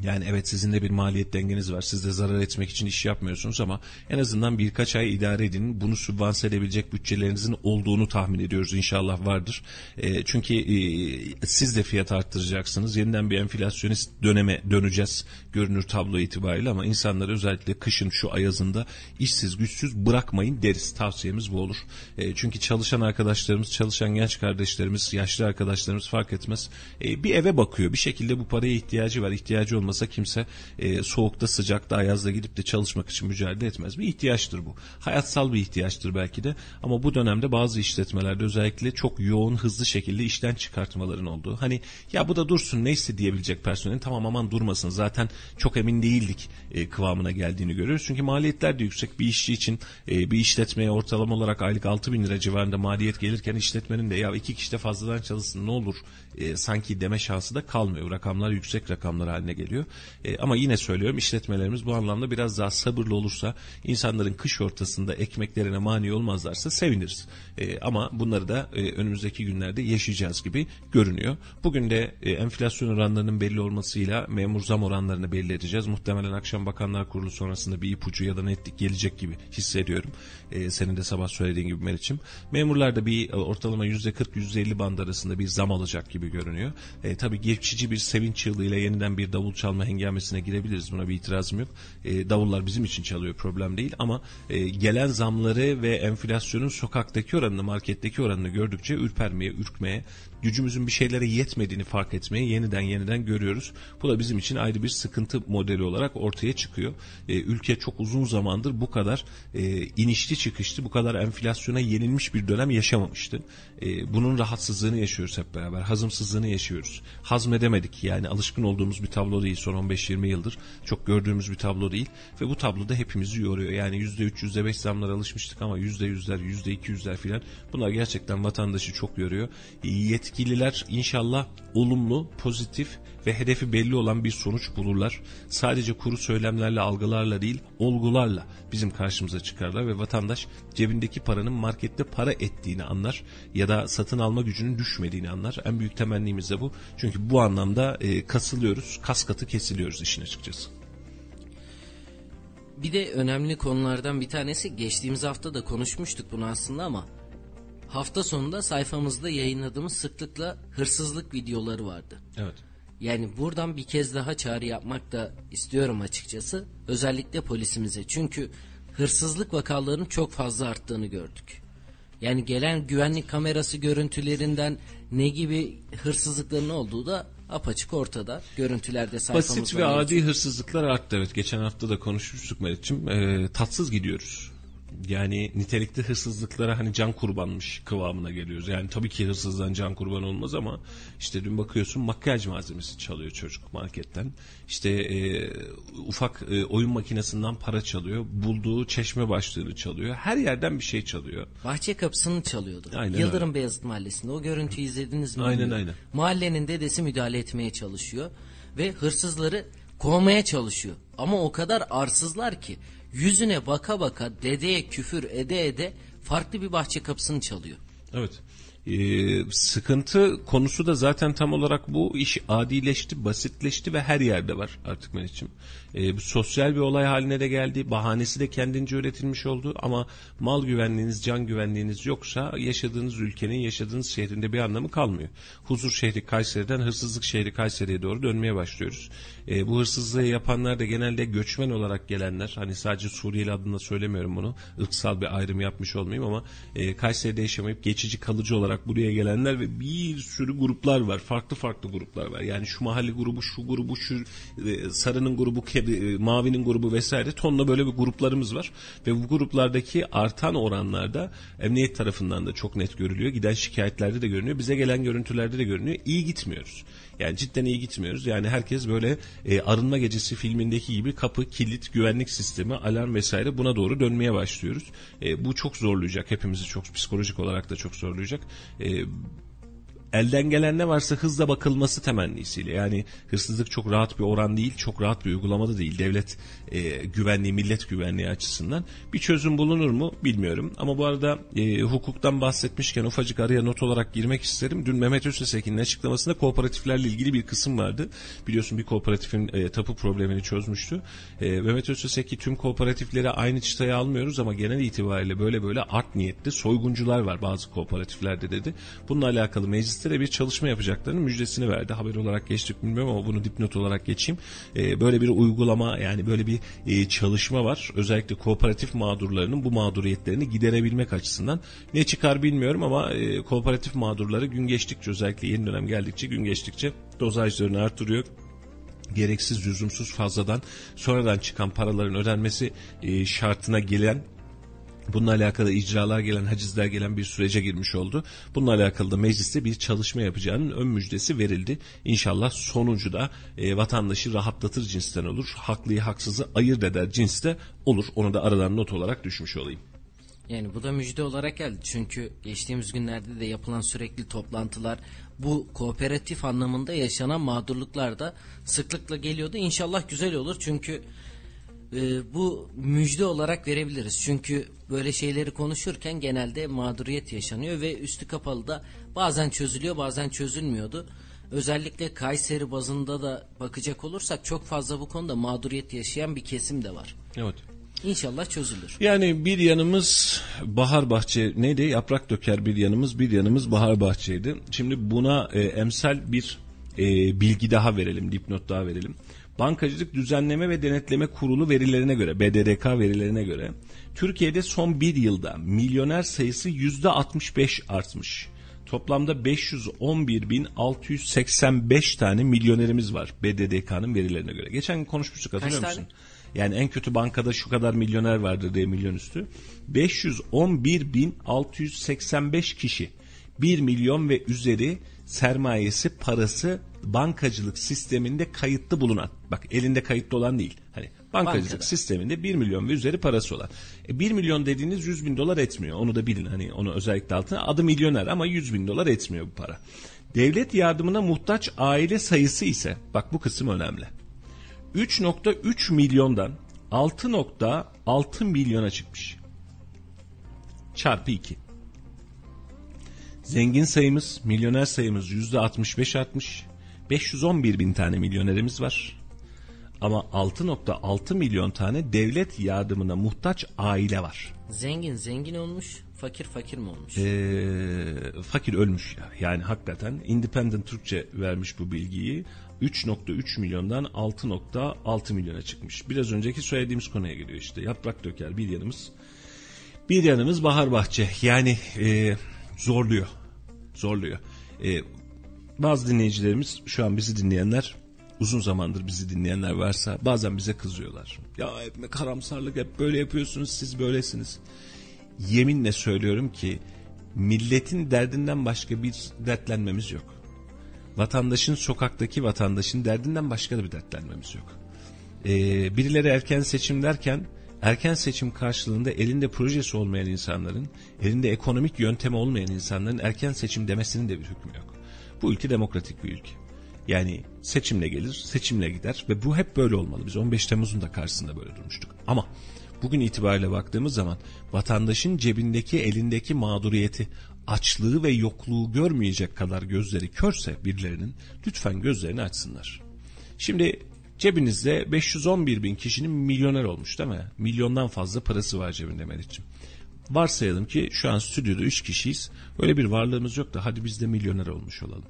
Speaker 2: Yani evet sizin de bir maliyet dengeniz var. Siz de zarar etmek için iş yapmıyorsunuz ama en azından birkaç ay idare edin. Bunu sübvanse edebilecek bütçelerinizin olduğunu tahmin ediyoruz. İnşallah vardır. E, çünkü e, siz de fiyat arttıracaksınız. Yeniden bir enflasyonist döneme döneceğiz. Görünür tablo itibariyle ama insanları özellikle kışın şu ayazında işsiz güçsüz bırakmayın deriz. Tavsiyemiz bu olur. E, çünkü çalışan arkadaşlarımız, çalışan genç kardeşlerimiz, yaşlı arkadaşlarımız fark etmez. E, bir eve bakıyor. Bir şekilde bu paraya ihtiyacı var. İhtiyacı olmaz olmasa kimse e, soğukta sıcakta ayazda gidip de çalışmak için mücadele etmez. Bir ihtiyaçtır bu. Hayatsal bir ihtiyaçtır belki de ama bu dönemde bazı işletmelerde özellikle çok yoğun hızlı şekilde işten çıkartmaların olduğu. Hani ya bu da dursun neyse diyebilecek personelin tamam aman durmasın zaten çok emin değildik e, kıvamına geldiğini görüyoruz. Çünkü maliyetler de yüksek bir işçi için e, bir işletmeye ortalama olarak aylık 6 bin lira civarında maliyet gelirken işletmenin de ya iki kişi de fazladan çalışsın ne olur e, sanki deme şansı da kalmıyor. Rakamlar yüksek rakamlar haline geliyor. E, ama yine söylüyorum işletmelerimiz bu anlamda biraz daha sabırlı olursa insanların kış ortasında ekmeklerine mani olmazlarsa seviniriz. E, ama bunları da e, önümüzdeki günlerde yaşayacağız gibi görünüyor. Bugün de e, enflasyon oranlarının belli olmasıyla memur zam oranlarını belli edeceğiz. Muhtemelen akşam Bakanlar Kurulu sonrasında bir ipucu ya da netlik gelecek gibi hissediyorum. E, senin de sabah söylediğin gibi Meriç'im. Memurlar da bir e, ortalama %40-%50 band arasında bir zam alacak gibi görünüyor. E, tabii geçici bir sevinç çığlığıyla yeniden bir davul çalma hengamesine girebiliriz. Buna bir itirazım yok. E, davullar bizim için çalıyor problem değil ama e, gelen zamları ve enflasyonun sokaktaki oranını, marketteki oranını gördükçe ürpermeye, ürkmeye, gücümüzün bir şeylere yetmediğini fark etmeye yeniden yeniden görüyoruz. Bu da bizim için ayrı bir sıkıntı modeli olarak ortaya çıkıyor. E, ülke çok uzun zamandır bu kadar e, inişli çıkışlı, bu kadar enflasyona yenilmiş bir dönem yaşamamıştı. E, bunun rahatsızlığını yaşıyoruz hep beraber. Hazımsızlığını yaşıyoruz. Hazmedemedik yani alışkın olduğumuz bir tablo değil son 15-20 yıldır. Çok gördüğümüz bir tablo değil ve bu tabloda hepimizi yoruyor. Yani %3, %5 zamlara alışmıştık ama %100'ler, %200'ler filan bunlar gerçekten vatandaşı çok yoruyor. Yet yetkililer inşallah olumlu, pozitif ve hedefi belli olan bir sonuç bulurlar. Sadece kuru söylemlerle, algılarla değil, olgularla bizim karşımıza çıkarlar ve vatandaş cebindeki paranın markette para ettiğini anlar ya da satın alma gücünün düşmediğini anlar. En büyük temennimiz de bu. Çünkü bu anlamda e, kasılıyoruz, kas katı kesiliyoruz işin açıkçası.
Speaker 3: Bir de önemli konulardan bir tanesi geçtiğimiz hafta da konuşmuştuk bunu aslında ama hafta sonunda sayfamızda yayınladığımız sıklıkla hırsızlık videoları vardı.
Speaker 2: Evet.
Speaker 3: Yani buradan bir kez daha çağrı yapmak da istiyorum açıkçası. Özellikle polisimize. Çünkü hırsızlık vakalarının çok fazla arttığını gördük. Yani gelen güvenlik kamerası görüntülerinden ne gibi hırsızlıkların olduğu da apaçık ortada. Görüntülerde sayfamızda.
Speaker 2: Basit ve adi hırsızlıklar arttı evet. Geçen hafta da konuşmuştuk Melih'ciğim. E, tatsız gidiyoruz yani nitelikli hırsızlıklara hani can kurbanmış kıvamına geliyoruz. Yani tabii ki hırsızdan can kurban olmaz ama işte dün bakıyorsun makyaj malzemesi çalıyor çocuk marketten. İşte e, ufak e, oyun makinesinden para çalıyor. Bulduğu çeşme başlığını çalıyor. Her yerden bir şey çalıyor.
Speaker 3: Bahçe kapısını çalıyordu. Aynen Yıldırım öyle. Beyazıt Mahallesi'nde. O görüntüyü izlediniz mi?
Speaker 2: Aynen aynen.
Speaker 3: Mahallenin dedesi müdahale etmeye çalışıyor. Ve hırsızları kovmaya çalışıyor. Ama o kadar arsızlar ki yüzüne baka baka dedeye küfür ede ede farklı bir bahçe kapısını çalıyor.
Speaker 2: Evet. Ee, sıkıntı konusu da zaten tam olarak bu iş adileşti, basitleşti ve her yerde var artık Melih'ciğim. Ee, bu sosyal bir olay haline de geldi. Bahanesi de kendince üretilmiş oldu ama mal güvenliğiniz, can güvenliğiniz yoksa yaşadığınız ülkenin, yaşadığınız şehrinde bir anlamı kalmıyor. Huzur şehri Kayseri'den hırsızlık şehri Kayseri'ye doğru dönmeye başlıyoruz. Ee, bu hırsızlığı yapanlar da genelde göçmen olarak gelenler. Hani sadece Suriyeli adına söylemiyorum bunu. ırksal bir ayrım yapmış olmayayım ama e, Kayseri'de yaşamayıp geçici kalıcı olarak buraya gelenler ve bir sürü gruplar var. Farklı farklı gruplar var. Yani şu mahalle grubu, şu grubu, şu e, sarının grubu, kedi, e, mavinin grubu vesaire tonla böyle bir gruplarımız var. Ve bu gruplardaki artan oranlarda emniyet tarafından da çok net görülüyor. Giden şikayetlerde de görünüyor. Bize gelen görüntülerde de görünüyor. İyi gitmiyoruz. Yani cidden iyi gitmiyoruz. Yani herkes böyle e, arınma gecesi filmindeki gibi kapı, kilit, güvenlik sistemi, alarm vesaire buna doğru dönmeye başlıyoruz. E, bu çok zorlayacak. Hepimizi çok psikolojik olarak da çok zorlayacak. E, elden gelen ne varsa hızla bakılması temennisiyle. Yani hırsızlık çok rahat bir oran değil, çok rahat bir uygulamada değil. Devlet e, güvenliği, millet güvenliği açısından bir çözüm bulunur mu bilmiyorum. Ama bu arada e, hukuktan bahsetmişken ufacık araya not olarak girmek isterim. Dün Mehmet Öztesekin'in açıklamasında kooperatiflerle ilgili bir kısım vardı. Biliyorsun bir kooperatifin e, tapu problemini çözmüştü. E, Mehmet Özteseki tüm kooperatifleri aynı çıtaya almıyoruz ama genel itibariyle böyle böyle art niyetli soyguncular var bazı kooperatiflerde dedi. Bununla alakalı mecliste de bir çalışma yapacaklarının müjdesini verdi. Haber olarak geçtik bilmiyorum ama bunu dipnot olarak geçeyim. E, böyle bir uygulama yani böyle bir e, çalışma var. Özellikle kooperatif mağdurlarının bu mağduriyetlerini giderebilmek açısından. Ne çıkar bilmiyorum ama e, kooperatif mağdurları gün geçtikçe özellikle yeni dönem geldikçe gün geçtikçe dozajlarını artırıyor gereksiz lüzumsuz fazladan sonradan çıkan paraların ödenmesi e, şartına gelen Bununla alakalı icralar gelen, hacizler gelen bir sürece girmiş oldu. Bununla alakalı da mecliste bir çalışma yapacağının ön müjdesi verildi. İnşallah sonucu da e, vatandaşı rahatlatır cinsten olur. Haklıyı haksızı ayırt eder cinste olur. Onu da aradan not olarak düşmüş olayım.
Speaker 3: Yani bu da müjde olarak geldi. Çünkü geçtiğimiz günlerde de yapılan sürekli toplantılar bu kooperatif anlamında yaşanan mağdurluklar da sıklıkla geliyordu. İnşallah güzel olur. Çünkü e, bu müjde olarak verebiliriz. Çünkü böyle şeyleri konuşurken genelde mağduriyet yaşanıyor ve üstü kapalı da bazen çözülüyor bazen çözülmüyordu. Özellikle Kayseri bazında da bakacak olursak çok fazla bu konuda mağduriyet yaşayan bir kesim de var.
Speaker 2: Evet.
Speaker 3: İnşallah çözülür.
Speaker 2: Yani bir yanımız bahar bahçe neydi yaprak döker bir yanımız bir yanımız bahar bahçeydi. Şimdi buna e, emsal bir e, bilgi daha verelim dipnot daha verelim. Bankacılık Düzenleme ve Denetleme Kurulu verilerine göre BDDK verilerine göre Türkiye'de son bir yılda milyoner sayısı yüzde 65 artmış. Toplamda 511.685 tane milyonerimiz var BDDK'nın verilerine göre. Geçen gün konuşmuştuk hatırlıyor
Speaker 3: Kaç
Speaker 2: musun?
Speaker 3: tane?
Speaker 2: Yani en kötü bankada şu kadar milyoner vardır diye milyon üstü. 511.685 kişi 1 milyon ve üzeri sermayesi parası bankacılık sisteminde kayıtlı bulunan. Bak elinde kayıtlı olan değil. Hani bankacılık
Speaker 3: Bankada.
Speaker 2: sisteminde 1 milyon ve üzeri parası olan. E 1 milyon dediğiniz 100 bin dolar etmiyor. Onu da bilin hani onu özellikle altına. Adı milyoner ama 100 bin dolar etmiyor bu para. Devlet yardımına muhtaç aile sayısı ise bak bu kısım önemli. 3.3 milyondan 6.6 milyona çıkmış. Çarpı 2. Zengin sayımız, milyoner sayımız %65 artmış. 511 bin tane milyonerimiz var. Ama 6.6 milyon tane devlet yardımına muhtaç aile var.
Speaker 3: Zengin zengin olmuş, fakir fakir mi olmuş?
Speaker 2: Ee, fakir ölmüş ya. Yani hakikaten Independent Türkçe vermiş bu bilgiyi. 3.3 milyondan 6.6 milyona çıkmış. Biraz önceki söylediğimiz konuya geliyor işte. Yaprak döker bir yanımız. Bir yanımız bahar bahçe. Yani e, zorluyor. Zorluyor. E, bazı dinleyicilerimiz şu an bizi dinleyenler uzun zamandır bizi dinleyenler varsa bazen bize kızıyorlar. Ya hep karamsarlık hep böyle yapıyorsunuz siz böylesiniz. Yeminle söylüyorum ki milletin derdinden başka bir dertlenmemiz yok. Vatandaşın sokaktaki vatandaşın derdinden başka da bir dertlenmemiz yok. Ee, birileri erken seçim derken erken seçim karşılığında elinde projesi olmayan insanların, elinde ekonomik yöntemi olmayan insanların erken seçim demesinin de bir hükmü yok. Bu ülke demokratik bir ülke. Yani seçimle gelir, seçimle gider ve bu hep böyle olmalı. Biz 15 Temmuz'un da karşısında böyle durmuştuk. Ama bugün itibariyle baktığımız zaman vatandaşın cebindeki, elindeki mağduriyeti, açlığı ve yokluğu görmeyecek kadar gözleri körse birilerinin lütfen gözlerini açsınlar. Şimdi cebinizde 511 bin kişinin milyoner olmuş değil mi? Milyondan fazla parası var cebinde Meriç'ciğim. Varsayalım ki şu an stüdyoda 3 kişiyiz. Öyle bir varlığımız yok da hadi biz de milyoner olmuş olalım.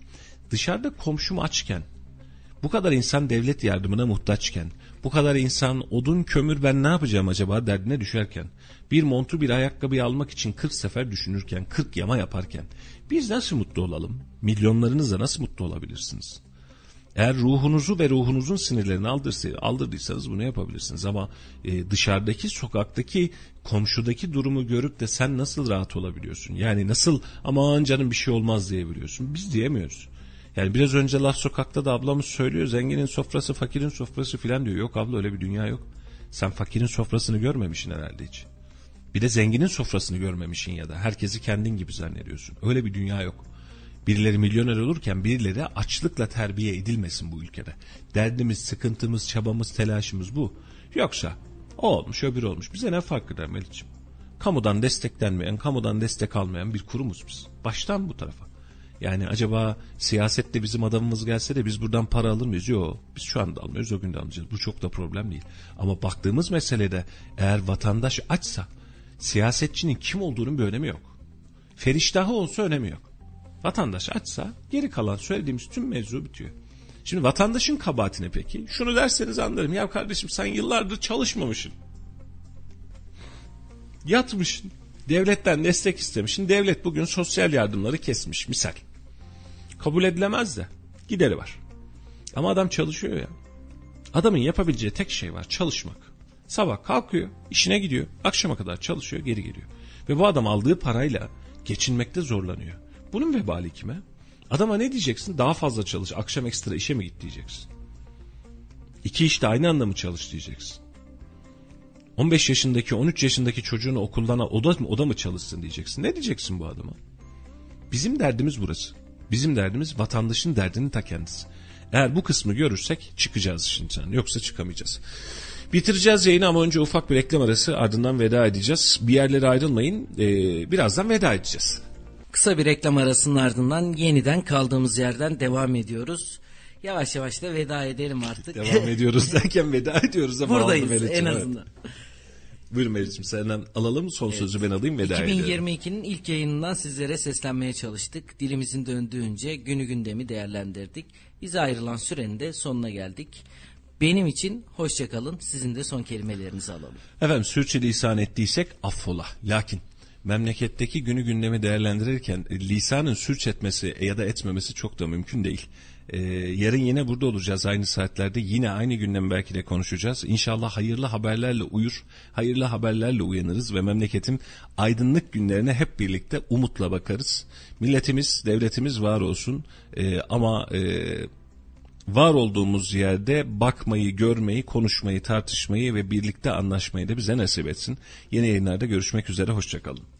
Speaker 2: Dışarıda komşum açken, bu kadar insan devlet yardımına muhtaçken, bu kadar insan odun kömür ben ne yapacağım acaba derdine düşerken, bir montu bir ayakkabıyı almak için 40 sefer düşünürken, 40 yama yaparken, biz nasıl mutlu olalım? Milyonlarınızla nasıl mutlu olabilirsiniz? Eğer ruhunuzu ve ruhunuzun sinirlerini aldırdıysanız bunu yapabilirsiniz. Ama e, dışarıdaki, sokaktaki, komşudaki durumu görüp de sen nasıl rahat olabiliyorsun? Yani nasıl aman canım bir şey olmaz diyebiliyorsun? Biz diyemiyoruz. Yani biraz önce laf sokakta da ablamız söylüyor zenginin sofrası fakirin sofrası filan diyor. Yok abla öyle bir dünya yok. Sen fakirin sofrasını görmemişsin herhalde hiç. Bir de zenginin sofrasını görmemişsin ya da herkesi kendin gibi zannediyorsun. Öyle bir dünya yok. Birileri milyoner olurken birileri açlıkla terbiye edilmesin bu ülkede. Derdimiz, sıkıntımız, çabamız, telaşımız bu. Yoksa o olmuş öbürü olmuş. Bize ne fark eder Melih'ciğim? Kamudan desteklenmeyen, kamudan destek almayan bir kurumuz biz. Baştan bu tarafa. Yani acaba siyasette bizim adamımız gelse de biz buradan para alır mıyız? Yok. Biz şu anda almıyoruz, o gün de almayacağız. Bu çok da problem değil. Ama baktığımız meselede eğer vatandaş açsa siyasetçinin kim olduğunun bir önemi yok. Feriştahı olsa önemi yok. Vatandaş açsa geri kalan söylediğimiz tüm mevzu bitiyor. Şimdi vatandaşın kabahatine peki? Şunu derseniz anlarım. Ya kardeşim sen yıllardır çalışmamışsın. Yatmışsın. Devletten destek istemişsin. Devlet bugün sosyal yardımları kesmiş misal. Kabul edilemez de gideri var. Ama adam çalışıyor ya. Adamın yapabileceği tek şey var çalışmak. Sabah kalkıyor, işine gidiyor, akşama kadar çalışıyor, geri geliyor. Ve bu adam aldığı parayla geçinmekte zorlanıyor. Bunun vebali kime? Adama ne diyeceksin? Daha fazla çalış, akşam ekstra işe mi git diyeceksin. İki işte aynı anda mı çalış diyeceksin. 15 yaşındaki 13 yaşındaki çocuğunu okuldan al, o da, o da mı çalışsın diyeceksin. Ne diyeceksin bu adama? Bizim derdimiz burası. Bizim derdimiz vatandaşın derdinin ta kendisi. Eğer bu kısmı görürsek çıkacağız içinden. Yoksa çıkamayacağız. Bitireceğiz yayını ama önce ufak bir reklam arası ardından veda edeceğiz. Bir yerlere ayrılmayın. Ee, birazdan veda edeceğiz.
Speaker 3: Kısa bir reklam arasının ardından yeniden kaldığımız yerden devam ediyoruz. Yavaş yavaş da veda edelim artık.
Speaker 2: Devam ediyoruz derken veda ediyoruz ama
Speaker 3: Buradayız en
Speaker 2: evet.
Speaker 3: azından.
Speaker 2: Buyurun Melih'ciğim senden alalım son sözü ben alayım veda edelim.
Speaker 3: 2022'nin ilk yayınından sizlere seslenmeye çalıştık. Dilimizin döndüğünce günü gündemi değerlendirdik. Bize ayrılan sürenin de sonuna geldik. Benim için hoşçakalın. Sizin de son kelimelerinizi alalım.
Speaker 2: Efendim sürçülisan ettiysek affola. Lakin memleketteki günü gündemi değerlendirirken e, lisanın sürç etmesi ya da etmemesi çok da mümkün değil. Ee, yarın yine burada olacağız aynı saatlerde. Yine aynı gündemi belki de konuşacağız. İnşallah hayırlı haberlerle uyur, hayırlı haberlerle uyanırız ve memleketin aydınlık günlerine hep birlikte umutla bakarız. Milletimiz, devletimiz var olsun Ee, ama... E, var olduğumuz yerde bakmayı, görmeyi, konuşmayı, tartışmayı ve birlikte anlaşmayı da bize nasip etsin. Yeni yayınlarda görüşmek üzere, hoşçakalın.